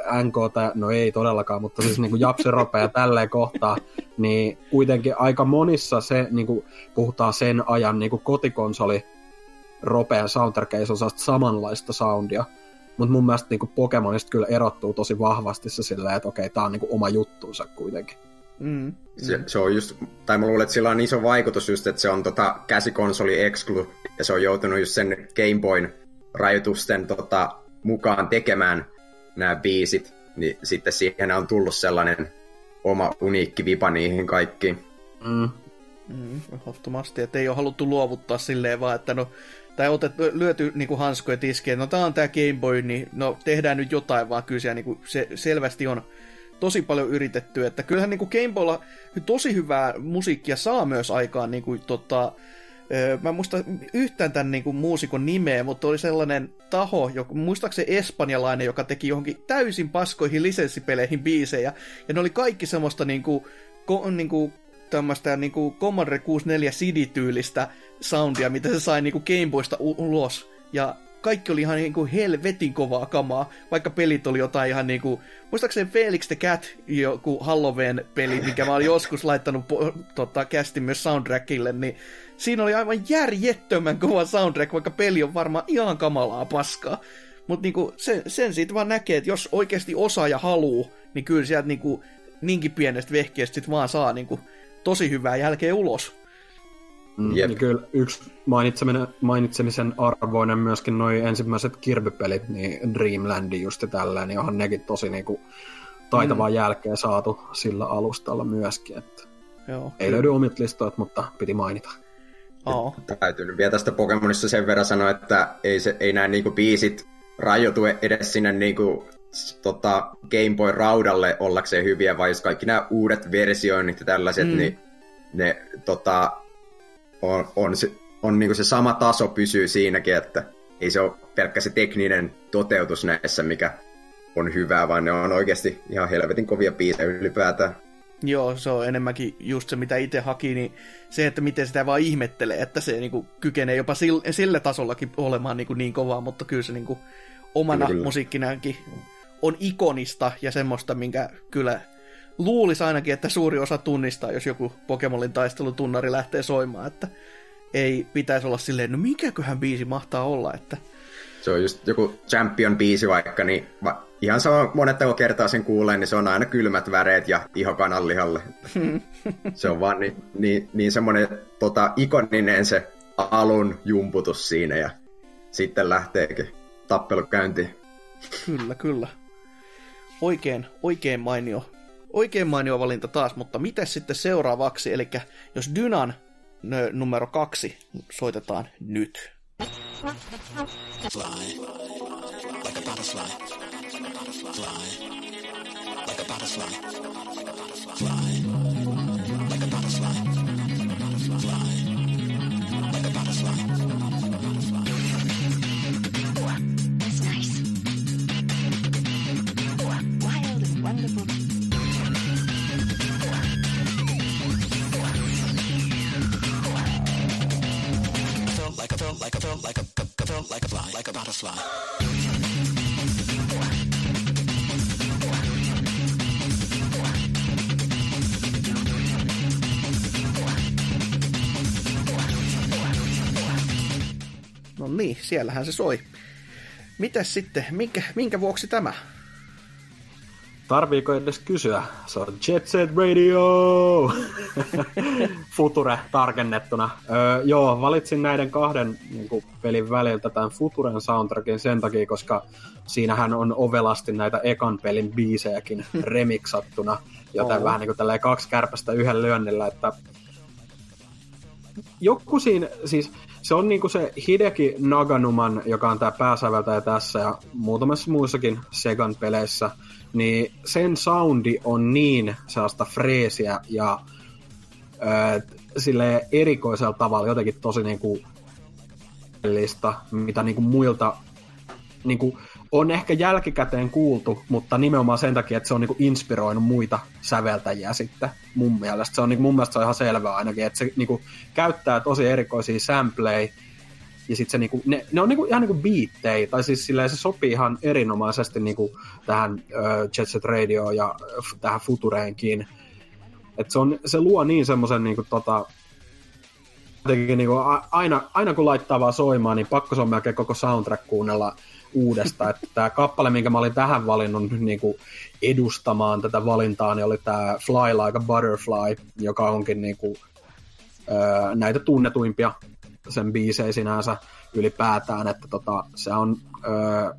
äh, NK, no ei todellakaan, mutta siis niinku ja tälleen kohtaa, niin kuitenkin aika monissa se, niinku, puhutaan sen ajan niinku kotikonsoli ropean soundtrackeissa on samanlaista soundia, mutta mun mielestä niinku Pokemonista kyllä erottuu tosi vahvasti se silleen, että okei, tää on niinku oma juttuunsa kuitenkin. Mm. Se, se, on just, tai mä luulen, että sillä on iso vaikutus just, että se on tota käsikonsoli exclu, ja se on joutunut just sen Game Boyn rajoitusten tota, mukaan tekemään nämä biisit, niin sitten siihen on tullut sellainen oma uniikki vipa niihin kaikkiin. Mm. Mm, ehdottomasti, että ei ole haluttu luovuttaa silleen vaan, että no tai otet, lyöty niin kuin hanskoja tiskeen, no tää on tää Game Boy, niin no tehdään nyt jotain, vaan kyllä siellä, niin kuin, se selvästi on tosi paljon yritetty, että kyllähän niin kuin Game Boylla tosi hyvää musiikkia saa myös aikaan, niin kuin, tota, Mä en muista yhtään tämän niin kuin, muusikon nimeä, mutta oli sellainen taho, joka, muistaakseni espanjalainen, joka teki johonkin täysin paskoihin lisenssipeleihin biisejä. Ja ne oli kaikki semmoista niin kuin, ko, niin kuin, tämmöistä niin kuin Commodore 64 CD-tyylistä soundia, mitä se sai niin kuin Gameboysta ulos. Ja kaikki oli ihan niin kuin helvetin kovaa kamaa, vaikka pelit oli jotain ihan niin kuin, muistaakseni Felix the Cat, joku Halloween peli, mikä mä olin joskus laittanut tota, kästi myös soundtrackille, niin siinä oli aivan järjettömän kova soundtrack, vaikka peli on varmaan ihan kamalaa paskaa. Mutta niinku, sen, sen siitä vaan näkee, että jos oikeasti osaa ja haluu, niin kyllä sieltä niinku, niinkin pienestä vehkeestä sit vaan saa niinku, tosi hyvää jälkeen ulos. Mm, Niin kyllä yksi mainitsemisen, mainitsemisen arvoinen myöskin noin ensimmäiset Kirby-pelit, niin Dreamlandi just tällä, niin onhan nekin tosi niinku taitavaa mm. jälkeen saatu sillä alustalla myöskin. Että Joo, ei kyllä. löydy omit listoit, mutta piti mainita. Oh. Täytyy nyt vielä tästä Pokemonissa sen verran sanoa, että ei, se, ei nämä niinku biisit rajoitu edes sinne niinku tota, Game Boy raudalle ollakseen hyviä, vai jos kaikki nämä uudet versioinnit ja tällaiset, mm. niin ne tota, on, on, se, on niin se sama taso pysyy siinäkin, että ei se ole pelkkä se tekninen toteutus näissä, mikä on hyvää, vaan ne on oikeasti ihan helvetin kovia biisejä ylipäätään. Joo, se on enemmänkin just se, mitä itse haki, niin se, että miten sitä vaan ihmettelee, että se niinku kykenee jopa sille, sille tasollakin olemaan niinku niin kovaa, mutta kyllä se niinku omana kyllä. musiikkinaankin on ikonista ja semmoista, minkä kyllä luulisi ainakin, että suuri osa tunnistaa, jos joku Pokemonin taistelutunnari lähtee soimaan, että ei pitäisi olla silleen, no mikäköhän biisi mahtaa olla, että se on just joku champion-biisi vaikka, niin va, ihan sama monettako kertaa sen kuulee, niin se on aina kylmät väreet ja iho kananlihalle. se on vaan niin, niin, niin semmoinen tota, ikoninen se alun jumputus siinä ja sitten lähteekin tappelu käyntiin. Kyllä, kyllä. Oikein, oikein mainio. Oikein mainio valinta taas, mutta miten sitten seuraavaksi? Eli jos Dynan numero kaksi soitetaan nyt. Fly like a butterfly. Fly like a butterfly. Fly like a felt like a felt like a fly, like a butterfly. No niin, siellähän se soi. Mitäs sitten, minkä, minkä vuoksi tämä? Tarviiko edes kysyä? Se on Jet Set Radio! Future tarkennettuna. Öö, joo, valitsin näiden kahden niin kuin, pelin väliltä tämän Futuren soundtrackin sen takia, koska siinähän on ovelasti näitä ekan pelin biisejäkin remiksattuna, joten oh. vähän niin kuin kaksi kärpästä yhden lyönnillä, että joku siinä, siis se on niinku se Hideki Naganuman, joka on tämä pääsäveltäjä tässä ja muutamassa muissakin Segan peleissä, niin sen soundi on niin sellaista freesiä ja sille erikoisella tavalla jotenkin tosi niinku mitä niinku muilta niinku, on ehkä jälkikäteen kuultu, mutta nimenomaan sen takia, että se on niinku inspiroinut muita säveltäjiä sitten mun mielestä. Se on niinku, mun mielestä se on ihan selvää ainakin, että se niinku, käyttää tosi erikoisia sampleja ja sitten se niinku, ne, ne on niinku, ihan niinku biittejä, tai siis silleen se sopii ihan erinomaisesti niinku tähän uh, Jet Set Radio ja f- tähän Futureenkin. Et se, on, se luo niin semmoisen niinku tota, niinku, aina, aina kun laittaa vaan soimaan, niin pakko se on melkein koko soundtrack kuunnella uudesta. Että tämä kappale, minkä mä olin tähän valinnut niin kuin edustamaan tätä valintaa, niin oli tämä Fly Like a Butterfly, joka onkin niin kuin, näitä tunnetuimpia sen biisejä sinänsä ylipäätään, että tota, se on öö,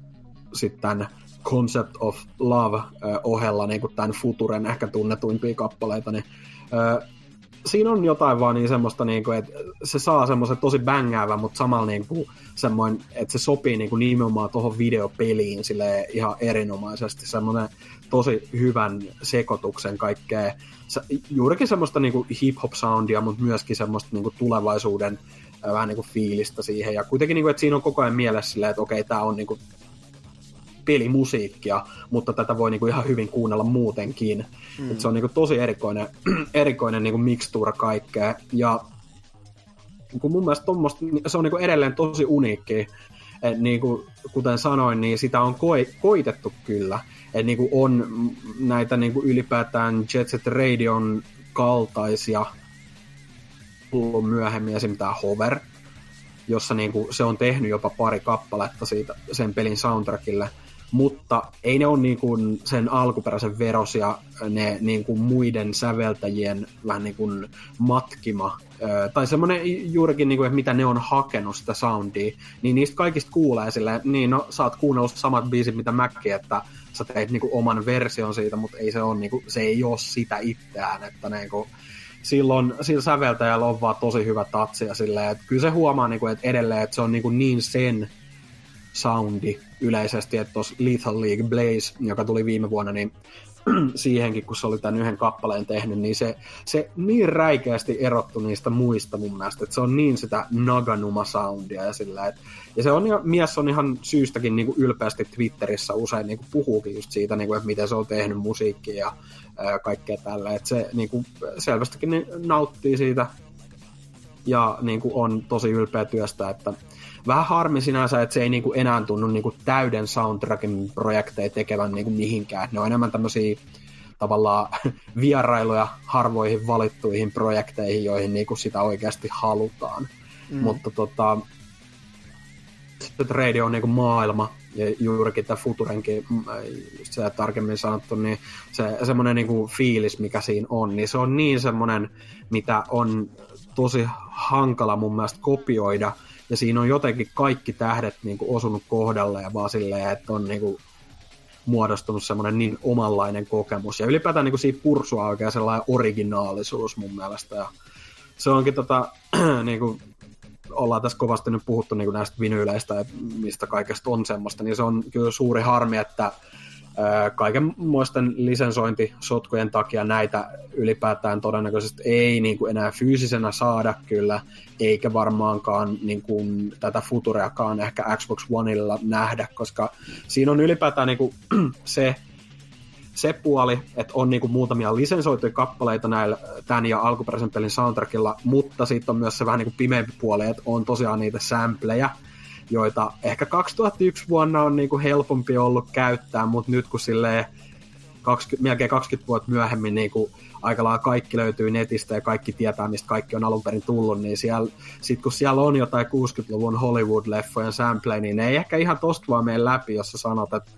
sitten Concept of Love öö, ohella niin kuin tämän Futuren ehkä tunnetuimpia kappaleita, niin öö, siinä on jotain vaan niin semmoista, niin kuin, että se saa semmoisen tosi bängäävän, mutta samalla niin kuin, semmoinen, että se sopii niin kuin nimenomaan tuohon videopeliin sille ihan erinomaisesti. Semmoinen tosi hyvän sekoituksen kaikkea. Juurikin semmoista niin kuin hip-hop-soundia, mutta myöskin semmoista niin kuin tulevaisuuden vähän niin kuin fiilistä siihen. Ja kuitenkin, niin kuin, että siinä on koko ajan mielessä silleen, että okei, tämä on niin kuin pelimusiikkia, mutta tätä voi niinku ihan hyvin kuunnella muutenkin. Mm. Et se on niinku tosi erikoinen, erikoinen niinku mikstura kaikkea. Ja kun mun mielestä tommoista, se on niinku edelleen tosi uniikki. Et niinku, kuten sanoin, niin sitä on koi, koitettu kyllä. Et niinku on näitä niinku ylipäätään Jet Set Radion kaltaisia tullut myöhemmin esim. tämä Hover, jossa niinku se on tehnyt jopa pari kappaletta siitä sen pelin soundtrackille – mutta ei ne ole niin kuin sen alkuperäisen verosia ne niin kuin muiden säveltäjien vähän niin kuin matkima, tai semmoinen juurikin, niin kuin, että mitä ne on hakenut sitä soundia, niin niistä kaikista kuulee silleen, niin no sä oot kuunnellut samat biisit mitä mäkin, että sä teit niin kuin oman version siitä, mutta ei se, on, niin kuin, se ei ole sitä itseään, että niin kuin, silloin sillä säveltäjällä on vaan tosi hyvä tatsi ja silleen, että kyllä se huomaa niin kuin, että edelleen, että se on niin, kuin niin sen soundi yleisesti, että tuossa Lethal League Blaze, joka tuli viime vuonna, niin siihenkin, kun se oli tämän yhden kappaleen tehnyt, niin se, se niin räikeästi erottu niistä muista mun mielestä, että se on niin sitä Naganuma-soundia ja sillä, että, ja se on, mies on ihan syystäkin niin kuin ylpeästi Twitterissä usein niin kuin puhuukin just siitä, niin kuin, että miten se on tehnyt musiikkia ja ää, kaikkea tällä, että se niin kuin, selvästikin niin nauttii siitä. Ja niin kuin, on tosi ylpeä työstä, että vähän harmi sinänsä, että se ei niinku enää tunnu niinku täyden soundtrackin projekteja tekevän niinku mihinkään. Ne on enemmän tämmöisiä tavallaan vierailuja harvoihin valittuihin projekteihin, joihin niinku sitä oikeasti halutaan. Mm. Mutta tota, radio on niinku maailma, ja juurikin tämä Futurenkin, mm, just se tarkemmin sanottu, niin se semmoinen niinku fiilis, mikä siinä on, niin se on niin semmoinen, mitä on tosi hankala mun mielestä kopioida, ja siinä on jotenkin kaikki tähdet niin kuin osunut kohdalle ja vaan silleen, että on niin kuin muodostunut semmoinen niin omanlainen kokemus. Ja ylipäätään niin kuin siitä pursua oikein sellainen originaalisuus mun mielestä. Ja se onkin tota, niin kuin ollaan tässä kovasti nyt puhuttu niin kuin näistä vinyyleistä ja mistä kaikesta on semmoista, niin se on kyllä suuri harmi, että kaikenmoisten lisensointisotkujen takia näitä ylipäätään todennäköisesti ei niin kuin enää fyysisenä saada kyllä, eikä varmaankaan niin kuin, tätä Futureakaan ehkä Xbox Oneilla nähdä, koska siinä on ylipäätään niin kuin, se, se puoli, että on niinku muutamia lisensoituja kappaleita näillä tämän ja alkuperäisen pelin soundtrackilla, mutta sitten on myös se vähän niinku pimeämpi puoli, että on tosiaan niitä sampleja, joita ehkä 2001 vuonna on niin kuin helpompi ollut käyttää, mutta nyt kun silleen 20, melkein 20 vuotta myöhemmin niin kuin aika lailla kaikki löytyy netistä ja kaikki tietää, mistä kaikki on alun perin tullut, niin siellä, sit kun siellä on jotain 60-luvun Hollywood-leffojen sample, niin ne ei ehkä ihan tosta vaan mene läpi, jos sä sanot, että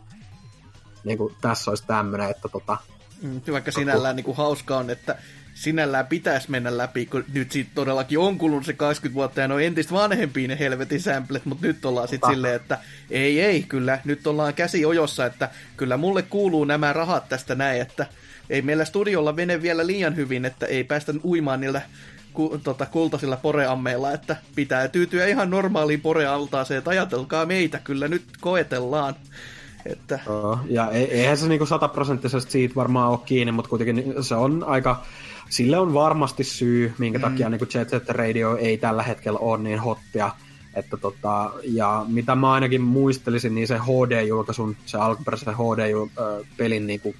niin kuin, tässä olisi tämmöinen, että tota... Mm, vaikka sinällään niin kuin hauska on, että sinällään pitäisi mennä läpi, kun nyt siitä todellakin on kulunut se 20 vuotta ja ne on entistä vanhempia ne helvetin samplet, mutta nyt ollaan sitten silleen, että ei ei, kyllä nyt ollaan käsi ojossa, että kyllä mulle kuuluu nämä rahat tästä näin, että ei meillä studiolla mene vielä liian hyvin, että ei päästä uimaan niillä ku, tota, kultaisilla poreammeilla, että pitää tyytyä ihan normaaliin porealtaaseen, että ajatelkaa meitä, kyllä nyt koetellaan. Että... ja eihän se niinku sataprosenttisesti siitä varmaan ole kiinni, mutta kuitenkin se on aika sille on varmasti syy, minkä mm. takia niin Jet Set Radio ei tällä hetkellä ole niin hottia. Että tota, ja mitä mä ainakin muistelisin, niin se HD-julkaisun, se alkuperäisen HD-pelin niin kuin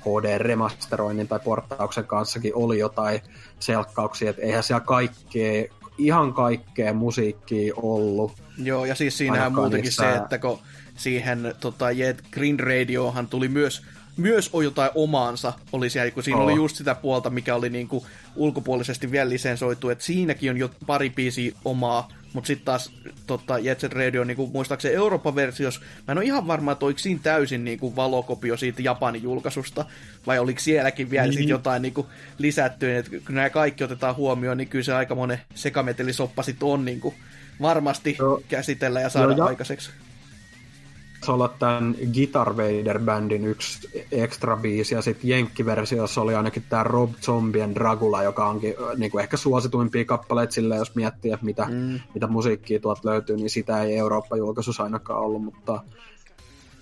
HD-remasteroinnin tai portauksen kanssakin oli jotain selkkauksia, että eihän siellä kaikkea, ihan kaikkea musiikkia ollut. Joo, ja siis siinähän muutenkin niistä... se, että kun siihen tota, Jet Green Radiohan tuli myös myös on jotain omaansa oli siellä, kun siinä oh. oli just sitä puolta, mikä oli niin kuin ulkopuolisesti vielä lisensoitu, että siinäkin on jo pari biisiä omaa, mutta sitten taas tota, Jet Set Radio, niin kuin muistaakseni Euroopan versios, mä en ole ihan varma, että oliko siinä täysin niin kuin valokopio siitä Japanin julkaisusta, vai oliko sielläkin vielä niin. jotain niin kuin lisätty, että kun nämä kaikki otetaan huomioon, niin kyllä se aika monen sekametelisoppa sitten on niin kuin varmasti no, käsitellä ja saada no, ja, aikaiseksi olla tämän Guitar Vader-bändin yksi extra biisi, ja sitten Jenkki-versiossa oli ainakin tämä Rob Zombien Dragula, joka onkin niin kuin ehkä suosituimpia kappaleita sille, jos miettii, että mitä, mm. mitä musiikkia tuolta löytyy, niin sitä ei Eurooppa-julkaisussa ainakaan ollut, mutta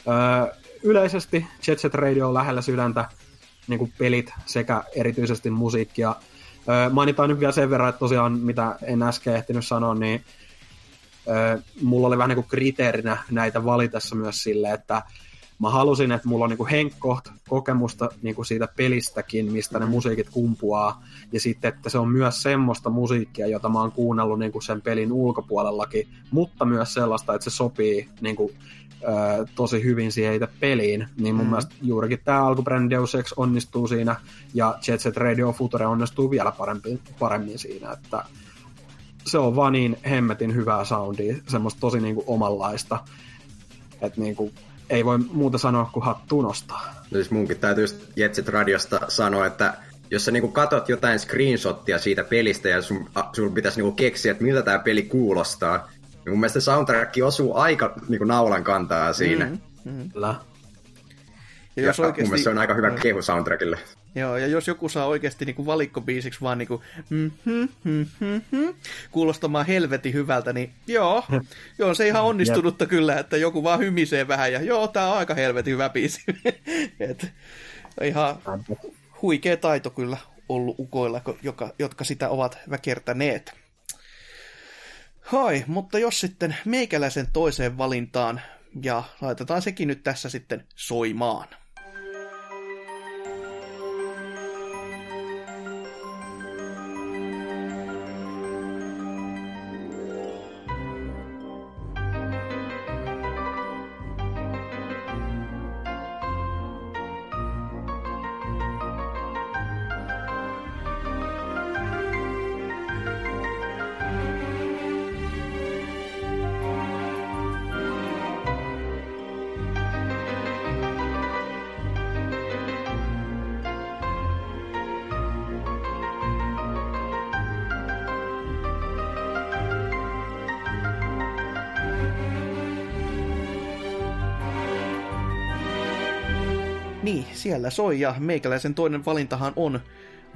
öö, yleisesti Jet Set Radio on lähellä sydäntä, niin kuin pelit sekä erityisesti musiikkia. Öö, mainitaan nyt vielä sen verran, että tosiaan mitä en äsken ehtinyt sanoa, niin mulla oli vähän niin kuin kriteerinä näitä valitessa myös sille, että mä halusin, että mulla on niin henkkoht kokemusta niin kuin siitä pelistäkin, mistä ne musiikit kumpuaa, ja sitten, että se on myös semmoista musiikkia, jota mä oon kuunnellut niin kuin sen pelin ulkopuolellakin, mutta myös sellaista, että se sopii niin kuin, ö, tosi hyvin siihen itse peliin, niin mun mm. mielestä juurikin tämä alkuperäinen Deus Ex onnistuu siinä, ja Jet Set Radio Future onnistuu vielä paremmin, paremmin siinä, että se on vaan niin hemmetin hyvää soundia, semmoista tosi niinku omanlaista, että niinku, ei voi muuta sanoa kuin hattuun nostaa. No siis munkin täytyy Jetset Radiosta sanoa, että jos sä niinku katot jotain screenshottia siitä pelistä ja sun, sun pitäisi niinku keksiä, että miltä tämä peli kuulostaa, niin mun mielestä soundtrack osuu aika niinku naulan kantaa siinä. Mm, mm. Kyllä. Ja, ja jos oikeasti... mun mielestä se on aika hyvä kehu soundtrackille. Joo, ja jos joku saa oikeasti niinku valikkobiisiksi vaan niinku mm-hmm, mm-hmm, kuulostamaan helvetin hyvältä, niin joo, joo se ihan onnistunutta yep. kyllä, että joku vaan hymisee vähän ja joo, tää on aika helvetin hyvä biisi. Et, ihan huikea taito kyllä ollut ukoilla, joka, jotka sitä ovat väkertäneet. Hai, mutta jos sitten meikäläisen toiseen valintaan, ja laitetaan sekin nyt tässä sitten soimaan. Siellä soi ja meikäläisen toinen valintahan on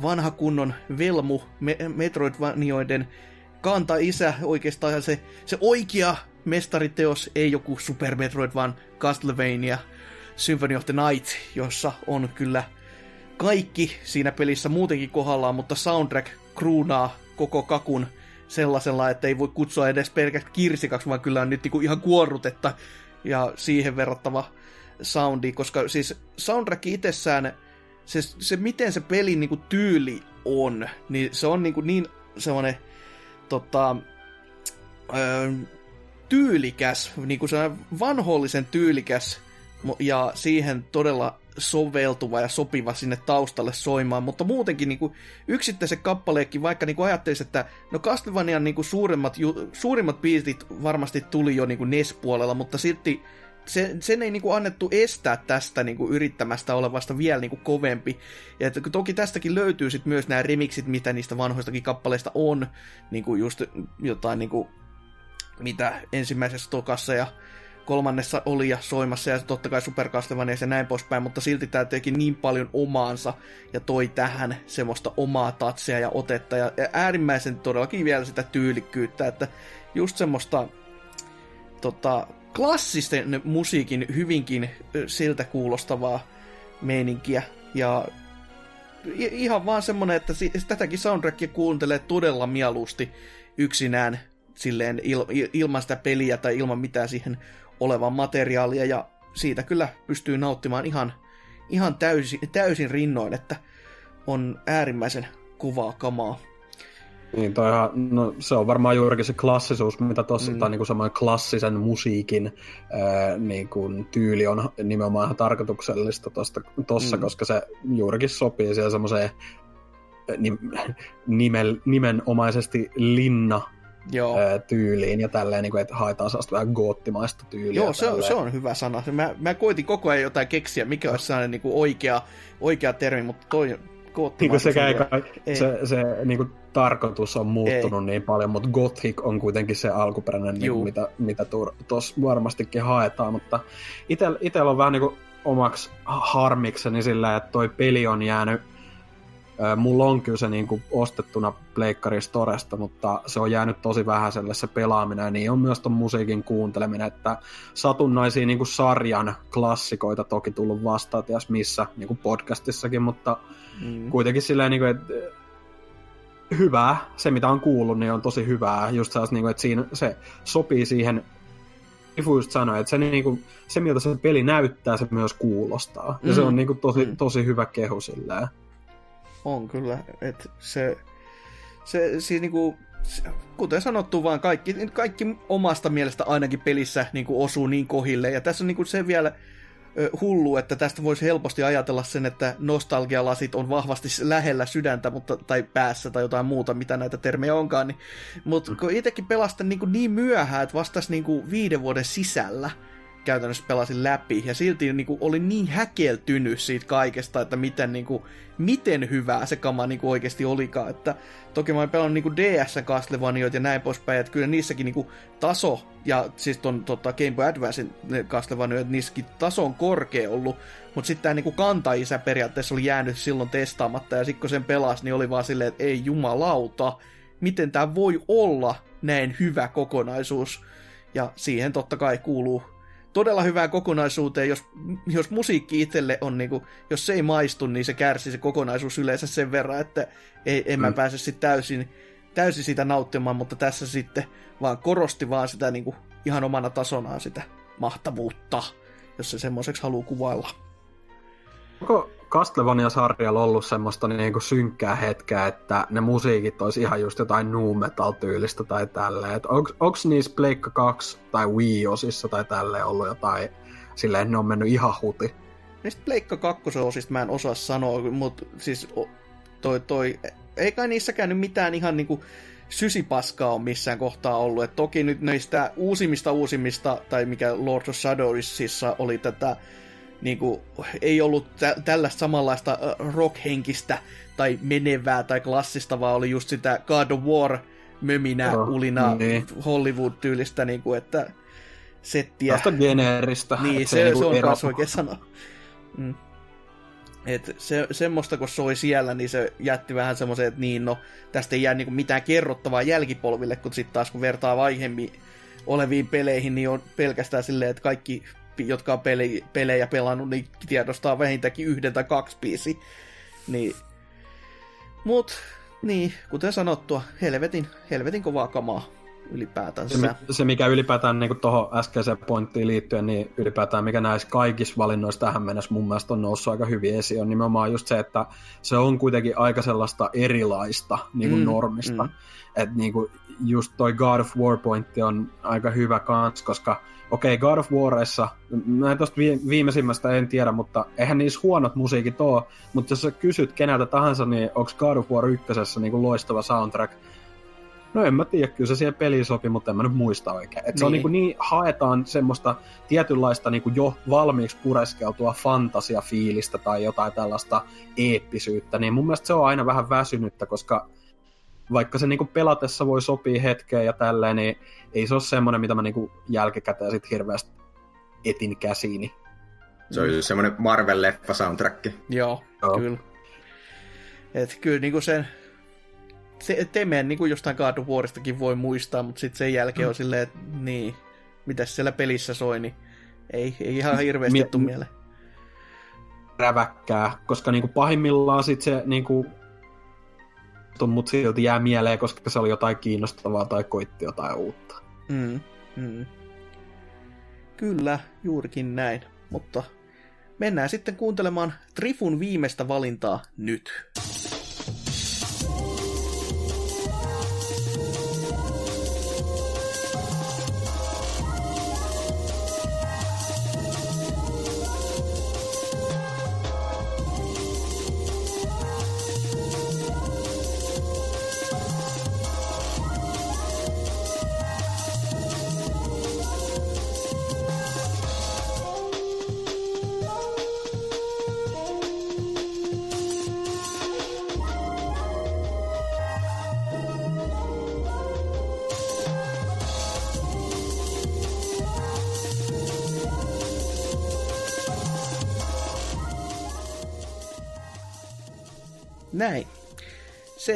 vanha kunnon Velmu me- Metroidvanioiden kanta-isä, oikeastaan se, se oikea mestariteos, ei joku Super Metroid, vaan Castlevania Symphony of the Night, jossa on kyllä kaikki siinä pelissä muutenkin kohdallaan, mutta soundtrack kruunaa koko kakun sellaisella, että ei voi kutsua edes pelkästään kirsikaksi, vaan kyllä on nyt niinku ihan kuorrutetta ja siihen verrattava soundi, koska siis soundtrack itsessään, se, se miten se pelin niinku tyyli on, niin se on niinku niin semmoinen tota, öö, tyylikäs, niinku se vanhollisen tyylikäs ja siihen todella soveltuva ja sopiva sinne taustalle soimaan, mutta muutenkin niin kuin yksittäiset kappaleetkin, vaikka niin kuin ajattelisi, että no Castlevanian niin kuin suurimmat, suurimmat biisit varmasti tuli jo niin kuin NES-puolella, mutta silti se, sen ei niinku annettu estää tästä niinku yrittämästä olevasta vielä niinku kovempi. Ja että toki tästäkin löytyy sit myös nämä remixit, mitä niistä vanhoistakin kappaleista on, niinku just jotain niinku, mitä ensimmäisessä tokassa ja kolmannessa oli ja soimassa ja totta kai Super ja näin poispäin, mutta silti tämä teki niin paljon omaansa ja toi tähän semmoista omaa tatsia ja otetta ja, ja äärimmäisen todellakin vielä sitä tyylikkyyttä, että just semmoista tota, klassisten musiikin hyvinkin siltä kuulostavaa meininkiä. Ja ihan vaan semmonen, että tätäkin soundtrackia kuuntelee todella mieluusti yksinään silleen il- ilman sitä peliä tai ilman mitään siihen olevan materiaalia ja siitä kyllä pystyy nauttimaan ihan, ihan täysin, täysin rinnoin, että on äärimmäisen kuvaa kamaa. Niin, toihan, no, se on varmaan juurikin se klassisuus, mitä tuossa, mm. tai niin semmoinen klassisen musiikin ää, niin kuin, tyyli on nimenomaan ihan tarkoituksellista tuossa, mm. koska se juurikin sopii siihen semmoiseen nimen, nimenomaisesti linna Joo. tyyliin ja tälleen, niin kuin, että haetaan sellaista vähän goottimaista tyyliä. Joo, se on, se on hyvä sana. Mä, mä koitin koko ajan jotain keksiä, mikä olisi sellainen niin kuin oikea, oikea termi, mutta toi niin kuin sekä ei, ei. se, se niin kuin tarkoitus on muuttunut ei. niin paljon, mutta Gothic on kuitenkin se alkuperäinen, niin kuin, mitä, mitä tuossa varmastikin haetaan, mutta itsellä on vähän niin kuin omaksi harmikseni sillä, että toi peli on jäänyt Mulla on kyllä se niin kuin ostettuna Pleikkari Storesta, mutta se on jäänyt tosi vähäiselle se pelaaminen, ja niin on myös ton musiikin kuunteleminen, että satunnaisia niin kuin sarjan klassikoita toki tullut vastaan, ties missä, niin kuin podcastissakin, mutta mm. kuitenkin silleen, niin kuin, että hyvää, se mitä on kuullut, niin on tosi hyvää, just sellaista, niin kuin, että siinä se sopii siihen Ifu just sanoi, että se, niin kuin, se miltä se peli näyttää, se myös kuulostaa. Ja mm. se on niin kuin, tosi, mm. tosi hyvä kehu silleen. On kyllä, että se, se siis niinku, kuten sanottu vaan, kaikki, kaikki omasta mielestä ainakin pelissä niinku osuu niin kohille, ja tässä on niinku se vielä hullu, että tästä voisi helposti ajatella sen, että nostalgialasit on vahvasti lähellä sydäntä mutta, tai päässä tai jotain muuta, mitä näitä termejä onkaan. Niin, mutta kun itsekin pelastan niin, niin myöhään, että vastas niin viiden vuoden sisällä, käytännössä pelasin läpi, ja silti niin kuin, olin niin häkeltynyt siitä kaikesta, että miten, niin kuin, miten hyvää se kama niin kuin, oikeasti olikaan. Että, toki mä oon pelannut niin DS Castlevaniot ja näin poispäin, että kyllä niissäkin niin kuin, taso, ja siis ton tota, Game Boy Advancen Castlevaniot, niissäkin taso on korkea ollut, mutta sitten tämä niin kantaisä periaatteessa oli jäänyt silloin testaamatta, ja sitten kun sen pelasi, niin oli vaan silleen, että ei jumalauta, miten tämä voi olla näin hyvä kokonaisuus. Ja siihen totta kai kuuluu todella hyvään kokonaisuuteen, jos, jos musiikki itselle on, niin kuin, jos se ei maistu, niin se kärsii se kokonaisuus yleensä sen verran, että ei, en mä mm. pääse sitten täysin, täysin sitä nauttimaan, mutta tässä sitten vaan korosti vaan sitä niin kuin, ihan omana tasonaan sitä mahtavuutta, jos se semmoiseksi haluaa kuvailla. Onko Castlevania-sarjalla ollut semmoista niinku synkkää hetkeä, että ne musiikit olisi ihan just jotain nu metal-tyylistä tai tälleen. Onko niissä Pleikka 2 tai Wii-osissa tai tälleen ollut jotain silleen, ne on mennyt ihan huti? Niistä Pleikka 2 osista mä en osaa sanoa, mutta siis toi, toi, ei kai niissä käynyt mitään ihan niinku sysipaskaa on missään kohtaa ollut. Et toki nyt näistä uusimmista uusimmista, tai mikä Lord of Shadowsissa oli tätä niin kuin, ei ollut tä- tällaista samanlaista rockhenkistä tai menevää tai klassista, vaan oli just sitä God of War möminä, oh, ulina, niin. Hollywood-tyylistä, niin kuin, että settiä. Tästä geneeristä. Niin, se, se, niin se on myös oikein sana. Mm. Et se, semmoista kun soi siellä, niin se jätti vähän semmoisen, että niin no, tästä ei jää niinku mitään kerrottavaa jälkipolville, kun sitten taas kun vertaa aiemmin oleviin peleihin, niin on pelkästään silleen, että kaikki jotka on peli, pelejä pelannut, niin tiedostaa vähintäänkin yhden tai kaksi biisi. Niin. Mut, niin, kuten sanottua, helvetin, helvetin kovaa kamaa ylipäätään. Se, se mikä ylipäätään niin tuohon äskeiseen pointtiin liittyen, niin ylipäätään mikä näissä kaikissa valinnoissa tähän mennessä mun mielestä on noussut aika hyvin esiin, on nimenomaan just se, että se on kuitenkin aika sellaista erilaista niin kuin mm, normista. Mm. Että niin kuin just toi God of War pointti on aika hyvä kans, koska okei, okay, God of Warissa, mä tuosta viimeisimmästä en tiedä, mutta eihän niissä huonot musiikit ole, mutta jos sä kysyt keneltä tahansa, niin onko God of War ykkösessä niin kuin loistava soundtrack, No en mä tiedä, kyllä se siihen peliin sopi, mutta en mä nyt muista oikein. Et niin. Se on niin, kuin niin, haetaan semmoista tietynlaista niin kuin jo valmiiksi pureskeltua fantasiafiilistä tai jotain tällaista eeppisyyttä, niin mun mielestä se on aina vähän väsynyttä, koska vaikka se niinku pelatessa voi sopia hetkeen ja tälleen, niin ei se ole semmoinen, mitä mä niinku jälkikäteen sit hirveästi etin käsiini. Se on just semmoinen Marvel-leffa soundtrack. Joo, Joo. kyllä. Et kyllä niinku sen se, Temen niin kuin jostain God of Waristakin voi muistaa, mutta sitten sen jälkeen mm. on silleen, että niin, mitä siellä pelissä soi, niin ei, ei ihan hirveästi Mie- mieleen. Räväkkää, koska niinku pahimmillaan sit se niinku mutta silti jää mieleen, koska se oli jotain kiinnostavaa tai koitti jotain uutta. Mm, mm. Kyllä, juurikin näin. Mutta mennään sitten kuuntelemaan Trifun viimeistä valintaa nyt.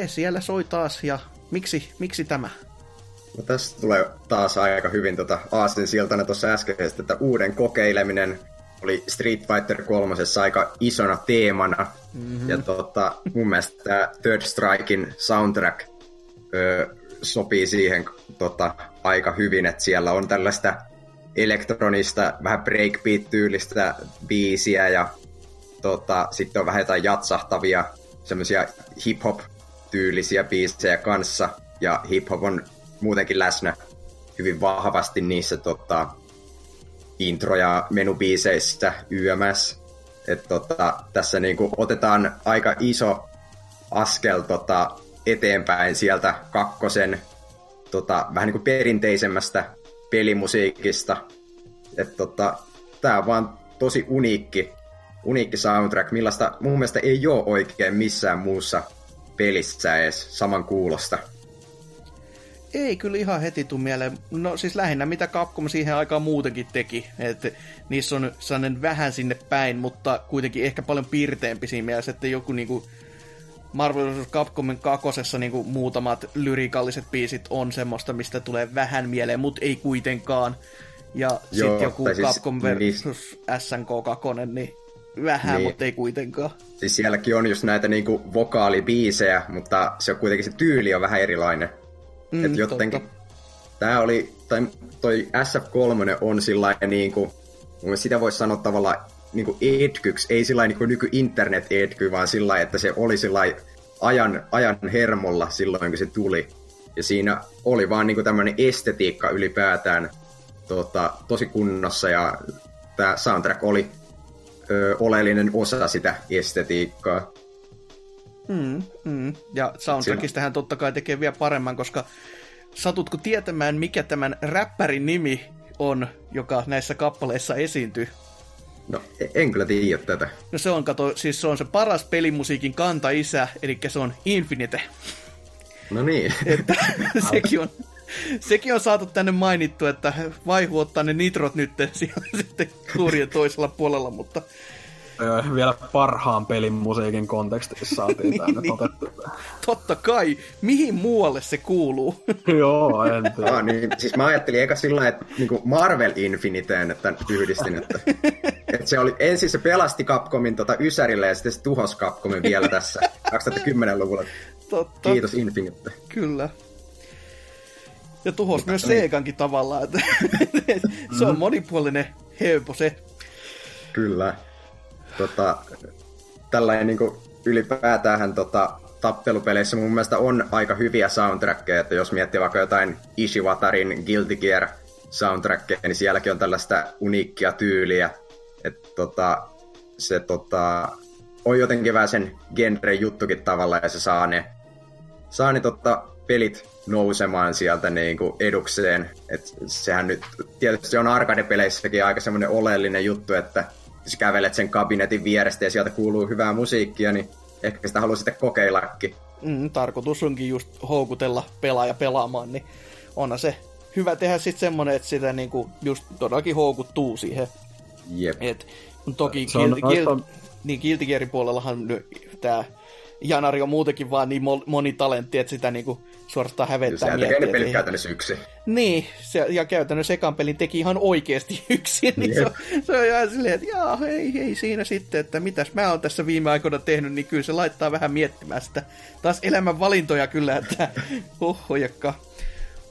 Se siellä soi taas ja miksi, miksi tämä? No tästä tulee taas aika hyvin tota Aasin siltana tuossa äskeisessä, että uuden kokeileminen oli Street Fighter 3 aika isona teemana. Mm-hmm. Ja tota, mun mielestä tämä Third Strikein soundtrack ö, sopii siihen tota, aika hyvin, että siellä on tällaista elektronista, vähän breakbeat-tyylistä biisiä ja tota, sitten on vähän jotain jatsahtavia semmoisia hip-hop-tyylisiä biisejä kanssa, ja hip-hop on muutenkin läsnä hyvin vahvasti niissä tota, intro- ja menubiiseissä YMS. Et, tota, tässä niinku otetaan aika iso askel tota, eteenpäin sieltä kakkosen tota, vähän niin perinteisemmästä pelimusiikista tota, tää on vaan tosi uniikki, uniikki soundtrack, millaista mun mielestä ei ole oikein missään muussa pelissä edes saman kuulosta. Ei kyllä ihan heti tuu mieleen. No siis lähinnä mitä Capcom siihen aikaan muutenkin teki. Että niissä on sellainen vähän sinne päin, mutta kuitenkin ehkä paljon piirteempi siinä mielessä, että joku niinku Marvel vs. Capcomin kakosessa niinku muutamat lyrikalliset biisit on semmoista, mistä tulee vähän mieleen, mutta ei kuitenkaan. Ja sitten joku siis, Capcom vs. Niin, SNK 2, niin vähän, niin. mutta ei kuitenkaan. Siis sielläkin on just näitä niinku vokaalibiisejä, mutta se on kuitenkin se tyyli on vähän erilainen. Mm, Et jotenkin, tää oli, tai toi SF3 on sillä niin kuin, sitä voisi sanoa tavallaan niin kuin edkyks, ei sillä niin kuin nyky internet edky, vaan sillä että se oli sillä ajan, ajan hermolla silloin, kun se tuli. Ja siinä oli vaan niin tämmöinen estetiikka ylipäätään tota, tosi kunnossa, ja tämä soundtrack oli ö, oleellinen osa sitä estetiikkaa. Mm, mm. Ja soundtrackista hän totta kai tekee vielä paremman, koska satutko tietämään, mikä tämän räppärin nimi on, joka näissä kappaleissa esiintyy? No, en kyllä tiedä tätä. No se on, kato, siis se on se paras pelimusiikin kanta-isä, eli se on Infinite. No niin. Että sekin on, sekin on saatu tänne mainittu, että vaihu ottaa ne nitrot nyt sitten tuurien toisella puolella, mutta vielä parhaan pelin musiikin kontekstissa saatiin niin, tänne otettu. Totta kai. Mihin muualle se kuuluu? Joo, en tiedä. Ah, niin, siis mä ajattelin eka sillä että niin Marvel Infiniteen että yhdistin, että, että se oli, ensin se pelasti Capcomin tota Ysärille ja sitten se tuhosi Capcomin vielä tässä 2010-luvulla. Totta. Kiitos Infinite. Kyllä. Ja tuhos myös niin. Segankin tavallaan. Että se on mm. monipuolinen helpo se. Kyllä tota, tällainen niin ylipäätään tota, tappelupeleissä mun mielestä on aika hyviä soundtrackeja, että jos miettii vaikka jotain Ishiwatarin Guilty Gear soundtrackeja, niin sielläkin on tällaista uniikkia tyyliä, että tota, se tota, on jotenkin vähän sen genren juttukin tavalla, ja se saa ne, saa ne tota, pelit nousemaan sieltä niin kuin edukseen. Et sehän nyt tietysti on arcade-peleissäkin aika semmoinen oleellinen juttu, että jos kävelet sen kabinetin vierestä ja sieltä kuuluu hyvää musiikkia, niin ehkä sitä haluaa sitten kokeillakin. Mm, tarkoitus onkin just houkutella pelaaja pelaamaan, niin onhan se hyvä tehdä sitten semmonen, että sitä niinku just todellakin houkuttuu siihen. Jep. Et, toki Guilty, Guilty, niin Guilty Gearin puolellahan tämä Janari on muutenkin vaan niin monitalentti, että sitä niinku suorastaan hävettää Kyllä, miettiä. Sehän käytännössä yksin. Niin, se, ja käytännössä ekan pelin teki ihan oikeasti yksin, niin se, se on ihan silleen, että jaa, ei, ei siinä sitten, että mitäs mä oon tässä viime aikoina tehnyt, niin kyllä se laittaa vähän miettimään sitä. Taas elämän valintoja kyllä, että hohojakka.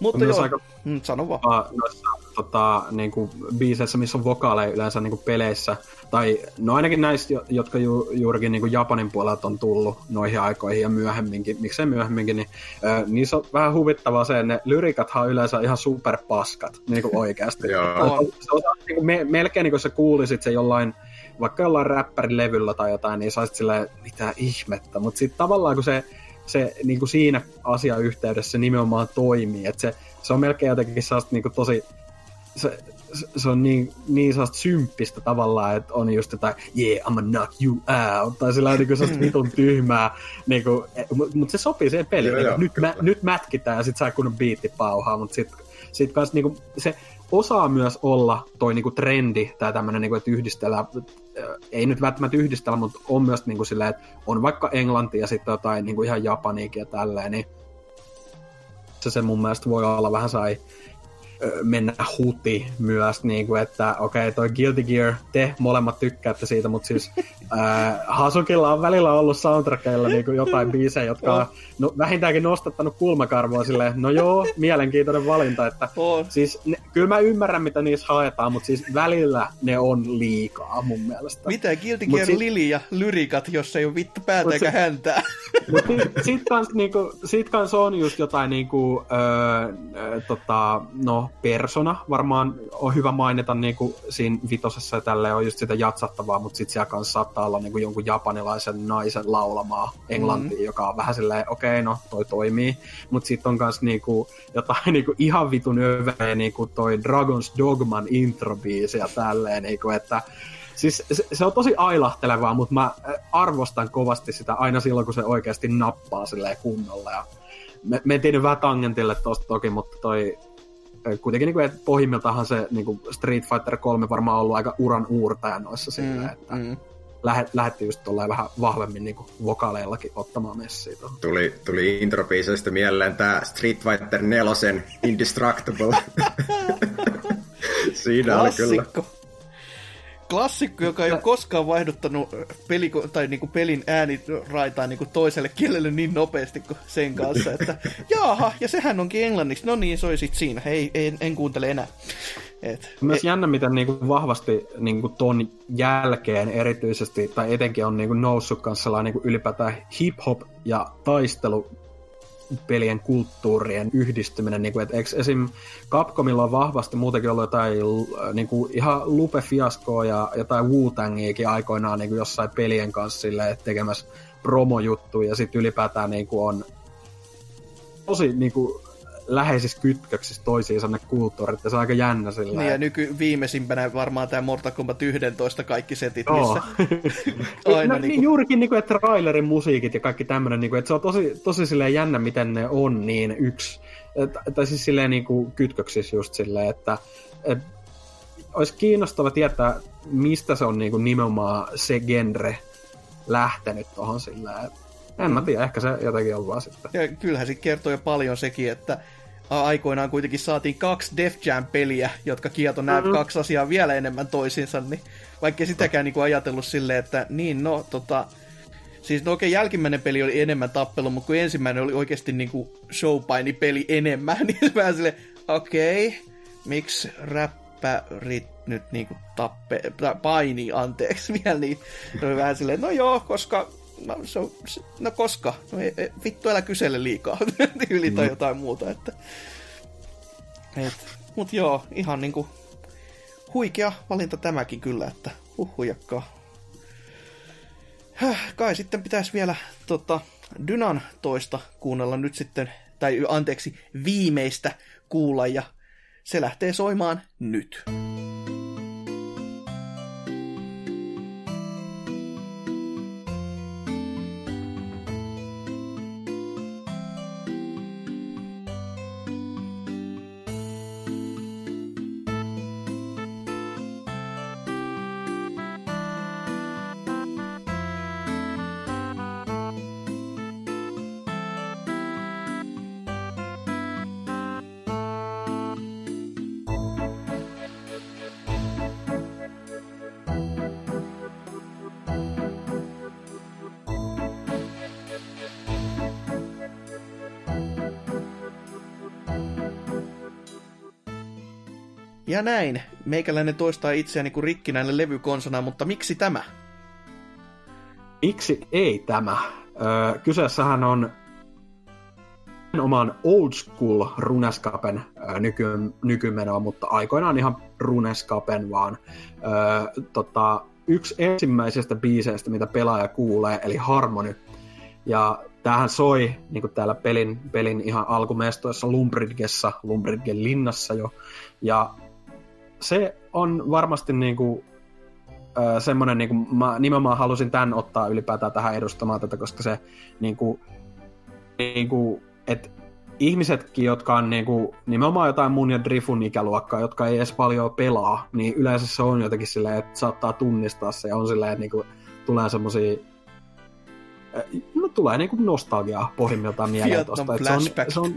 Mutta joo, aika... mm, sano vaan. Noissa tota, niin kuin biiseissä, missä on vokaaleja yleensä niin kuin peleissä, tai no ainakin näistä, jotka ju, juurikin niin kuin Japanin puolelta on tullut noihin aikoihin ja myöhemminkin, miksei myöhemminkin, niin äh, niissä on vähän huvittavaa se, että ne lyrikathan on yleensä ihan superpaskat, niin kuin oikeasti. se on niin kuin me, melkein niin kuin sä kuulisit se jollain, vaikka jollain räppärilevyllä tai jotain, niin saisit silleen, mitä ihmettä, mutta sitten tavallaan kun se, se niin kuin siinä asiayhteydessä nimenomaan toimii, että se, se on melkein jotenkin sellaista niin kuin tosi se, se on niin, niin sellaista symppistä tavallaan, että on just jotain, yeah, I'm knock you out, tai sillä on niin sellaista vitun tyhmää, niin mutta mut se sopii siihen peliin, joo, niin joo, nyt, mä, nyt mätkitään ja sit saa kunnon biittipauhaa, mutta sit, sit kans niin kuin, se osaa myös olla toi niin kuin trendi, tai tämmönen, niin kuin, että yhdistellä, ei nyt välttämättä yhdistellä, mutta on myös niin kuin silleen, että on vaikka englanti ja sitten jotain niin kuin ihan japaniikin ja tälleen, niin se, se mun mielestä voi olla vähän sai mennä huti myös, niin kuin, että okei, okay, toi Guilty Gear, te molemmat tykkäätte siitä, mutta siis äh, Hasukilla on välillä ollut soundtrackeilla niin kuin jotain biisejä, jotka on no, vähintäänkin nostattanut kulmakarvoa silleen, no joo, mielenkiintoinen valinta, että on. siis ne, kyllä mä ymmärrän, mitä niissä haetaan, mutta siis välillä ne on liikaa mun mielestä. Mitä Guilty Gear, siis, Lili ja lyrikat, jos ei ole vittu päätä eikä häntää? Mutta sit kans, niinku, sit kans on just jotain niinku, öö, tota, no, persona varmaan on hyvä mainita niinku siinä vitosessa ja tälleen on just sitä jatsattavaa, mutta sit siellä kanssa saattaa olla niinku jonkun japanilaisen naisen laulamaa englantia, mm. joka on vähän silleen, okei, okay, no toi toimii. Mutta sitten on kans niinku jotain niinku ihan vitun öveä niinku toi Dragon's Dogman introbiisi ja tälleen, niinku, että Siis se, se on tosi ailahtelevaa, mutta mä arvostan kovasti sitä aina silloin, kun se oikeasti nappaa silleen kunnolla. Ja me, mentiin vähän tangentille tosta toki, mutta toi kuitenkin, niin kuin, että pohjimmiltahan se niin kuin Street Fighter 3 varmaan ollut aika uran uurtaja noissa mm, silleen, että mm. Lähet, lähetti just vähän vahvemmin niin kuin vokaleillakin ottamaan messiä. Tuohon. Tuli, tuli intropiiseista mieleen tämä Street Fighter 4 Indestructible. Siinä oli kyllä klassikko, joka ei ole koskaan vaihduttanut peli, tai niinku pelin ääniraitaa niinku toiselle kielelle niin nopeasti kuin sen kanssa, että jaaha, ja sehän onkin englanniksi, no niin, soi sit siinä, ei, en, en kuuntele enää. Et, Myös e- jännä, miten niinku vahvasti niinku ton jälkeen erityisesti, tai etenkin on niinku noussut kanssa niinku ylipäätään hip-hop ja taistelu pelien kulttuurien yhdistyminen. Niin kuin, että esim. Capcomilla on vahvasti muutenkin ollut jotain niin kuin ihan lupe-fiaskoa ja jotain wu aikoinaan niin kuin jossain pelien kanssa silleen, tekemässä promojuttuja ja sitten ylipäätään niin kuin on tosi niin kuin, läheisissä kytköksissä toisiinsa ne kulttuurit, ja se on aika jännä sillä. Niin, ja nyky viimeisimpänä varmaan tämä Mortal Kombat 11 kaikki setit, missä aina no, niin, niin juurikin, niin kuin, että trailerin musiikit ja kaikki tämmöinen, niin kuin, että se on tosi, tosi silleen jännä, miten ne on niin yksi, tai siis silleen niin kuin kytköksissä just silleen, että, että olisi kiinnostava tietää, mistä se on niin kuin nimenomaan se genre lähtenyt tuohon silleen, en mä tiedä, ehkä se jotenkin on vaan sitten. Ja kyllähän se kertoo jo paljon sekin, että aikoinaan kuitenkin saatiin kaksi Def Jam-peliä, jotka kieto nämä mm-hmm. kaksi asiaa vielä enemmän toisiinsa, niin vaikka sitäkään niin kuin ajatellut silleen, että niin no tota, Siis no okei, okay, jälkimmäinen peli oli enemmän tappelu, mutta kun ensimmäinen oli oikeasti niin kuin showpaini-peli enemmän, niin vähän silleen, okei, okay, miksi räppärit nyt niin kuin tappe, paini, anteeksi vielä, niin oli vähän silleen, no joo, koska no, se on, se, no koska? No, ei, ei, vittu älä kysele liikaa yli tai mm. jotain muuta. Että, et, mut joo, ihan niinku huikea valinta tämäkin kyllä, että huhujakkaa. Häh, kai sitten pitäisi vielä tota, Dynan toista kuunnella nyt sitten, tai anteeksi, viimeistä kuulla, ja se lähtee soimaan nyt. Ja näin. Meikäläinen toistaa itseäni kuin rikkinäinen levykonsona, mutta miksi tämä? Miksi ei tämä? Öö, kyseessähän on oman old school runeskapen nyky, nykymenoa, mutta aikoinaan ihan runeskapen vaan. Öö, tota, yksi ensimmäisestä biiseistä, mitä pelaaja kuulee, eli Harmony. Ja tämähän soi niin kuin täällä pelin, pelin ihan alkumestoissa Lumbridgessa, Lumbridgen linnassa jo. Ja se on varmasti niinku, äh, semmoinen, niinku, mä nimenomaan halusin tämän ottaa ylipäätään tähän edustamaan tätä, koska se niinku, niinku, että ihmisetkin, jotka on niinku, nimenomaan jotain mun ja Drifun ikäluokkaa, jotka ei edes paljon pelaa, niin yleensä se on jotenkin silleen, että saattaa tunnistaa se ja on silleen, että niinku, tulee semmosia no tulee niinku nostalgiaa pohjimmiltaan mieleen tosta. Se on, se on,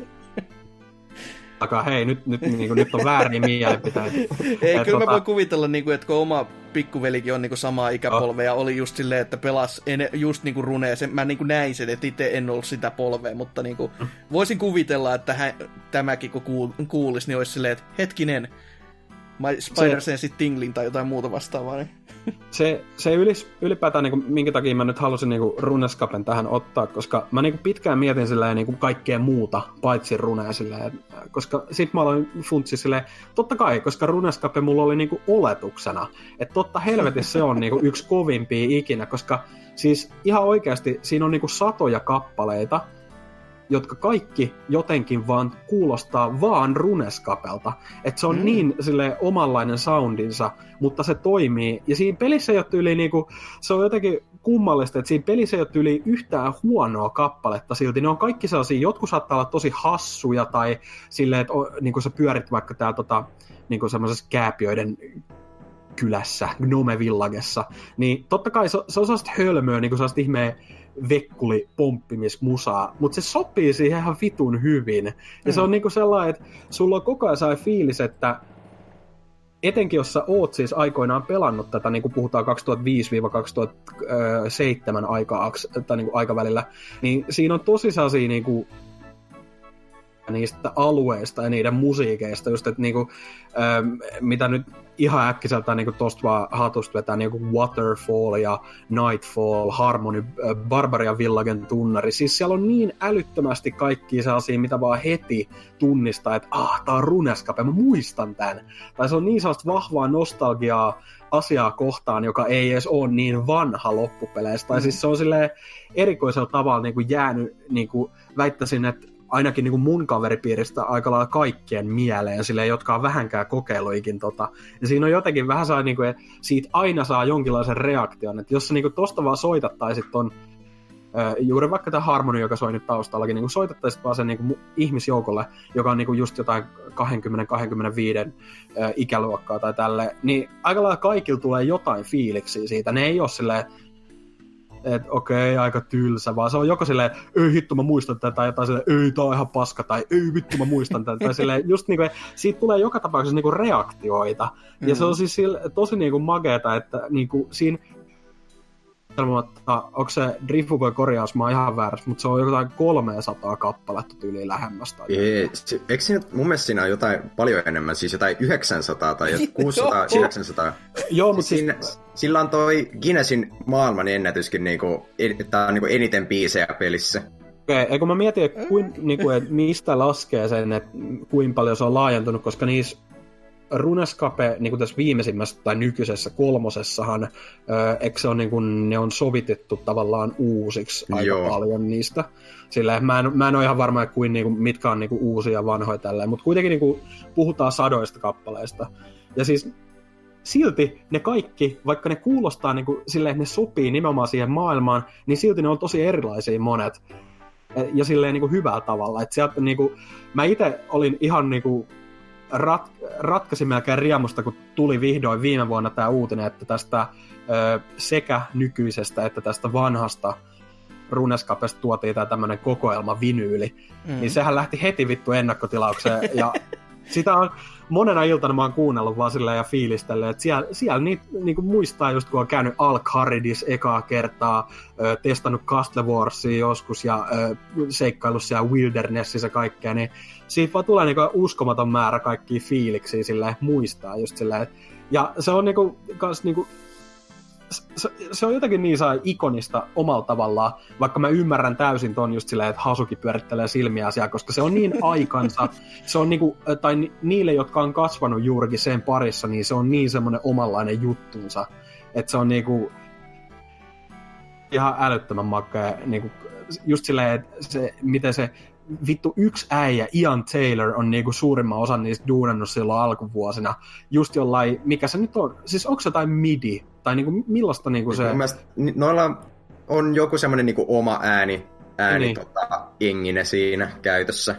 takaa, hei, nyt, nyt, niin kuin, nyt on väärin mielipiteitä. Ei, et, kyllä tota... mä voin kuvitella, niin kuin, että kun oma pikkuvelikin on niin kuin samaa ikäpolvea ja oli just silleen, että pelas en, just niin kuin runeen. Sen, mä niin kuin näin sen, että itse en ollut sitä polvea, mutta niin kuin, voisin kuvitella, että hän, tämäkin kun kuul, kuulisi, niin olisi silleen, että hetkinen, Spider Sense Tinglin tai jotain muuta vastaavaa. Niin. Se, se ylis, ylipäätään, niin kuin, minkä takia mä nyt halusin niin Runescapen tähän ottaa, koska mä niin kuin, pitkään mietin silleen, niin kuin, kaikkea muuta, paitsi runea silleen, koska sit mä aloin funtsi silleen, totta kai, koska Runescape mulla oli niin kuin, oletuksena, että totta helvetissä se on niin kuin, yksi kovimpia ikinä, koska siis ihan oikeasti siinä on niin kuin, satoja kappaleita, jotka kaikki jotenkin vaan kuulostaa vaan runeskapelta. Että se on mm. niin sille omanlainen soundinsa, mutta se toimii. Ja siinä pelissä ei ole tyyli niinku, se on jotenkin kummallista, että siinä pelissä ei ole tyyli yhtään huonoa kappaletta silti. Ne on kaikki sellaisia, jotkut saattaa olla tosi hassuja tai silleen, että niin kuin sä pyörit vaikka täällä tota, niin kuin semmoisessa kääpiöiden kylässä, Gnome Villagessa, niin totta kai se, se on sellaista hölmöä, niin kuin sellaista ihmeen vekkuli pomppimismusaa, mutta se sopii siihen ihan vitun hyvin. Ja mm. se on niinku sellainen, että sulla on koko ajan sai fiilis, että etenkin jos sä oot siis aikoinaan pelannut tätä, niin kuin puhutaan 2005-2007 aika, tai niin kuin aikavälillä, niin siinä on tosi sellaisia niin kuin niistä alueista ja niiden musiikeista, just että niinku, ähm, mitä nyt ihan äkkiseltä niinku tosta vaan hatusta vetää niinku Waterfall ja Nightfall, Harmony, äh, Barbarian Villagen tunnari. Siis siellä on niin älyttömästi kaikki sellaisia, mitä vaan heti tunnistaa, että ah, tää on Runescape, mä muistan tän. Tai se on niin sellaista vahvaa nostalgiaa asiaa kohtaan, joka ei edes ole niin vanha loppupeleissä. Tai mm. siis se on silleen erikoisella tavalla niin kuin jäänyt, niin kuin väittäisin, että ainakin niin kuin mun kaveripiiristä aika lailla kaikkien mieleen, sille jotka on vähänkään kokeiluikin tota. Ja siinä on jotenkin vähän saa, niin kuin, siitä aina saa jonkinlaisen reaktion, että jos sä niin kuin tosta vaan soitattaisit ton juuri vaikka tämä Harmony, joka soi nyt taustallakin, niin soitettaisiin vaan sen niin ihmisjoukolle, joka on niin just jotain 20-25 ikäluokkaa tai tälle, niin aika lailla kaikilla tulee jotain fiiliksiä siitä. Ne ei ole silleen, että okei, okay, aika tylsä, vaan se on joko silleen, ei hitto mä muistan tätä, tai jotain silleen, ei tää on ihan paska, tai ei vittu mä muistan tätä, tai silleen, just niinku, siitä tulee joka tapauksessa niinku reaktioita, mm. ja se on siis sille, tosi niinku mageeta, että niinku siinä onko se Drifu voi korjaus, mä oon ihan väärässä, mutta se on jotain 300 kappaletta tyyliin lähemmästä. Ei, se, eikö siinä, mun mielestä siinä on jotain paljon enemmän, siis jotain 900 tai 600, 700. Joo, mutta siinä, siis... Sillä on toi Guinnessin maailman ennätyskin, niinku, että on niinku eniten biisejä pelissä. Okei, okay, mä mietin, että, kuin, niinku, että mistä laskee sen, että kuinka paljon se on laajentunut, koska niissä Runescape, niin kuin tässä viimeisimmässä tai nykyisessä kolmosessahan, eikö se on, niin kuin, ne on sovitettu tavallaan uusiksi aika Joo. paljon niistä. Sillä mä en, mä en ole ihan varma, kuin, niin kuin, mitkä on niin kuin, uusia ja vanhoja tälleen, mutta kuitenkin niin kuin, puhutaan sadoista kappaleista. Ja siis silti ne kaikki, vaikka ne kuulostaa niin kuin, silleen, että ne sopii nimenomaan siihen maailmaan, niin silti ne on tosi erilaisia monet. Ja silleen niin kuin hyvällä tavalla. Et sieltä, niin kuin, mä itse olin ihan niin kuin, rat, ratkaisin melkein riemusta, kun tuli vihdoin viime vuonna tämä uutinen, että tästä ö, sekä nykyisestä että tästä vanhasta Runescapesta tuotiin tämä tämmöinen kokoelma vinyyli, mm. niin sehän lähti heti vittu ennakkotilaukseen, ja sitä on monena iltana mä oon kuunnellut vaan silleen ja fiilistellyt, että siellä, siellä niitä niin muistaa just kun on käynyt Alcaridis ekaa kertaa, ö, testannut Castle Warsia joskus ja ö, seikkaillut siellä Wildernessissä ja kaikkea, niin siitä vaan tulee niinku uskomaton määrä kaikkia fiiliksiä silleen, muistaa just silleen, ja se on niinku, kans niinku, se, se on jotenkin niin saa ikonista omalla tavallaan, vaikka mä ymmärrän täysin ton just silleen, että Hasuki pyörittelee silmiä asiaa, koska se on niin aikansa, se on niinku, tai ni, niille, jotka on kasvanut juurikin sen parissa, niin se on niin semmoinen omanlainen juttunsa, että se on niinku ihan älyttömän makea, niinku, just silleen, että se, miten se vittu yksi äijä, Ian Taylor, on niinku suurimman osan niistä duunannut silloin alkuvuosina. Just jollain, mikä se nyt on, siis onko se jotain midi? Tai niinku, millaista niinku se... Mielestä, noilla on joku semmoinen niinku oma ääni, ääni niin. tota, engine siinä käytössä.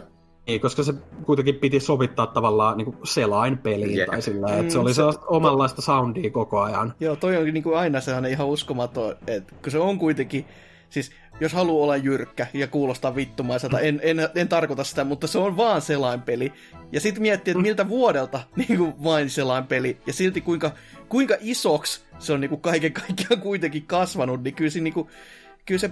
Niin, koska se kuitenkin piti sovittaa tavallaan niin selain peliin yeah. tai sillä, että se oli mm, se... omanlaista soundia koko ajan. Joo, toi on niin kuin aina sellainen ihan uskomaton, että kun se on kuitenkin, siis jos haluaa olla jyrkkä ja kuulostaa vittumaiselta, en, en, en tarkoita sitä, mutta se on vaan selainpeli. Ja sitten miettii, että miltä vuodelta niin kuin vain selainpeli, ja silti kuinka, kuinka isoksi se on niin kuin kaiken kaikkiaan kuitenkin kasvanut, niin kyllä se, niin kuin, kyllä se,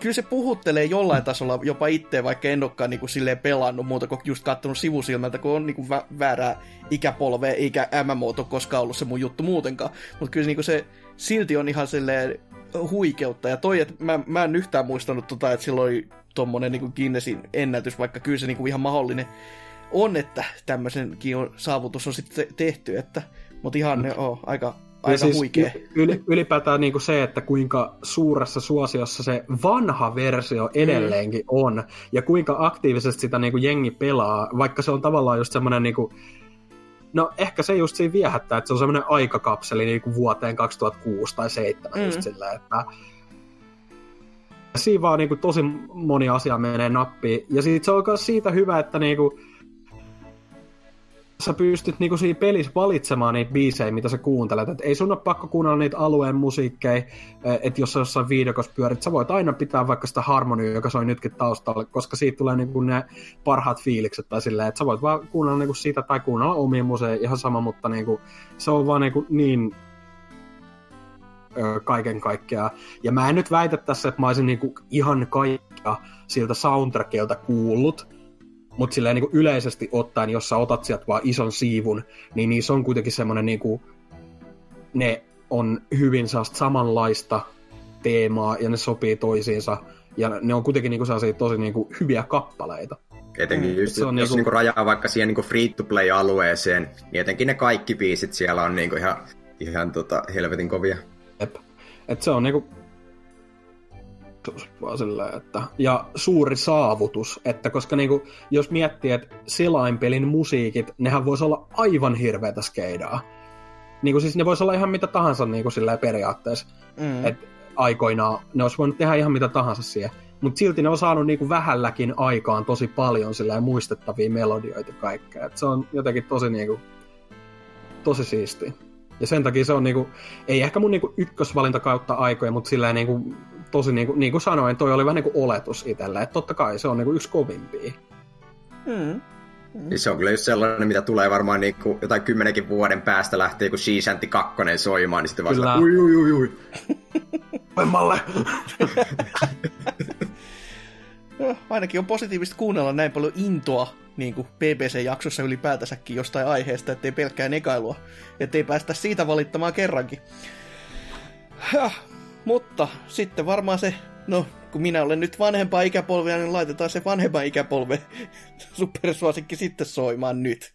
kyllä se puhuttelee jollain tasolla jopa itse, vaikka en olekaan niin kuin silleen pelannut muuta kuin just katsonut sivusilmältä, kun on niin kuin vä- väärää ikäpolvea, eikä MMO koskaan ollut se mun juttu muutenkaan. Mutta kyllä niin kuin se, silti on ihan silleen huikeutta. Ja toi, että mä, mä en yhtään muistanut tota, että silloin tommonen niin Guinnessin ennätys, vaikka kyllä se niin kuin ihan mahdollinen on, että tämmöisenkin on, saavutus on sitten tehty, että, mutta ihan mm. oh, aika, aika siis huikea. Yl, ylipäätään niin kuin se, että kuinka suuressa suosiossa se vanha versio edelleenkin mm. on, ja kuinka aktiivisesti sitä niin kuin jengi pelaa, vaikka se on tavallaan just semmoinen niin kuin, No ehkä se just siinä viehättää, että se on semmoinen aikakapseli niin kuin vuoteen 2006 tai 2007 mm. just sillä, että siinä vaan niin kuin, tosi moni asia menee nappiin. Ja siitä se on myös siitä hyvä, että niin kuin, sä pystyt niinku siinä pelissä valitsemaan niitä biisejä, mitä sä kuuntelet. Et ei sun ole pakko kuunnella niitä alueen musiikkeja, eh, että jos sä jossain viidokossa pyörit, sä voit aina pitää vaikka sitä harmonia, joka soi nytkin taustalle, koska siitä tulee niinku ne parhaat fiilikset tai silleen, että sä voit vaan kuunnella niinku sitä tai kuunnella omia museja ihan sama, mutta niinku, se on vaan niinku niin kaiken kaikkiaan. Ja mä en nyt väitä tässä, että mä olisin niinku ihan kaikkea siltä soundtrackilta kuullut, mutta silleen niin kuin yleisesti ottaen, jos sä otat sieltä vaan ison siivun, niin niissä on kuitenkin semmoinen niin kuin, ne on hyvin samanlaista teemaa ja ne sopii toisiinsa ja ne on kuitenkin niinku sellaisia tosi niinku hyviä kappaleita. Etenkin just, se on jos niinku... niinku rajaa vaikka siihen niinku free-to-play-alueeseen, niin etenkin ne kaikki biisit siellä on niinku ihan, ihan tota helvetin kovia. Jep. Et se on niinku vaan silleen, että, ja suuri saavutus, että koska niinku, jos miettii, että selainpelin musiikit, nehän voisi olla aivan hirveätä skeidaa. Niinku siis ne voisi olla ihan mitä tahansa niinku silleen periaatteessa. Mm. Et aikoinaan ne olisi voinut tehdä ihan mitä tahansa siihen. Mutta silti ne on saanut niinku vähälläkin aikaan tosi paljon silleen muistettavia melodioita kaikkea. Et se on jotenkin tosi niinku, tosi siistiä. Ja sen takia se on niinku, ei ehkä mun niinku ykkösvalinta kautta aikoja, mutta silleen niinku tosi niin kuin, niin kuin sanoin, toi oli vähän niin kuin oletus itselle, että totta kai se on niin kuin yksi kovimpia. Mm. Mm. Se on kyllä just sellainen, mitä tulee varmaan niin kuin jotain kymmenenkin vuoden päästä lähtee, kun Shiishanti 2 soimaan, niin sitten vaan ui, ui, ui, ui. Vemmalle! no, ainakin on positiivista kuunnella näin paljon intoa niin kuin BBC-jaksossa ylipäätänsäkin jostain aiheesta, ettei pelkkää negailua, ettei päästä siitä valittamaan kerrankin. Mutta sitten varmaan se, no kun minä olen nyt vanhempaa ikäpolvea, niin laitetaan se vanhempa ikäpolve supersuosikki sitten soimaan nyt.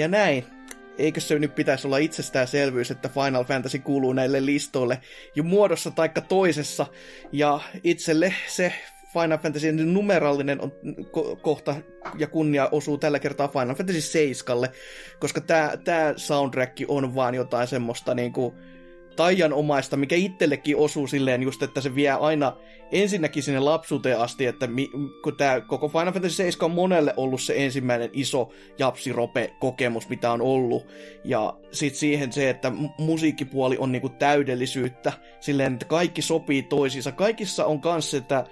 Ja näin. Eikö se nyt pitäisi olla itsestäänselvyys, että Final Fantasy kuuluu näille listoille jo muodossa taikka toisessa. Ja itselle se Final Fantasy numerallinen on ko- kohta ja kunnia osuu tällä kertaa Final Fantasy 7, koska tämä tää soundtrack on vaan jotain semmoista niinku, taianomaista, mikä itsellekin osuu silleen just, että se vie aina ensinnäkin sinne lapsuuteen asti, että mi, kun tämä koko Final Fantasy 7 on monelle ollut se ensimmäinen iso japsirope-kokemus, mitä on ollut. Ja sitten siihen se, että musiikkipuoli on niinku täydellisyyttä, silleen, että kaikki sopii toisiinsa. Kaikissa on kanssa sitä,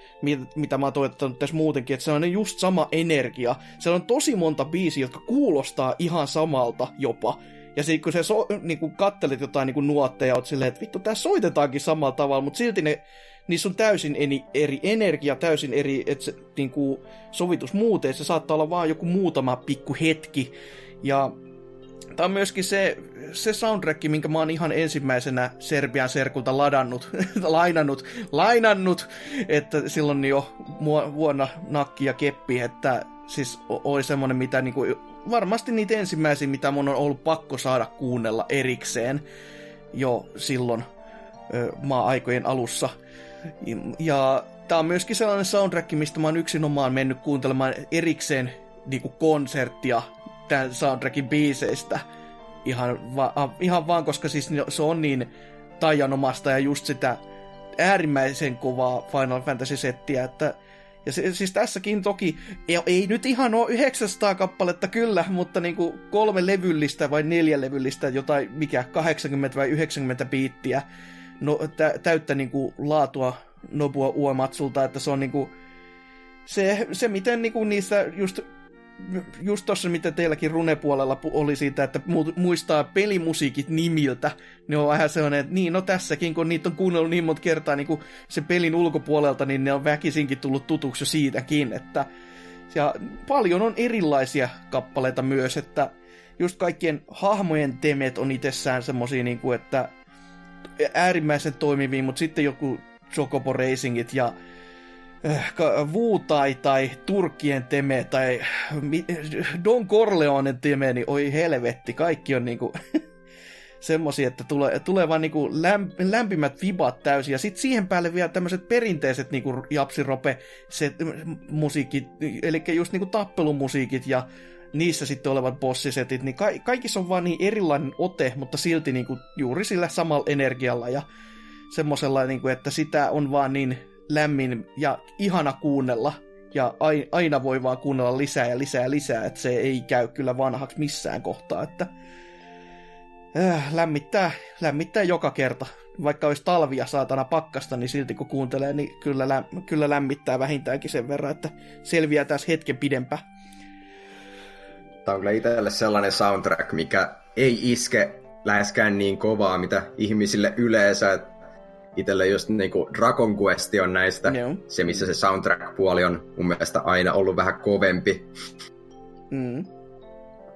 mitä mä oon toivottanut tässä muutenkin, että se on just sama energia. Siellä on tosi monta biisiä, jotka kuulostaa ihan samalta jopa. Ja sitten kun sä so, niinku kattelet jotain niinku nuotteja, oot silleen, että vittu, tää soitetaankin samalla tavalla, mutta silti ne, niissä on täysin eri, eri energia, täysin eri et se, niinku, sovitus muuten, se saattaa olla vaan joku muutama pikku hetki. Ja Tämä on myöskin se, se soundtrack, minkä mä oon ihan ensimmäisenä Serbian serkulta ladannut, lainannut, lainannut, että silloin jo vuonna nakki ja keppi, että siis oli semmonen, mitä niinku varmasti niitä ensimmäisiä, mitä mun on ollut pakko saada kuunnella erikseen jo silloin ö, maa-aikojen alussa. Ja tää on myöskin sellainen soundtrack, mistä mä oon yksinomaan mennyt kuuntelemaan erikseen niinku konserttia tämän soundtrackin biiseistä. Ihan, va- ihan vaan, koska siis se on niin taianomasta ja just sitä äärimmäisen kovaa Final Fantasy-settiä, että ja se, siis tässäkin toki, ei, ei nyt ihan ole 900 kappaletta kyllä, mutta niinku kolme levyllistä vai neljä levyllistä, jotain mikä 80 vai 90 biittiä no, tä, täyttä niinku laatua Nobua Uematsulta, että se on niinku, se, se miten niinku niissä just just tuossa, mitä teilläkin runepuolella oli siitä, että muistaa pelimusiikit nimiltä, niin on vähän sellainen, että niin, no tässäkin, kun niitä on kuunnellut niin monta kertaa niin kuin sen pelin ulkopuolelta, niin ne on väkisinkin tullut tutuksi siitäkin, että ja paljon on erilaisia kappaleita myös, että just kaikkien hahmojen temet on itsessään semmosia, niin kuin, että äärimmäisen toimivia, mutta sitten joku Chocobo Racingit ja Äh, Wu tai, Turkkien teme tai Don Corleonen teme, niin oi helvetti, kaikki on niinku semmosia, että tulee, tulee vaan niinku lämp, lämpimät vibat täysin. Ja sitten siihen päälle vielä tämmöiset perinteiset niinku japsirope set, musiikit, eli just niinku tappelumusiikit ja niissä sitten olevat bossisetit, niin ka- kaikissa on vaan niin erilainen ote, mutta silti niinku juuri sillä samalla energialla ja semmoisella, niinku, että sitä on vaan niin lämmin ja ihana kuunnella. Ja aina voi vaan kuunnella lisää ja lisää ja lisää, että se ei käy kyllä vanhaksi missään kohtaa, että äh, lämmittää, lämmittää joka kerta. Vaikka olisi talvia saatana pakkasta, niin silti kun kuuntelee, niin kyllä, lä- kyllä lämmittää vähintäänkin sen verran, että selviää tässä hetken pidempään. Tämä on kyllä itselle sellainen soundtrack, mikä ei iske läheskään niin kovaa, mitä ihmisille yleensä. Että itselle just niinku Dragon Quest on näistä no. se, missä se soundtrack-puoli on mun mielestä aina ollut vähän kovempi. Mm.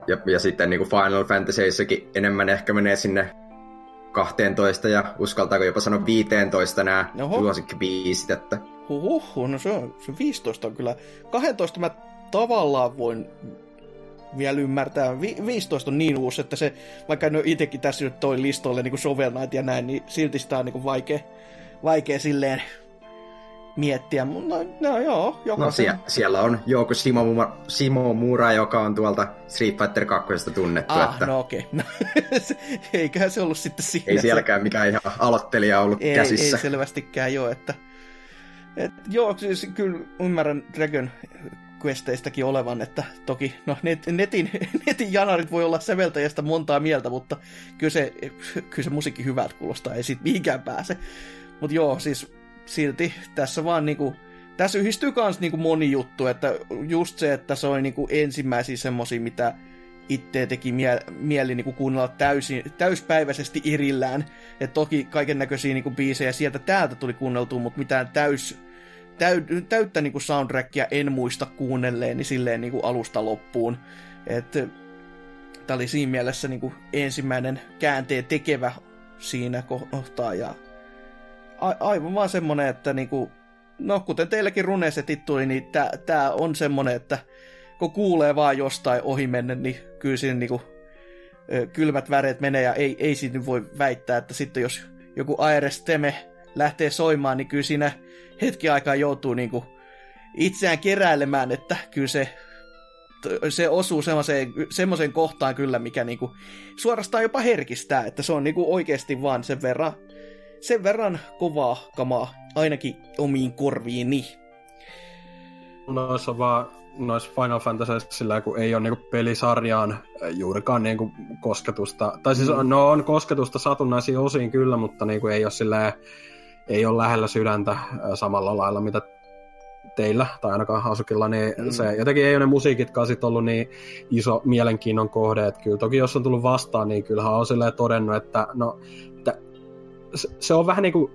Ja, ja sitten niinku Final Fantasyissakin enemmän ehkä menee sinne 12 ja uskaltaako jopa sanoa 15 nämä suosikkibiisit, että... Huhhuh, no se on, se 15 on kyllä... 12 mä tavallaan voin vielä ymmärtää. Vi- 15 on niin uusi, että se, vaikka en ole itsekin tässä nyt toi listoille niin sovelnaita ja näin, niin silti sitä on niin vaikea, vaikea silleen miettiä. No, no joo, joka no, sie- siellä on joku Simo, Mura, Simo Mura, joka on tuolta Street Fighter 2 tunnettu. Ah, että... no okei. Okay. eiköhän se ollut sitten siinä. Ei sielläkään mikään ihan aloittelija ollut ei, käsissä. Ei selvästikään joo, että et, joo, siis kyllä ymmärrän Dragon questeistäkin olevan, että toki no, net, netin, netin janarit voi olla säveltäjästä montaa mieltä, mutta kyllä se, kyllä se musiikki hyvältä kuulostaa, ei siitä mihinkään pääse. Mutta joo, siis silti tässä vaan niinku, tässä yhdistyy kans niinku moni juttu, että just se, että se oli niinku ensimmäisiä semmosia, mitä itse teki mie- mieli niinku kuunnella täysin, täyspäiväisesti irillään. että toki kaiken näköisiä niinku biisejä sieltä täältä tuli kuunneltua, mutta mitään täys täy, täyttä niin kuin soundtrackia en muista kuunnelleeni silleen niin kuin alusta loppuun. Että tämä oli siinä mielessä niin kuin ensimmäinen käänteen tekevä siinä kohtaa ja a- aivan vaan semmonen, että niin kuin, no kuten teilläkin runesetit tuli, niin tämä on semmonen, että kun kuulee vaan jostain ohi mennä, niin kyllä siinä niin kuin, kylmät väreet menee ja ei, ei siitä voi väittää, että sitten jos joku Aeres Teme lähtee soimaan, niin kyllä siinä hetki aikaa joutuu niinku itseään keräilemään, että kyllä se, se osuu semmoiseen, semmoiseen kohtaan kyllä, mikä niinku suorastaan jopa herkistää, että se on niinku oikeasti vaan sen verran, sen verran kovaa kamaa ainakin omiin korviini. Noissa on vaan noissa Final Fantasy sillä kun ei ole niinku pelisarjaan juurikaan niinku kosketusta. Tai siis mm. no on kosketusta satunnaisiin osiin kyllä, mutta niinku ei ole silleen ei ole lähellä sydäntä samalla lailla, mitä teillä, tai ainakaan Asukilla, niin mm. se jotenkin ei ole ne musiikitkaan sit ollut niin iso mielenkiinnon kohde, että kyllä toki jos on tullut vastaan, niin kyllähän on silleen todennut, että no, että se, on vähän niin kuin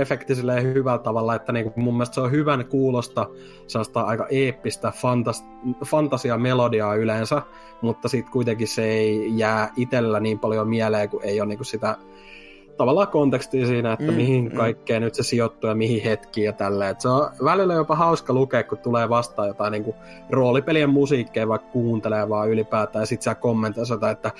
efekti silleen hyvällä tavalla, että niin mun mielestä se on hyvän kuulosta, sellaista aika eeppistä fantas, fantasia-melodiaa yleensä, mutta sitten kuitenkin se ei jää itsellä niin paljon mieleen, kun ei ole niin sitä tavallaan kontekstia siinä, että mm, mihin mm. kaikkeen nyt se sijoittuu ja mihin hetkiin ja tälleen. Et se on välillä jopa hauska lukea, kun tulee vastaan jotain niin kuin roolipelien musiikkeja, vaikka kuuntelee vaan ylipäätään, ja sitten sä kommentoit jotain, että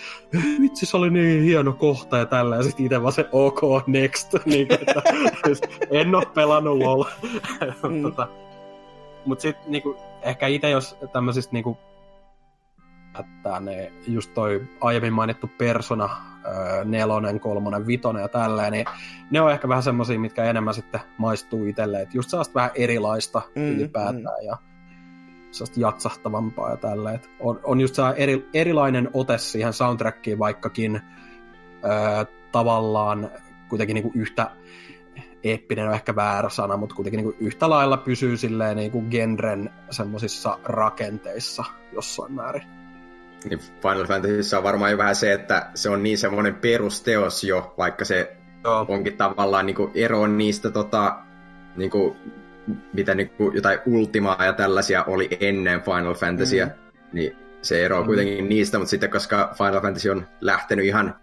vitsi, se oli niin hieno kohta ja tällä, ja sitten itse vaan se ok, next. niin kuin, että, siis en ole pelannut LOL. mm. tota, Mutta sitten niin ehkä itse, jos tämmöisistä niin kuin, että ne just toi aiemmin mainittu Persona, nelonen, kolmonen, vitonen ja tälleen, niin ne on ehkä vähän semmosia, mitkä enemmän sitten maistuu itselleen, että just sellaista vähän erilaista mm, ylipäätään mm. ja sellaista jatsahtavampaa ja tälleen. On, on just eri, erilainen ote siihen soundtrackiin, vaikkakin ö, tavallaan kuitenkin niinku yhtä eeppinen on ehkä väärä sana, mutta kuitenkin niinku yhtä lailla pysyy silleen niinku genren semmoisissa rakenteissa jossain määrin. Niin Final Fantasyssä on varmaan jo vähän se, että se on niin semmoinen perusteos jo, vaikka se Joo. onkin tavallaan niinku ero niistä tota, niinku, mitä niinku, jotain Ultimaa ja tällaisia oli ennen Final Fantasyä, mm. niin se ero mm. kuitenkin niistä, mutta sitten koska Final Fantasy on lähtenyt ihan,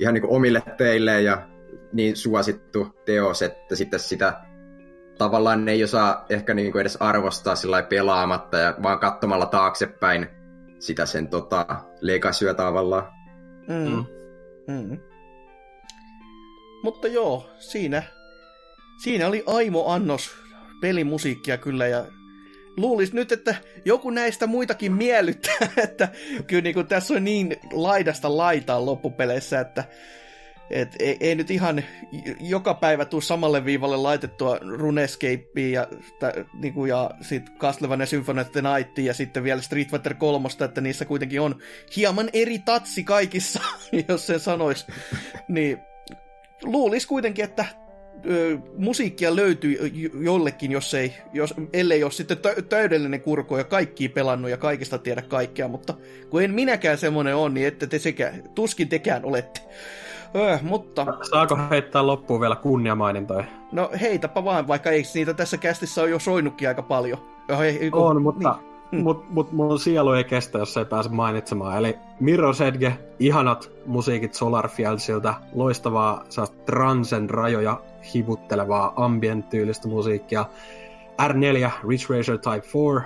ihan niinku omille teille ja niin suosittu teos, että sitten sitä tavallaan ei osaa ehkä niinku edes arvostaa sillä pelaamatta ja vaan katsomalla taaksepäin sitä sen tota, legasyä tavallaan. Mm. Mm. Mutta joo, siinä, siinä oli Aimo Annos pelimusiikkia kyllä ja luulis nyt, että joku näistä muitakin miellyttää, että kyllä niin kuin tässä on niin laidasta laitaan loppupeleissä, että et ei, ei nyt ihan joka päivä tuu samalle viivalle laitettua Runescapea ja, niin kuin, ja sitten Castlevania Symphony of the Night ja sitten vielä Street Fighter 3, että niissä kuitenkin on hieman eri tatsi kaikissa, jos sen sanois. niin luulis kuitenkin, että ö, musiikkia löytyy jollekin, jos ei, jos, ellei ole sitten täydellinen kurko ja kaikki pelannut ja kaikista tiedä kaikkea, mutta kun en minäkään semmonen on, niin ette te sekä, tuskin tekään olette. Öö, mutta... Saako heittää loppuun vielä kunniamainintoja? No heitäpä vaan, vaikka eikö niitä tässä kästissä ole jo soinutkin aika paljon. Oh, ei, kun... On, mutta niin. Mm. Mut, mut mun sielu ei kestä, jos ei pääse mainitsemaan. Eli Mirror's Edge, ihanat musiikit Solarfjellsiltä, loistavaa transen rajoja hivuttelevaa ambient-tyylistä musiikkia. R4, Ridge Racer Type 4,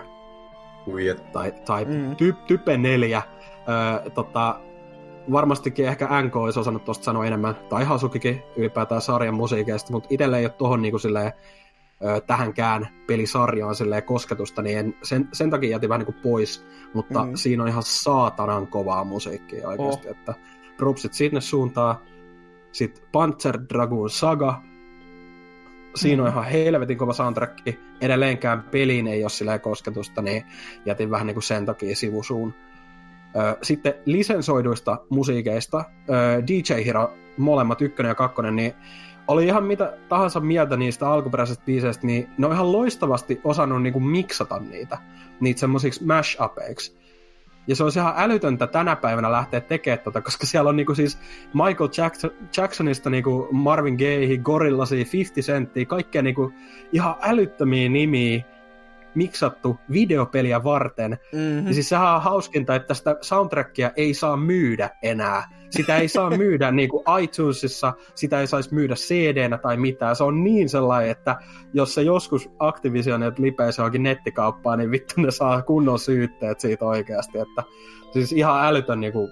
Ui, tai Type mm. ty, Type 4. Öö, tota, varmastikin ehkä NK olisi osannut tuosta sanoa enemmän, tai Hasukikin ylipäätään sarjan musiikeista, mutta itselle ei ole tuohon niin silleen, tähänkään pelisarjaan silleen kosketusta, niin en, sen, sen takia jätin vähän niin kuin pois, mutta mm. siinä on ihan saatanan kovaa musiikkia oikeasti, oh. että propsit sinne suuntaan. Sitten Panzer Dragoon Saga, siinä mm. on ihan helvetin kova soundtrack. Edelleenkään peliin ei ole silleen kosketusta, niin jätin vähän niin kuin sen takia sivusuun. Sitten lisensoiduista musiikeista, DJ Hero, molemmat ykkönen ja kakkonen, niin oli ihan mitä tahansa mieltä niistä alkuperäisistä biiseistä, niin ne on ihan loistavasti osannut niinku miksata niitä, niitä semmoisiksi mash-upeiksi. Ja se on ihan älytöntä tänä päivänä lähteä tekemään tota, koska siellä on niinku siis Michael Jackson, Jacksonista niinku Marvin Gaye, Gorillasi, 50 Centtiä, kaikkea niinku ihan älyttömiä nimiä, miksattu videopeliä varten. Mm-hmm. Ja siis sehän on hauskinta, että sitä soundtrackia ei saa myydä enää. Sitä ei saa myydä niin kuin iTunesissa, sitä ei saisi myydä cd tai mitään. Se on niin sellainen, että jos se joskus Activision lipeisi johonkin nettikauppaan, niin vittu ne saa kunnon syytteet siitä oikeasti. Että, siis ihan älytön niin kuin,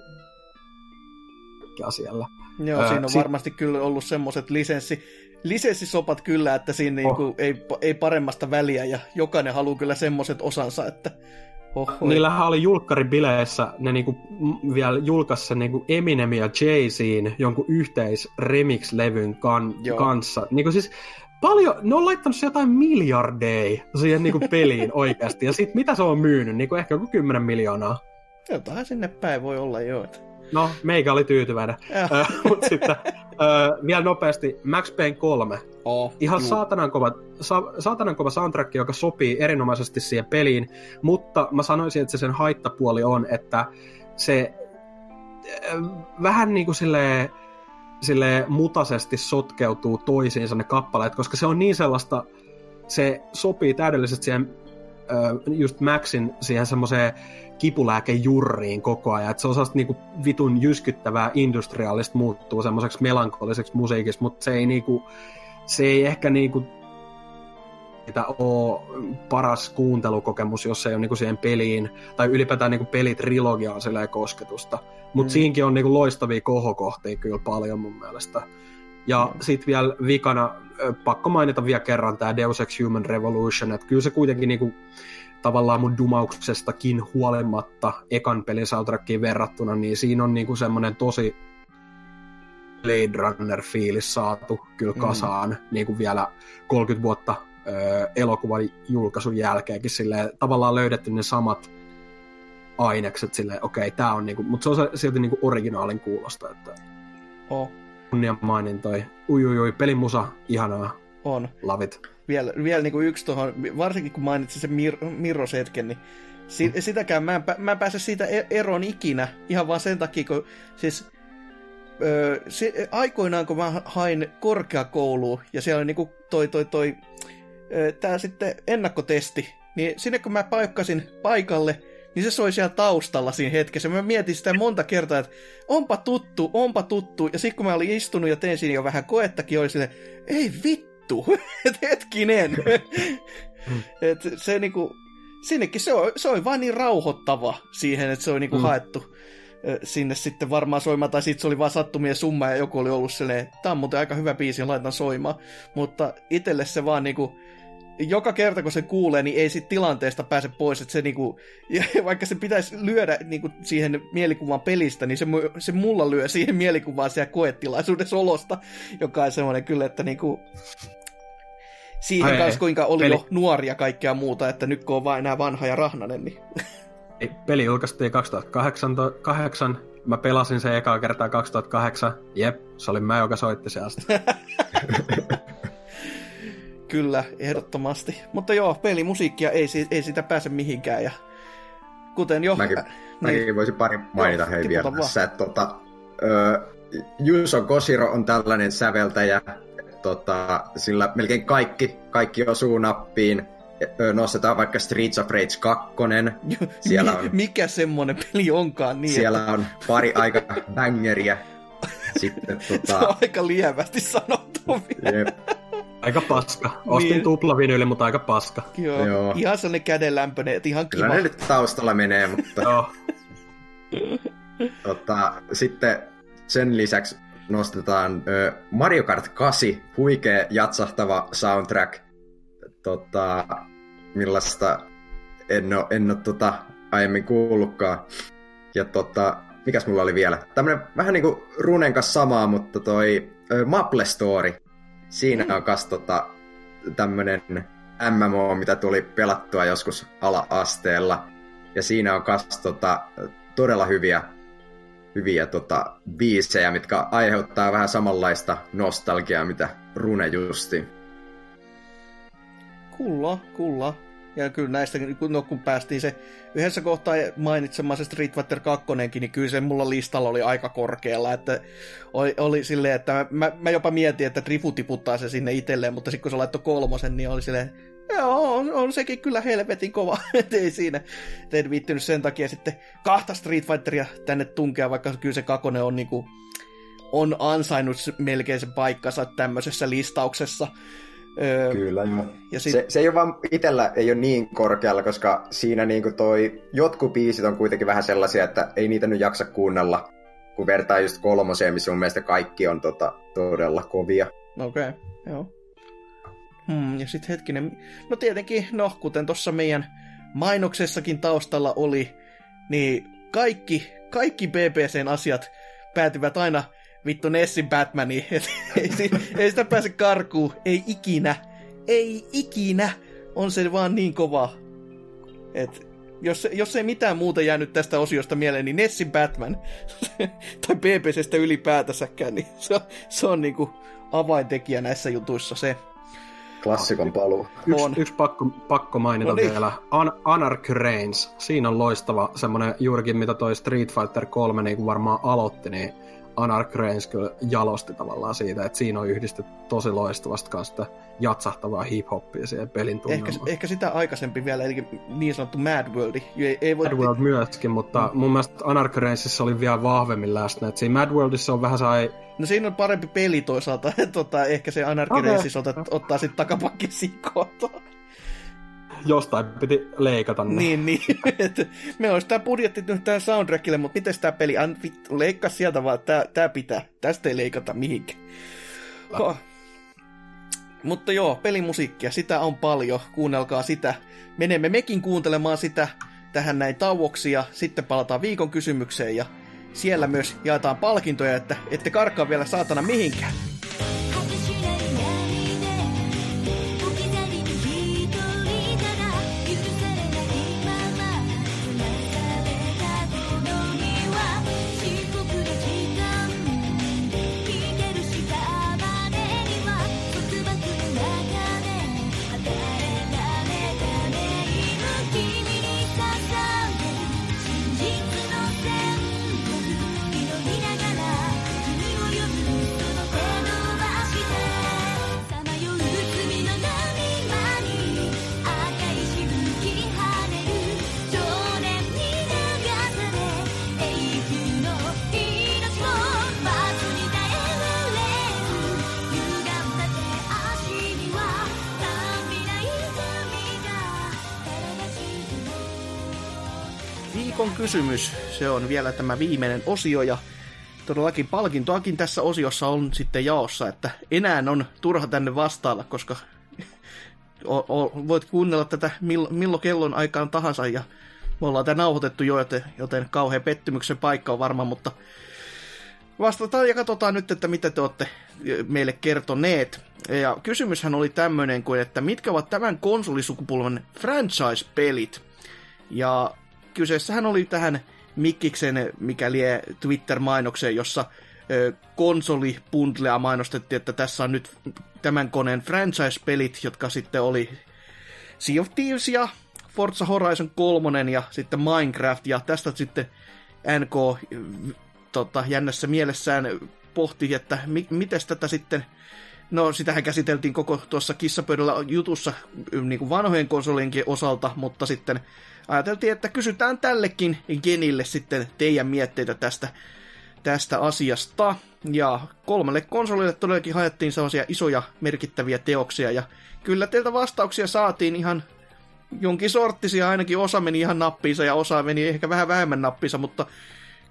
asialla. Joo, siinä on sit... varmasti kyllä ollut semmoiset lisenssi, lisenssisopat kyllä, että siinä niinku oh. niinku ei, ei paremmasta väliä ja jokainen haluaa kyllä semmoiset osansa, että Oho. Niillähän oli julkkaribileissä, ne niinku vielä julkaisi sen niinku Eminem ja Jay-Zin jonkun yhteis remix-levyn kan, kanssa. Niinku siis paljon, ne on laittanut jotain miljardeja siihen niinku peliin oikeasti. Ja sit mitä se on myynyt? Niinku ehkä joku 10 miljoonaa. Jotain sinne päin voi olla jo. No, meikä oli tyytyväinen. Mutta sitten vielä nopeasti, Max Payne 3. Oh, Ihan saatanan kova, sa, saatanan kova soundtrack, joka sopii erinomaisesti siihen peliin, mutta mä sanoisin, että se sen haittapuoli on, että se äh, vähän niin kuin silleen, sille mutaisesti sotkeutuu toisiinsa ne kappaleet, koska se on niin sellaista, se sopii täydellisesti siihen just Maxin siihen semmoiseen kipulääkejurriin koko ajan. Että se on sellaista niinku vitun jyskyttävää industriaalista muuttuu semmoiseksi melankoliseksi musiikiksi, mutta se ei niinku, se ei ehkä niinku sitä ole paras kuuntelukokemus, jos ei ole niinku siihen peliin, tai ylipäätään niinku pelitrilogiaan kosketusta. Mutta mm. siinkin on niinku loistavia kohokohtia kyllä paljon mun mielestä. Ja mm. sitten vielä vikana, pakko mainita vielä kerran tämä Deus Ex Human Revolution, että kyllä se kuitenkin niinku, tavallaan mun dumauksestakin huolimatta ekan pelin soundtrackiin verrattuna, niin siinä on niinku semmoinen tosi Blade Runner-fiilis saatu kyllä mm. kasaan mm. niin kuin vielä 30 vuotta ö, elokuvan julkaisun jälkeenkin silleen, tavallaan löydetty ne samat ainekset silleen, okei, okay, tää on niinku, mutta se on silti niinku originaalin kuulosta, että oh. kunnia mainintoi. Ui, ui, ui, pelin musa, ihanaa. On. Lavit. Vielä, vielä niinku yksi tuohon, varsinkin kun mainitsin sen Mir- Mirros-hetken, niin si- mm. sitäkään mä en, mä en pääse siitä e- eroon ikinä, ihan vaan sen takia, kun siis öö, se, aikoinaan kun mä hain korkeakouluun ja siellä oli niinku toi, toi, toi, öö, tää sitten ennakkotesti, niin sinne kun mä paikkasin paikalle, niin se soi siellä taustalla siinä hetkessä. Mä mietin sitä monta kertaa, että onpa tuttu, onpa tuttu. Ja sitten kun mä olin istunut ja tein siinä jo vähän koettakin, oli silleen, ei vittu, että hetkinen. et se niinku, sinnekin se on, se on vaan niin rauhoittava siihen, että se on niinku mm. haettu sinne sitten varmaan soimaan, tai sitten se oli vaan sattumien summa ja joku oli ollut silleen, tämä on muuten aika hyvä biisi, laitan soimaan. Mutta itselle se vaan niinku, joka kerta kun se kuulee, niin ei siitä tilanteesta pääse pois, että se niinku, vaikka se pitäisi lyödä niinku siihen mielikuvan pelistä, niin se, se mulla lyö siihen mielikuvaan siellä koetilaisuudessa olosta, joka on semmoinen kyllä, että niinku, siihen kanssa kuinka oli peli. jo nuoria kaikkea muuta, että nyt kun on vain enää vanha ja rahnanen, niin... Peli julkaistiin 2008, mä pelasin se ekaa kertaa 2008, jep, se oli mä, joka soitti se asti. Kyllä, ehdottomasti. Mutta joo, pelimusiikkia ei, ei sitä pääse mihinkään. Ja kuten jo... Mäkin, äh, mäkin niin, voisin pari mainita joo, hei vielä tässä. Että, tota, ö, Juuso Kosiro on tällainen säveltäjä, tota, sillä melkein kaikki, kaikki osuu nappiin. Nostetaan vaikka Streets of Rage 2. Siellä on, Mikä semmonen peli onkaan niin? Siellä että... on pari aika bangeriä. Sitten, tota... Se on aika lievästi sanottu vielä. Jep. Aika paska. Ostin niin. tuplavinyli, mutta aika paska. Joo. Joo. Ihan sellainen kädenlämpöinen, että ihan kiva. Kyllä ne nyt taustalla menee, mutta... Joo. tota, sitten sen lisäksi nostetaan ö, Mario Kart 8, huikea jatsahtava soundtrack. Tota, millaista en ole, en ole tota, aiemmin kuullutkaan. Ja tota, mikäs mulla oli vielä? Tämmönen vähän niinku Runen kanssa samaa, mutta toi ö, Maple Story siinä on kas tota, tämmönen MMO, mitä tuli pelattua joskus ala-asteella. Ja siinä on kas tota, todella hyviä, hyviä tota, biisejä, mitkä aiheuttaa vähän samanlaista nostalgiaa, mitä Rune justi. Kulla, kulla. Ja kyllä näistä, no kun päästiin se yhdessä kohtaa mainitsemaan se Street Fighter 2, niin kyllä se mulla listalla oli aika korkealla, että oli, oli silleen, että mä, mä jopa mietin, että Drifu tiputtaa se sinne itselleen, mutta sitten kun se laittoi kolmosen, niin oli silleen, joo, on, on sekin kyllä helvetin kova, et ei siinä. En viittynyt sen takia sitten kahta Street Fighteria tänne tunkea, vaikka kyllä se kakone on niinku, on ansainnut melkein sen paikkansa tämmöisessä listauksessa. Öö, Kyllä, joo. Ja sit... se, se ei ole vaan itellä ei ole niin korkealla, koska siinä niinku toi, jotkut biisit on kuitenkin vähän sellaisia, että ei niitä nyt jaksa kuunnella, kun vertaa just kolmoseen, missä mun mielestä kaikki on tota, todella kovia. Okei, okay, joo. Hmm, ja sitten hetkinen, no tietenkin, no kuten tuossa meidän mainoksessakin taustalla oli, niin kaikki, kaikki BBCn asiat päätyvät aina vittu Nessin Batmani. ei, ei sitä pääse karkuun. Ei ikinä. Ei ikinä. On se vaan niin kova. Et jos, jos ei mitään muuta jäänyt tästä osiosta mieleen, niin Nessin Batman, tai BBCstä ylipäätänsäkään, niin se on, se on niinku avaintekijä näissä jutuissa se. Klassikon paluu. Yksi, on. yksi pakko, pakko mainita no niin. vielä. An- Anarch Reigns. Siinä on loistava semmoinen juurikin, mitä toi Street Fighter 3 niin varmaan aloitti, niin Anarch Reigns kyllä jalosti tavallaan siitä, että siinä on yhdistetty tosi loistavasti kanssa jatsahtavaa hip-hoppia siihen pelin ehkä, ehkä, sitä aikaisempi vielä, eli niin sanottu Mad World. Ei, ei voi... Mad World myöskin, mutta mm. mun mielestä Anarch Reignsissa oli vielä vahvemmin läsnä. Että siinä Mad Worldissa on vähän sai... No siinä on parempi peli toisaalta, tota, ehkä se Anarch okay. Ottaa, ottaa sitten takapakki sikkoa jostain piti leikata ne. Niin, niin. me olisi tämä budjetti nyt tähän soundtrackille, mutta miten tämä peli? An, vittu, leikkaa sieltä vaan, tämä, tämä pitää. Tästä ei leikata mihinkään. Oh. Mutta joo, pelimusiikkia, sitä on paljon, kuunnelkaa sitä. Menemme mekin kuuntelemaan sitä tähän näin tauoksi ja sitten palataan viikon kysymykseen ja siellä myös jaetaan palkintoja, että ette karkaa vielä saatana mihinkään. Kysymys. Se on vielä tämä viimeinen osio ja todellakin palkintoakin tässä osiossa on sitten jaossa, että enää on turha tänne vastailla, koska o, o, voit kuunnella tätä milloin, milloin kellon aikaan tahansa ja me ollaan tämä nauhoitettu jo, joten, joten kauhean pettymyksen paikka on varma, mutta vastataan ja katsotaan nyt, että mitä te olette meille kertoneet. Ja kysymyshän oli tämmöinen kuin, että mitkä ovat tämän konsolisukupolven franchise-pelit? Ja kyseessähän oli tähän Mikkiksen, mikä lie Twitter-mainokseen, jossa konsolipundlea mainostettiin, että tässä on nyt tämän koneen franchise-pelit, jotka sitten oli Sea of Thieves ja Forza Horizon 3 ja sitten Minecraft, ja tästä sitten NK tota, jännässä mielessään pohti, että mi- miten tätä sitten, no sitähän käsiteltiin koko tuossa kissapöydällä jutussa niin kuin vanhojen konsolienkin osalta, mutta sitten ajateltiin, että kysytään tällekin genille sitten teidän mietteitä tästä, tästä asiasta. Ja kolmelle konsolille todellakin haettiin sellaisia isoja merkittäviä teoksia, ja kyllä teiltä vastauksia saatiin ihan jonkin sorttisia, ainakin osa meni ihan nappiinsa ja osa meni ehkä vähän vähemmän nappiinsa, mutta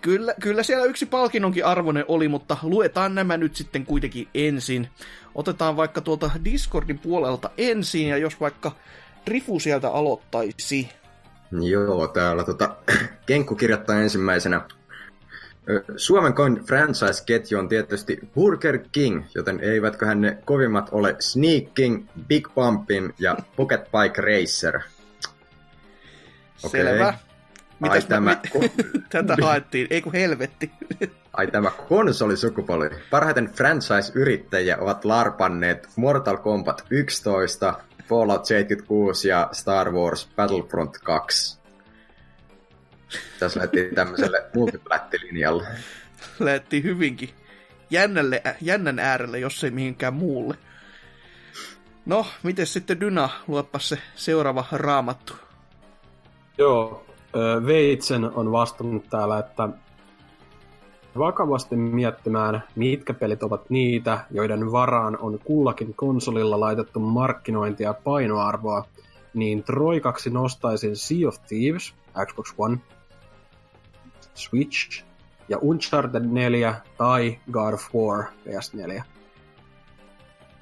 kyllä, kyllä siellä yksi palkinnonkin arvoinen oli, mutta luetaan nämä nyt sitten kuitenkin ensin. Otetaan vaikka tuolta Discordin puolelta ensin, ja jos vaikka Rifu sieltä aloittaisi. Joo, täällä tota, Kenkku kirjoittaa ensimmäisenä. Suomen coin franchise-ketju on tietysti Burger King, joten eivätköhän ne kovimmat ole Sneak King, Big Pumpin ja Pocket Bike Racer. Okay. Selvä. Mitäs Ai, tämä... Tätä haettiin, ei kun helvetti. Ai tämä konsolisukupolvi. Parhaiten franchise-yrittäjiä ovat larpanneet Mortal Kombat 11, Fallout 76 ja Star Wars Battlefront 2. Tässä lähti tämmöiselle multiplättilinjalle. Lähti hyvinkin jännälle, jännän äärelle, jos ei mihinkään muulle. No, miten sitten Dyna, luoppa se seuraava raamattu. Joo, Veitsen on vastannut täällä, että vakavasti miettimään, mitkä pelit ovat niitä, joiden varaan on kullakin konsolilla laitettu markkinointia ja painoarvoa, niin Troikaksi nostaisin Sea of Thieves, Xbox One, Switch ja Uncharted 4 tai God of War PS4.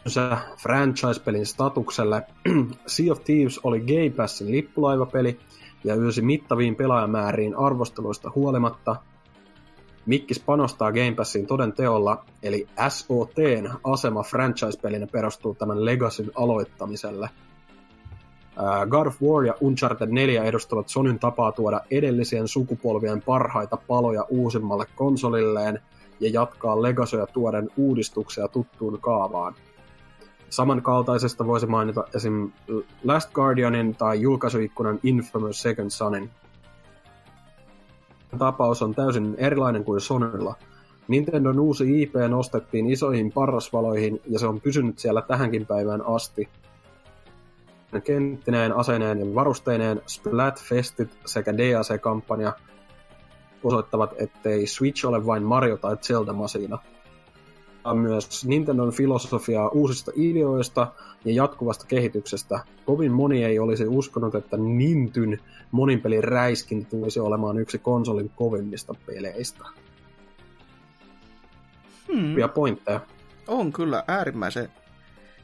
Se franchise-pelin statukselle Sea of Thieves oli Game Passin lippulaivapeli ja ylsi mittaviin pelaajamääriin arvosteluista huolimatta – Mikkis panostaa Game Passiin toden teolla, eli SOTn asema franchise-pelinä perustuu tämän Legacyn aloittamiselle. God of War ja Uncharted 4 edustavat Sonyn tapaa tuoda edellisien sukupolvien parhaita paloja uusimmalle konsolilleen ja jatkaa Legacyä tuoden uudistuksia tuttuun kaavaan. Samankaltaisesta voisi mainita esim. Last Guardianin tai julkaisuikkunan Infamous Second Sonin – tapaus on täysin erilainen kuin Sonylla. Nintendon uusi IP nostettiin isoihin parrasvaloihin ja se on pysynyt siellä tähänkin päivään asti. Kenttineen, aseineen ja varusteineen Splatfestit sekä DAC-kampanja osoittavat, ettei Switch ole vain Mario tai Zelda-masina. Myös Nintendon filosofiaa uusista ideoista ja jatkuvasta kehityksestä. Kovin moni ei olisi uskonut, että Nintyn moninpelin räiskin tulisi olemaan yksi konsolin kovimmista peleistä. Hmm. Ja pointteja. On kyllä äärimmäisen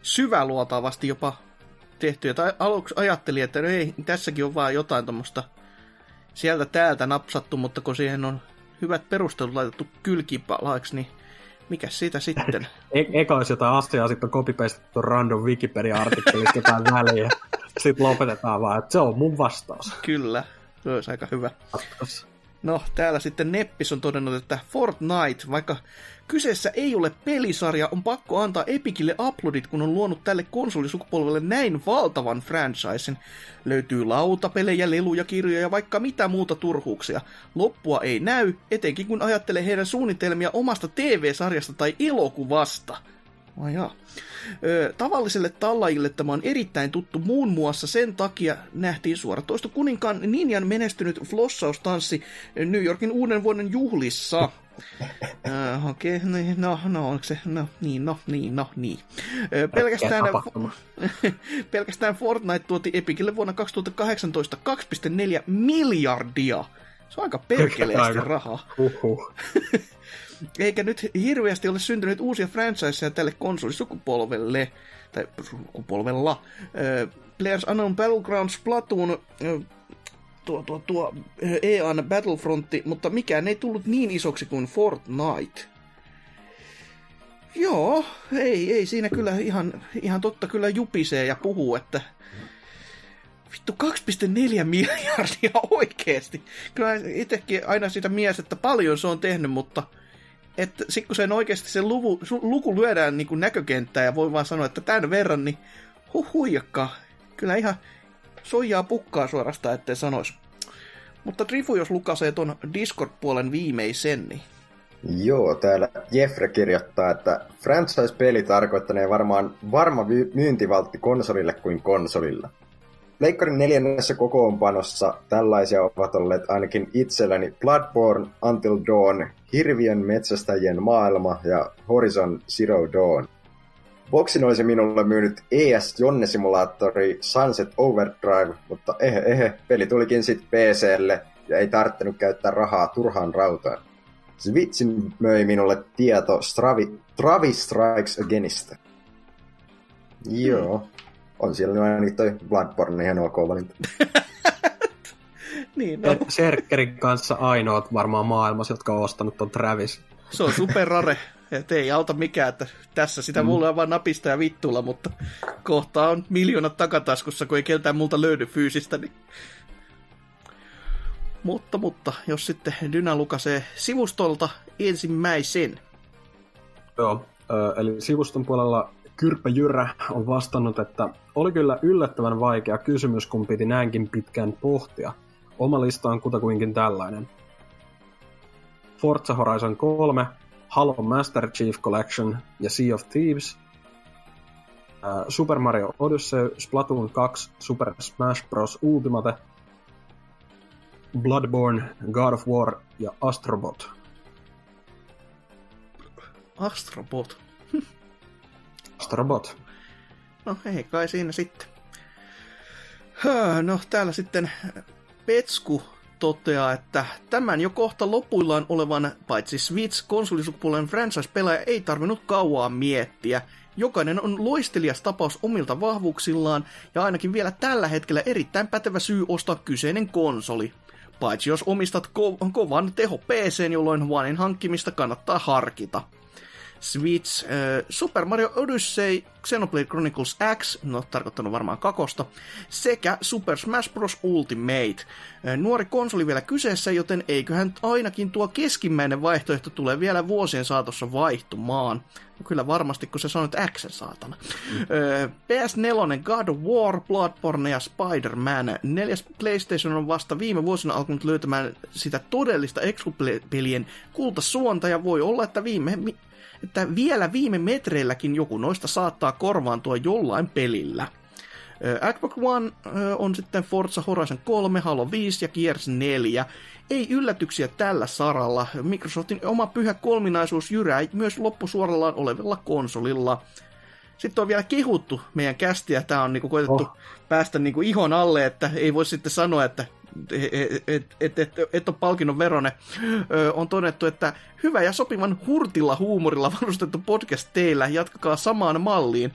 syväluotaavasti jopa tehty. Tai aluksi ajattelin, että no ei, tässäkin on vaan jotain tuommoista sieltä täältä napsattu, mutta kun siihen on hyvät perustelut laitettu kylkipalaiksi, niin mikä siitä sitten? E- eka olisi jotain asiaa, sitten on copypastettu random Wikipedia-artikkelista jotain väliä. Sitten lopetetaan vaan, että se on mun vastaus. Kyllä, se olisi aika hyvä. No, täällä sitten Neppis on todennut, että Fortnite, vaikka kyseessä ei ole pelisarja, on pakko antaa Epicille uploadit, kun on luonut tälle konsolisukupolvelle näin valtavan franchisen. Löytyy lautapelejä, leluja, kirjoja ja vaikka mitä muuta turhuuksia. Loppua ei näy, etenkin kun ajattelee heidän suunnitelmia omasta TV-sarjasta tai elokuvasta. Vai jaa. Ö, tavalliselle tallajille tämä on erittäin tuttu muun muassa sen takia nähtiin suoratoisto kuninkaan Ninjan menestynyt flossaustanssi New Yorkin uuden vuoden juhlissa. Uh, Okei, okay, niin, no, no, onko se, no, niin, no, niin, no, niin. Pelkästään, pelkästään Fortnite tuoti Epicille vuonna 2018 2,4 miljardia. Se on aika perkeleesti rahaa. Uhuh. Eikä nyt hirveästi ole syntynyt uusia franchiseja tälle konsolisukupolvelle, tai sukupolvella. Players Unknown Battlegrounds Splatoon uh, tuo, tuo, tuo EAN Battlefrontti, mutta mikään ei tullut niin isoksi kuin Fortnite. Joo, ei, ei siinä kyllä ihan, ihan totta kyllä jupisee ja puhuu, että vittu 2,4 miljardia oikeesti. Kyllä itsekin aina sitä mies, että paljon se on tehnyt, mutta että sit kun sen oikeasti se luku, luku lyödään niin näkökenttään ja voi vaan sanoa, että tämän verran, niin huh huijakka. Kyllä ihan soijaa pukkaa suorastaan, ettei sanois. Mutta Trifu, jos lukasee ton Discord-puolen viimeisen, niin... Joo, täällä Jeffre kirjoittaa, että franchise-peli tarkoittanee varmaan varma myyntivaltti konsolille kuin konsolilla. Leikkarin neljännessä kokoonpanossa tällaisia ovat olleet ainakin itselläni Bloodborne, Until Dawn, Hirviön metsästäjien maailma ja Horizon Zero Dawn. Boxin olisi minulle myynyt ES Jonne Simulaattori Sunset Overdrive, mutta ehe ehe, peli tulikin sitten PClle ja ei tarvinnut käyttää rahaa turhaan rautaan. Switchin möi minulle tieto Stravi, Travis Strikes Againista. Joo. Hmm. On siellä nyt ainakin toi Bloodborne ihan ok valinta. niin, no. Serkkerin kanssa ainoat varmaan maailmassa, jotka on ostanut ton Travis. Se on super rare. Et ei auta mikään, että tässä sitä mm. mulla on vaan napista ja vittulla, mutta kohta on miljoonat takataskussa, kun ei keltään multa löydy fyysistä. Niin... Mutta, mutta, jos sitten Dyna lukasee sivustolta ensimmäisen. Joo, eli sivuston puolella Kyrpä Jyrä on vastannut, että oli kyllä yllättävän vaikea kysymys, kun piti näinkin pitkään pohtia. Oma lista on kutakuinkin tällainen. Forza Horizon 3, Halo Master Chief Collection ja Sea of Thieves, Super Mario Odyssey, Splatoon 2, Super Smash Bros. Ultimate, Bloodborne, God of War ja Astrobot. Astrobot? Astrobot. No ei kai siinä sitten. No täällä sitten Petsku toteaa, että tämän jo kohta lopuillaan olevan paitsi Switch konsolisukupuolen franchise-pelaaja ei tarvinnut kauaa miettiä. Jokainen on loistelias tapaus omilta vahvuuksillaan ja ainakin vielä tällä hetkellä erittäin pätevä syy ostaa kyseinen konsoli. Paitsi jos omistat ko- kovan teho PC, jolloin Onein hankkimista kannattaa harkita. Switch, äh, Super Mario Odyssey, Xenoblade Chronicles X, no tarkoittanut varmaan kakosta, sekä Super Smash Bros. Ultimate. Äh, nuori konsoli vielä kyseessä, joten eiköhän ainakin tuo keskimmäinen vaihtoehto tule vielä vuosien saatossa vaihtumaan. No kyllä varmasti, kun sä sanoit X, saatana. Mm. Äh, PS4, God of War, Bloodborne ja Spider-Man. Neljäs PlayStation on vasta viime vuosina alkanut löytämään sitä todellista X-pelien kultasuonta ja voi olla, että viime että vielä viime metreilläkin joku noista saattaa korvaantua jollain pelillä. Xbox One on sitten Forza Horizon 3, Halo 5 ja Gears 4. Ei yllätyksiä tällä saralla. Microsoftin oma pyhä kolminaisuus jyrää myös loppusuorallaan olevilla konsolilla. Sitten on vielä kehuttu meidän kästiä. Tämä on niinku koetettu oh. päästä niinku ihon alle, että ei voi sitten sanoa, että et, et, et, et ole palkinnon verone, on todettu, että hyvä ja sopivan hurtilla huumorilla varustettu podcast teillä, jatkakaa samaan malliin.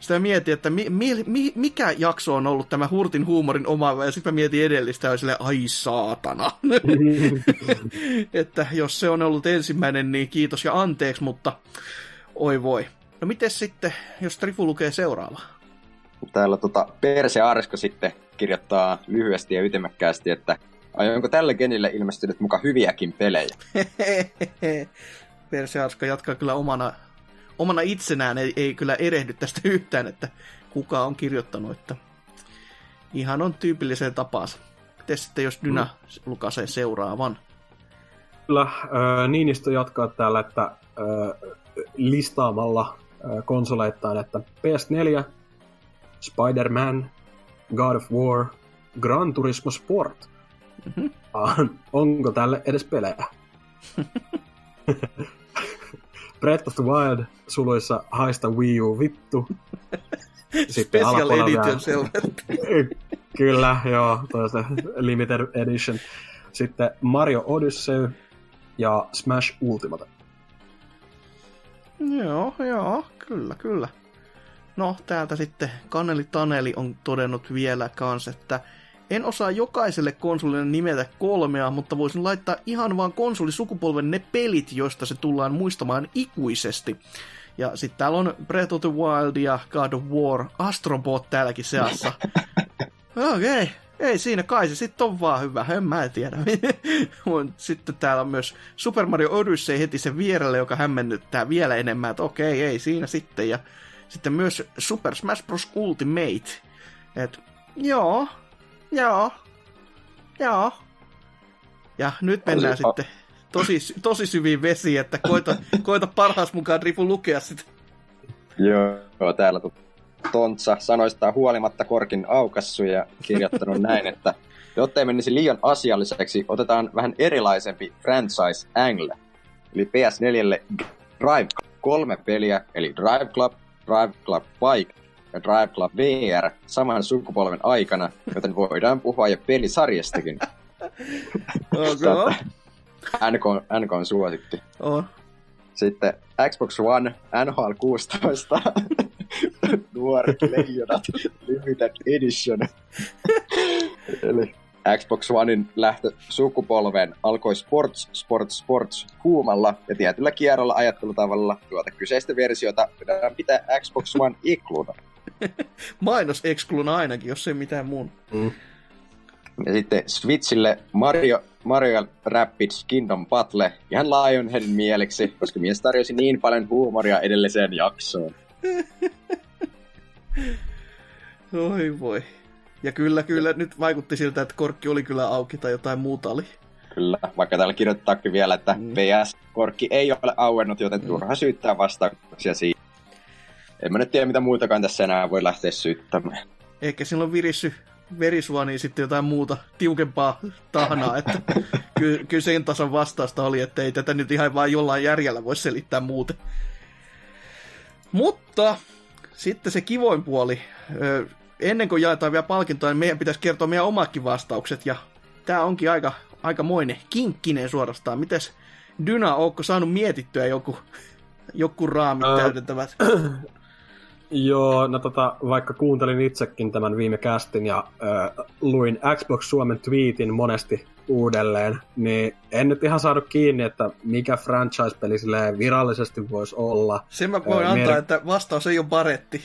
sitä mietin, että mi, mi, mi, mikä jakso on ollut tämä hurtin huumorin omaava, ja sitten mä mietin edellistä, ja silleen, ai saatana. että jos se on ollut ensimmäinen, niin kiitos ja anteeksi, mutta oi voi. No miten sitten, jos Trifu lukee seuraava? Täällä tota, Perse Arsko sitten kirjoittaa lyhyesti ja ytimekkäästi, että aionko tälle genille ilmestynyt muka hyviäkin pelejä? Perse Arsko jatkaa kyllä omana, omana itsenään, ei, ei kyllä erehdy tästä yhtään, että kuka on kirjoittanut, että ihan on tyypilliseen tapaansa. Miten sitten, jos Dyna mm. lukasee seuraavan? Kyllä, äh, Niinistö jatkaa täällä, että äh, listaamalla äh, konsoleittain, että PS4, Spider-Man, God of War, Gran Turismo Sport. Mm-hmm. Ah, onko tälle edes pelejä? Breath of the Wild suluissa haista Wii U vittu. Sitten Special Edition. Kyllä, joo, toista limited edition. Sitten Mario Odyssey ja Smash Ultimate. Joo, joo, kyllä, kyllä. No, täältä sitten Kaneli Taneli on todennut vielä kans, että en osaa jokaiselle konsolille nimetä kolmea, mutta voisin laittaa ihan vaan konsolisukupolven ne pelit, joista se tullaan muistamaan ikuisesti. Ja sitten täällä on Breath of the Wild ja God of War, Astrobot täälläkin seassa. Okei, okay. ei siinä kai se sitten on vaan hyvä, en mä tiedä. sitten täällä on myös Super Mario Odyssey heti sen vierelle, joka hämmennyttää vielä enemmän, että okei, okay, ei siinä sitten. Ja sitten myös Super Smash Bros. Ultimate. Et, joo, joo, joo. Ja nyt mennään sitten tosi, tosi syviin vesiin, että koita, koita parhaas mukaan Rifu lukea sitä. Joo, täällä Tontsa sanoistaan huolimatta korkin aukassu ja kirjoittanut näin, että jotta ei menisi liian asialliseksi, otetaan vähän erilaisempi franchise angle. Eli PS4 Drive kolme peliä, eli Drive Club, Drive Club Bike ja Drive Club VR saman sukupolven aikana, joten voidaan puhua jo pelisarjastakin. Okay. NK, NK on suosikki. On. Sitten Xbox One NHL 16. Nuoret leijonat Limited Edition. Eli Xbox Onein lähtö sukupolven alkoi Sports, Sports, Sports huumalla ja tietyllä kierrolla ajattelutavalla tuota kyseistä versiota pitää pitää Xbox One ikluna. Mainos ekskluna ainakin, jos ei mitään muun. Mm. Ja sitten Switchille Mario, Mario Rapids Kingdom Battle ihan Lionheadin mieleksi, koska mies tarjosi niin paljon huumoria edelliseen jaksoon. Oi voi. Ja kyllä, kyllä, nyt vaikutti siltä, että korkki oli kyllä auki tai jotain muuta oli. Kyllä, vaikka täällä kirjoittaakin vielä, että mm. PS-korkki ei ole auennut, joten mm. turha syyttää vastauksia siitä. En mä nyt tiedä, mitä muutakaan tässä enää voi lähteä syyttämään. Ehkä silloin virissy verisuoniin sitten jotain muuta tiukempaa tahnaa, että ky- kyllä sen tason vastausta oli, että ei tätä nyt ihan vain jollain järjellä voi selittää muuten. Mutta sitten se kivoin puoli. Ennen kuin jaetaan vielä palkintoa, niin meidän pitäisi kertoa meidän omatkin vastaukset. Ja tämä onkin aika, aika moinen, kinkkinen suorastaan. Mites Dyna, onko saanut mietittyä joku, joku raamit äh, täydentävät? Joo, no tota, vaikka kuuntelin itsekin tämän viime castin ja äh, luin Xbox Suomen tweetin monesti uudelleen, niin en nyt ihan saanut kiinni, että mikä franchise-peli virallisesti voisi olla. Sen mä voin äh, antaa, että vastaus ei ole baretti.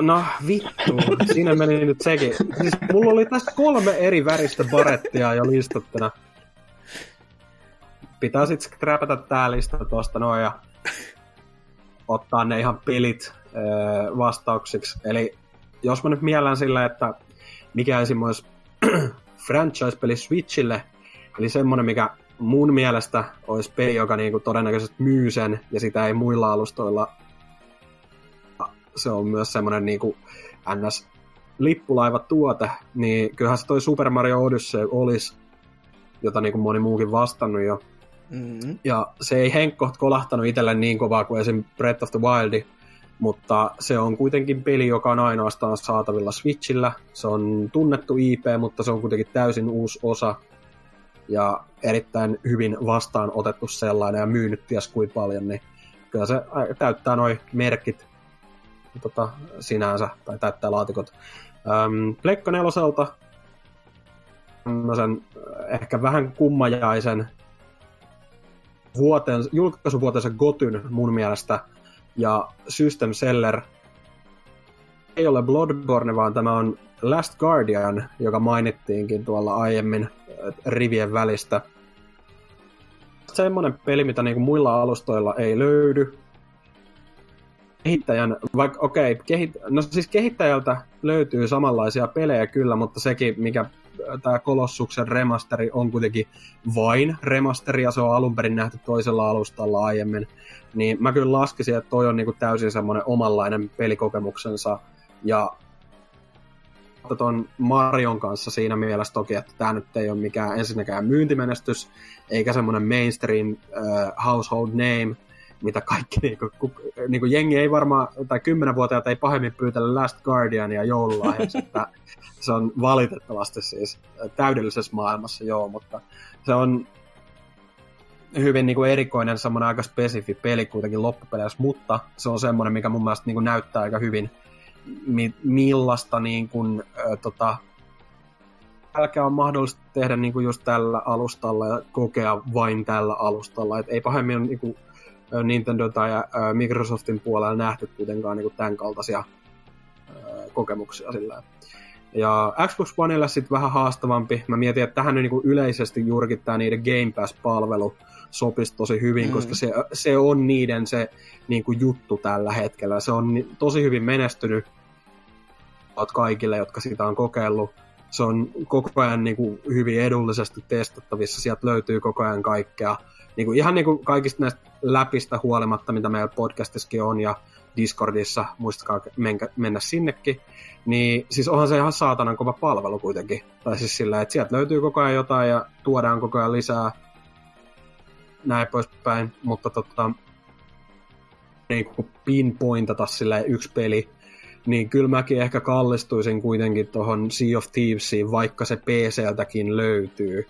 No vittu, siinä meni nyt sekin. Siis mulla oli tästä kolme eri väristä barettia jo listattuna. Pitää sitten skräpätä tää lista tuosta noin ja ottaa ne ihan pelit vastauksiksi. Eli jos mä nyt miellän sillä, että mikä esimerkiksi franchise-peli Switchille, eli semmonen, mikä mun mielestä olisi peli, joka niinku todennäköisesti myy sen, ja sitä ei muilla alustoilla. Se on myös semmonen niinku ns lippulaiva tuote, niin kyllähän se toi Super Mario Odyssey olisi, jota niinku moni muukin vastannut jo. Mm-hmm. Ja se ei henkkoht kolahtanut itselle niin kovaa kuin esim. Breath of the Wild, mutta se on kuitenkin peli, joka on ainoastaan saatavilla Switchillä. Se on tunnettu IP, mutta se on kuitenkin täysin uusi osa ja erittäin hyvin vastaan otettu sellainen ja myynyt ties kuin paljon, niin kyllä se täyttää noin merkit. Tota, sinänsä, tai täyttää laatikot. Ähm, Pleikka neloselta tämmöisen ehkä vähän kummajaisen vuoten, julkaisuvuotensa Gotyn mun mielestä, ja System Seller ei ole Bloodborne, vaan tämä on Last Guardian, joka mainittiinkin tuolla aiemmin rivien välistä. Semmoinen peli, mitä niinku muilla alustoilla ei löydy. Kehittäjän, vaikka okei, okay, kehit, no siis kehittäjältä löytyy samanlaisia pelejä kyllä, mutta sekin, mikä tämä Kolossuksen remasteri on kuitenkin vain remasteri, ja se on alun perin nähty toisella alustalla aiemmin, niin mä kyllä laskisin, että toi on niinku täysin semmoinen omanlainen pelikokemuksensa, ja ton Marion kanssa siinä mielessä toki, että tämä nyt ei ole mikään ensinnäkään myyntimenestys, eikä semmoinen mainstream uh, household name, mitä kaikki niinku, ku, niinku jengi ei varmaan, tai kymmenenvuotiaat ei pahemmin pyytele Last Guardiania joululahjaksi, että se on valitettavasti siis täydellisessä maailmassa, joo, mutta se on hyvin niin kuin erikoinen, semmoinen aika spesifi peli kuitenkin loppupeleissä, mutta se on semmoinen, mikä mun mielestä niin kuin näyttää aika hyvin, mi- millaista niin kuin, äh, tota, älkää on mahdollista tehdä niin kuin just tällä alustalla ja kokea vain tällä alustalla. Et ei pahemmin niin kuin, Nintendo tai Microsoftin puolella nähty kuitenkaan niin kuin tämän kaltaisia kokemuksia sillä. Ja Xbox Oneille sitten vähän haastavampi. Mä mietin, että tähän niin kuin yleisesti juurikin tämä niiden Game Pass-palvelu sopisi tosi hyvin, mm. koska se, se on niiden se niin kuin juttu tällä hetkellä. Se on tosi hyvin menestynyt kaikille, jotka sitä on kokeillut. Se on koko ajan niin kuin hyvin edullisesti testattavissa. Sieltä löytyy koko ajan kaikkea. Niin kuin, ihan niin kuin kaikista näistä läpistä huolimatta, mitä meillä podcastissakin on ja Discordissa, muistakaa menkä, mennä sinnekin, niin siis onhan se ihan saatanan kova palvelu kuitenkin. Tai siis sillä, että sieltä löytyy koko ajan jotain ja tuodaan koko ajan lisää näin poispäin, mutta tota, niin kuin pinpointata sillä yksi peli, niin kyllä mäkin ehkä kallistuisin kuitenkin tuohon Sea of Thievesiin, vaikka se PCltäkin löytyy,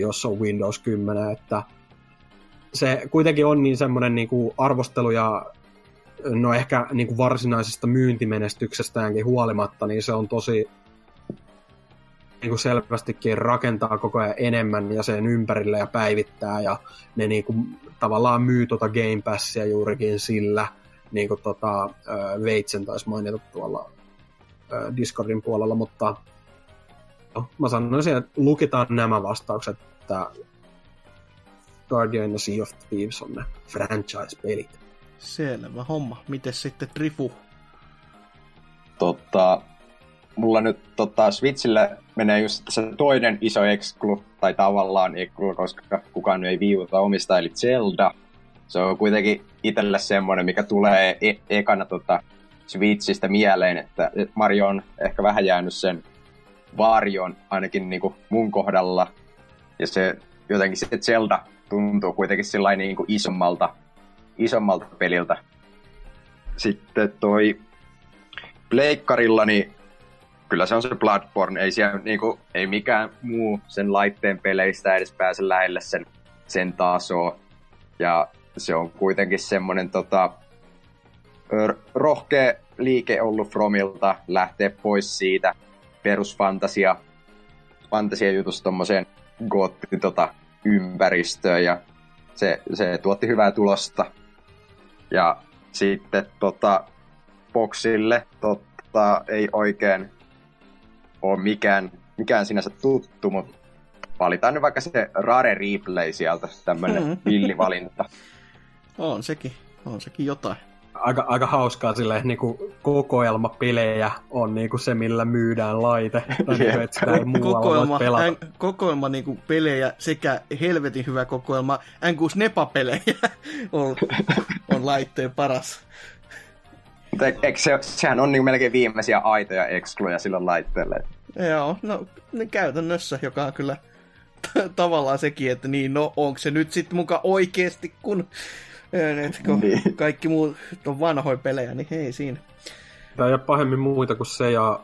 jos on Windows 10, että se kuitenkin on niin semmoinen niin kuin arvostelu ja no ehkä niin kuin varsinaisesta myyntimenestyksestäänkin huolimatta, niin se on tosi niin kuin selvästikin rakentaa koko ajan enemmän ja sen ympärille ja päivittää ja ne niin kuin, tavallaan myy tuota Game Passia juurikin sillä, niin kuin tota, Veitsen taisi mainita tuolla Discordin puolella, mutta no, mä sanoisin, että lukitaan nämä vastaukset, että Guardian ja Sea of Thieves on ne franchise-pelit. Selvä homma. Miten sitten Trifu? Totta, mulla nyt tota, Switchille menee just se toinen iso exclu, tai tavallaan exclu, koska kukaan ei viivuta omista, eli Zelda. Se on kuitenkin itselle semmoinen, mikä tulee e- ekana tota, Switchistä mieleen, että Mario on ehkä vähän jäänyt sen varjoon, ainakin niin kuin mun kohdalla. Ja se jotenkin se Zelda tuntuu kuitenkin sillä niin kuin isommalta, isommalta peliltä. Sitten toi Pleikkarilla, niin kyllä se on se Bloodborne, ei, siellä, niin kuin, ei mikään muu sen laitteen peleistä edes pääse lähelle sen, sen tasoa. Ja se on kuitenkin semmoinen tota, rohkea liike ollut Fromilta lähteä pois siitä perusfantasia fantasia jutusta tommoseen gootti tota, ympäristöön ja se, se tuotti hyvää tulosta. Ja sitten tota, Boxille totta, ei oikein ole mikään, mikään sinänsä tuttu, mutta valitaan nyt vaikka se Rare Replay sieltä, tämmönen mm-hmm. villivalinta. On sekin, on sekin jotain aika, aika hauskaa silleen, niin kuin kokoelmapelejä on niin kuin se, millä myydään laite. Tai niin kuin, että sitä ei kokoelma, N, kokoelma niin kuin pelejä sekä helvetin hyvä kokoelma N6 Nepa-pelejä on, on laitteen paras. Mutta eikö se, sehän on niin melkein viimeisiä aitoja ekskluja sillä laitteelle. Joo, no käytännössä, joka on kyllä tavallaan sekin, että niin, no onko se nyt sitten muka oikeasti, kun et kun niin. kaikki muut on vanhoja pelejä, niin hei siinä. Tämä ei ole pahemmin muita kuin se ja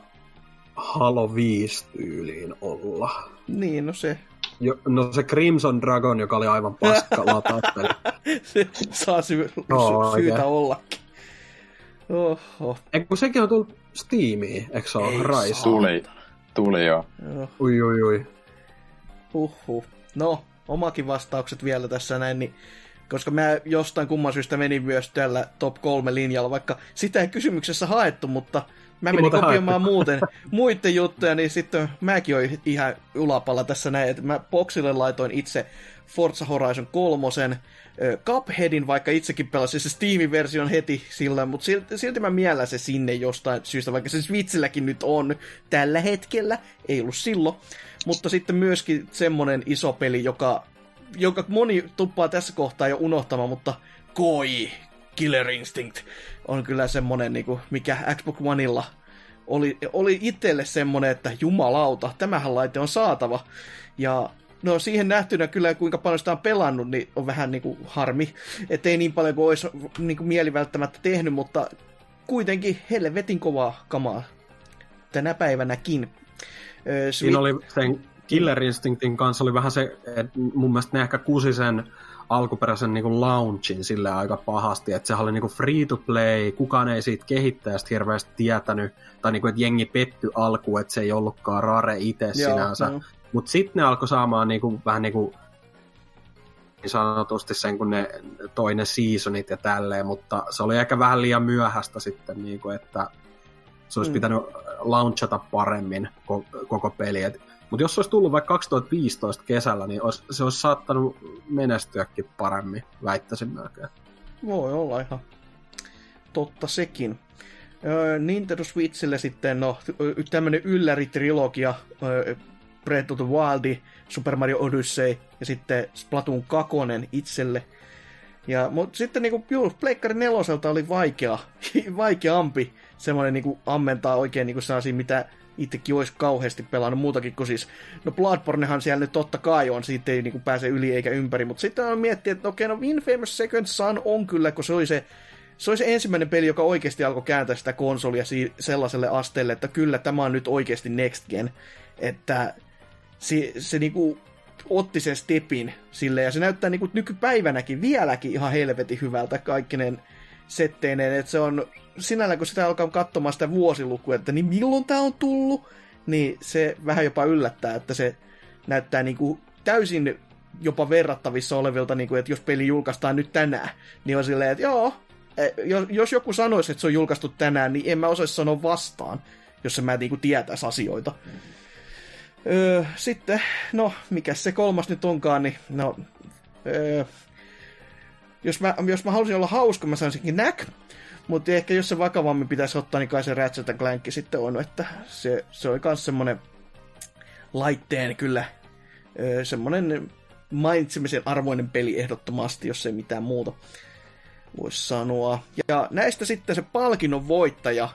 Halo 5 tyyliin olla. Niin, no se. Jo, no se Crimson Dragon, joka oli aivan paska latauspeli. se saa sy- no, sy- syytä ollakin. Oho. Eikö sekin on tullut Steamiin, eikö se ole Rise? Tuli, tuli jo. Joo. Ui, ui, ui. Huhhuh. No, omakin vastaukset vielä tässä näin, niin koska mä jostain kumman syystä menin myös tällä top 3 linjalla, vaikka sitä ei kysymyksessä haettu, mutta mä menin Muuten kopioimaan haettu. muuten muiden juttuja, niin sitten mäkin olin ihan ulapalla tässä näin, että mä boksille laitoin itse Forza Horizon 3, Cupheadin, vaikka itsekin pelasin se Steam-version heti sillä, mutta silti, silti mä miellän se sinne jostain syystä, vaikka se Switchilläkin nyt on tällä hetkellä, ei ollut silloin, mutta sitten myöskin semmonen iso peli, joka, joka moni tuppaa tässä kohtaa jo unohtamaan, mutta koi, Killer Instinct, on kyllä semmonen, niinku, mikä Xbox Oneilla oli, oli itselle semmonen, että jumalauta, tämähän laite on saatava. Ja no siihen nähtynä kyllä, kuinka paljon sitä on pelannut, niin on vähän niinku harmi, ettei niin paljon kuin olisi niinku mieli välttämättä tehnyt, mutta kuitenkin helvetin kovaa kamaa tänä päivänäkin. Ö, Siinä Swi- oli sen Killer Instinctin kanssa oli vähän se, että mun mielestä ne ehkä kusi sen alkuperäisen niin launchin sille aika pahasti, että sehän oli niin free to play, kukaan ei siitä kehittäjästä hirveästi tietänyt, tai niin kuin, että jengi petty alku, että se ei ollutkaan rare itse Joo, sinänsä. joo. Mutta sitten ne alkoi saamaan niin kuin, vähän niin kuin niin sanotusti sen, kun ne toi ne seasonit ja tälleen, mutta se oli ehkä vähän liian myöhäistä sitten, niin kuin, että se olisi Mm. pitänyt launchata paremmin ko- koko peli. Mutta jos se olisi tullut vaikka 2015 kesällä, niin olisi, se olisi saattanut menestyäkin paremmin, väittäisin melkein. Voi olla ihan totta sekin. Nintendo Switchille sitten, no, tämmönen ylläritrilogia, Breath of the Wild, Super Mario Odyssey ja sitten Splatoon 2 itselle. Ja, mutta sitten niinku, Pleikkari neloselta oli vaikea, vaikeampi semmoinen niinku ammentaa oikein niinku sellaisia, mitä itsekin olisi kauheasti pelannut muutakin kuin siis, no Bloodbornehan siellä nyt totta kai on, siitä ei niinku pääse yli eikä ympäri, mutta sitten on miettiä, että okei, no Infamous Second Son on kyllä, kun se oli se, se oli se ensimmäinen peli, joka oikeasti alkoi kääntää sitä konsolia si- sellaiselle asteelle, että kyllä tämä on nyt oikeasti next gen, että se, se niinku otti sen stepin sille ja se näyttää niinku nykypäivänäkin vieläkin ihan helvetin hyvältä kaikkinen setteineen, että se on sinällään, kun sitä alkaa katsomaan sitä vuosilukua, että niin milloin tämä on tullut, niin se vähän jopa yllättää, että se näyttää niinku täysin jopa verrattavissa olevilta, niinku, että jos peli julkaistaan nyt tänään, niin on silleen, että joo, eh, jos, joku sanoisi, että se on julkaistu tänään, niin en mä osaisi sanoa vastaan, jos mä niinku tietäisi asioita. Öö, sitten, no, mikä se kolmas nyt onkaan, niin no, öö, jos, mä, jos mä halusin olla hauska, mä sanoisinkin näk, mutta ehkä jos se vakavammin pitäisi ottaa, niin kai se Ratchet Clank sitten on, että se, se oli myös semmonen laitteen kyllä semmonen mainitsemisen arvoinen peli ehdottomasti, jos ei mitään muuta voisi sanoa. Ja näistä sitten se palkinnon voittaja,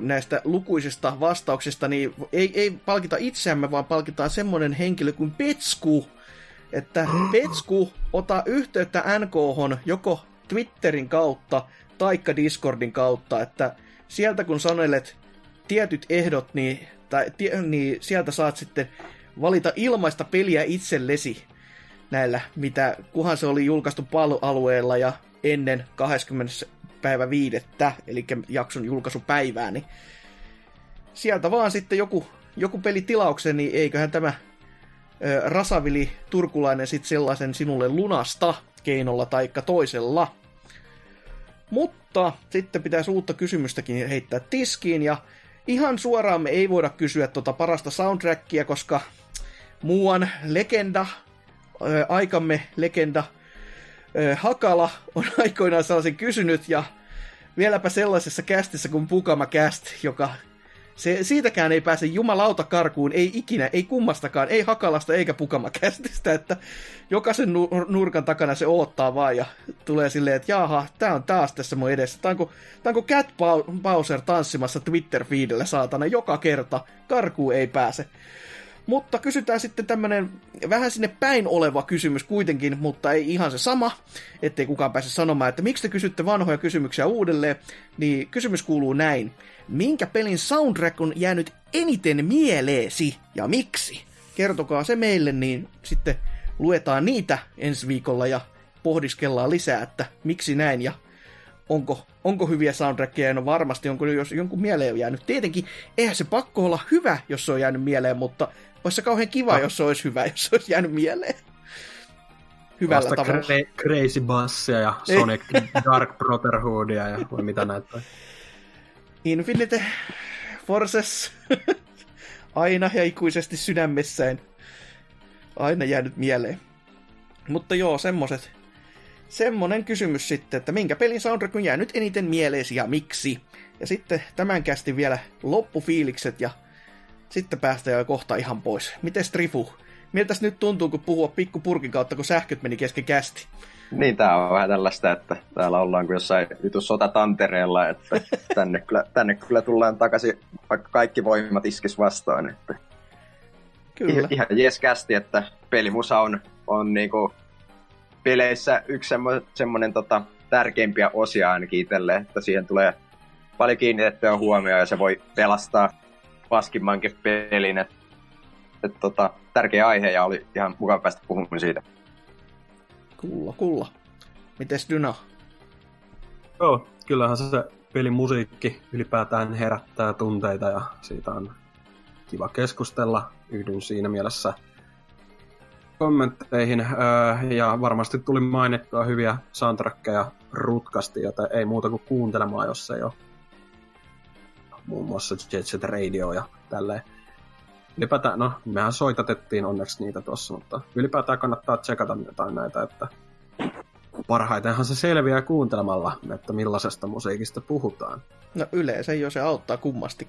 näistä lukuisista vastauksista, niin ei, ei palkita itseämme, vaan palkitaan semmonen henkilö kuin Petsku. Että Petsku, ota yhteyttä NKH joko Twitterin kautta taikka Discordin kautta, että sieltä kun sanelet tietyt ehdot, niin, tai, tie, niin sieltä saat sitten valita ilmaista peliä itsellesi näillä, mitä kuhan se oli julkaistu palvelualueella ja ennen 20. päivä viidettä, eli jakson julkaisupäivää, niin sieltä vaan sitten joku, joku peli tilaukseen, niin eiköhän tämä Rasavili Turkulainen sitten sellaisen sinulle lunasta keinolla taikka toisella. Mutta sitten pitäisi uutta kysymystäkin heittää tiskiin, ja ihan suoraan me ei voida kysyä tuota parasta soundtrackia, koska muuan legenda, aikamme legenda, Hakala on aikoinaan sellaisen kysynyt, ja vieläpä sellaisessa kästissä kuin Pukama Cast, joka se, siitäkään ei pääse jumalauta karkuun, ei ikinä, ei kummastakaan, ei Hakalasta eikä Pukamakästistä, että jokaisen nu- nurkan takana se oottaa vaan ja tulee silleen, että jaha, tää on taas tässä mun edessä. Tää on kuin, tää on kuin Cat Bowser tanssimassa Twitter-feedillä saatana joka kerta, karkuun ei pääse. Mutta kysytään sitten tämmönen vähän sinne päin oleva kysymys kuitenkin, mutta ei ihan se sama, ettei kukaan pääse sanomaan, että miksi te kysytte vanhoja kysymyksiä uudelleen, niin kysymys kuuluu näin. Minkä pelin soundtrack on jäänyt eniten mieleesi ja miksi? Kertokaa se meille, niin sitten luetaan niitä ensi viikolla ja pohdiskellaan lisää, että miksi näin ja onko, onko hyviä soundtrackia, no varmasti onko jos jonkun mieleen jäänyt. Tietenkin, eihän se pakko olla hyvä, jos se on jäänyt mieleen, mutta olisi se kauhean kiva, no. jos se olisi hyvä, jos se olisi jäänyt mieleen. Hyvällä Vasta tavalla. Cra- Crazy Bassia ja Sonic Dark Brotherhoodia ja mitä näitä. Infinite Forces. Aina ja ikuisesti sydämessään. Aina jäänyt mieleen. Mutta joo, semmoset. Semmonen kysymys sitten, että minkä pelin soundtrack on jäänyt eniten mieleesi ja miksi? Ja sitten tämän kästi vielä loppufiilikset ja sitten päästään jo kohta ihan pois. Miten Strifu? Miltäs nyt tuntuu, kun puhua pikku purkin kautta, kun sähköt meni kesken kästi? Niin, tää on vähän tällaista, että täällä ollaan kuin jossain vitus sotatantereella, että tänne kyllä, tänne kyllä tullaan takaisin, vaikka kaikki voimat iskis vastaan. Että kyllä. Ihan jes kästi, että pelimusa on, on niinku peleissä yksi semmo, semmoinen tota, tärkeimpiä osia ainakin itselle, että siihen tulee paljon kiinnitettyä huomioon ja se voi pelastaa paskimmankin pelin. Et, et, tota, tärkeä aihe ja oli ihan mukava päästä puhumaan siitä. Kulla, kulla. Mites Dyna? Joo, kyllähän se, se pelin musiikki ylipäätään herättää tunteita ja siitä on kiva keskustella. Yhdyn siinä mielessä kommentteihin ja varmasti tuli mainittua hyviä soundtrackeja rutkasti, jota ei muuta kuin kuuntelemaan, jos ei ole muun muassa Jet Set Radio ja tälleen. Ylipäätään, no, mehän soitatettiin onneksi niitä tuossa, mutta ylipäätään kannattaa tsekata jotain näitä, että parhaitenhan se selviää kuuntelemalla, että millaisesta musiikista puhutaan. No yleensä jo se auttaa kummasti,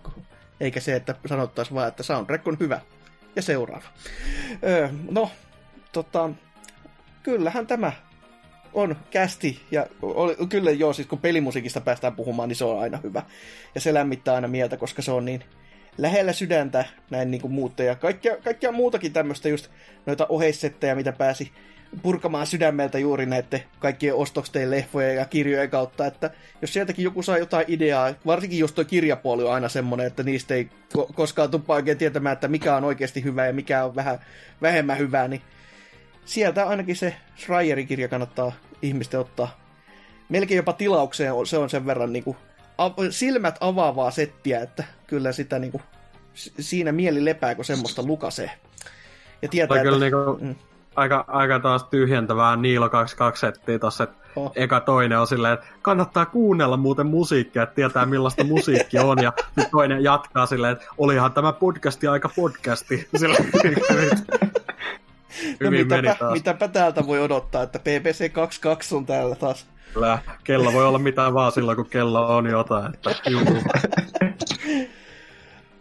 eikä se, että sanottaisiin vaan, että soundtrack on hyvä. Ja seuraava. Öö, no, tota, kyllähän tämä on kästi, ja oli, kyllä joo, siis kun pelimusiikista päästään puhumaan, niin se on aina hyvä. Ja se lämmittää aina mieltä, koska se on niin lähellä sydäntä, näin niin kuin muutta. Ja kaikkea, kaikkea muutakin tämmöistä just noita oheissettejä, mitä pääsi purkamaan sydämeltä juuri näiden kaikkien ostoksten, leffojen ja kirjojen kautta, että jos sieltäkin joku saa jotain ideaa, varsinkin jos tuo kirjapuoli on aina semmoinen, että niistä ei ko- koskaan tuppa oikein tietämään, että mikä on oikeasti hyvä ja mikä on vähän vähemmän hyvää, niin sieltä ainakin se Schreierin kirja kannattaa ihmisten ottaa melkein jopa tilaukseen, se on sen verran niin kuin, silmät avaavaa settiä, että kyllä sitä niin kuin, siinä mieli lepää, kun semmoista lukasee. Ja tietää, että... Kyllä niin kuin, mm. aika, aika taas tyhjentävää Niilo 22 settiä tossa, että oh. eka toinen on silleen, että kannattaa kuunnella muuten musiikkia, että tietää millaista musiikki on, ja toinen jatkaa silleen, että olihan tämä podcasti aika podcasti. Silleen, no mitäpä, mitäpä täältä voi odottaa, että PPC 22 on täällä taas. Kyllä, kello voi olla mitään vaan silloin, kun kello on jotain. Että,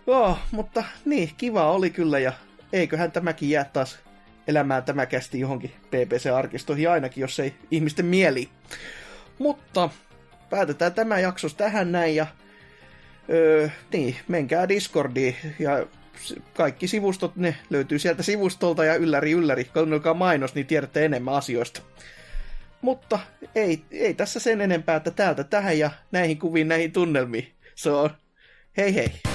oh, mutta niin, kiva oli kyllä ja eiköhän tämäkin jää taas elämään tämä kästi johonkin PPC-arkistoihin ainakin, jos ei ihmisten mieli. Mutta päätetään tämä jakso tähän näin ja öö, niin, menkää Discordiin ja kaikki sivustot, ne löytyy sieltä sivustolta ja ylläri ylläri, kuunnelkaa mainos, niin tiedätte enemmän asioista. Mutta ei, ei tässä sen enempää, että täältä tähän ja näihin kuviin, näihin tunnelmiin. Se on hei hei!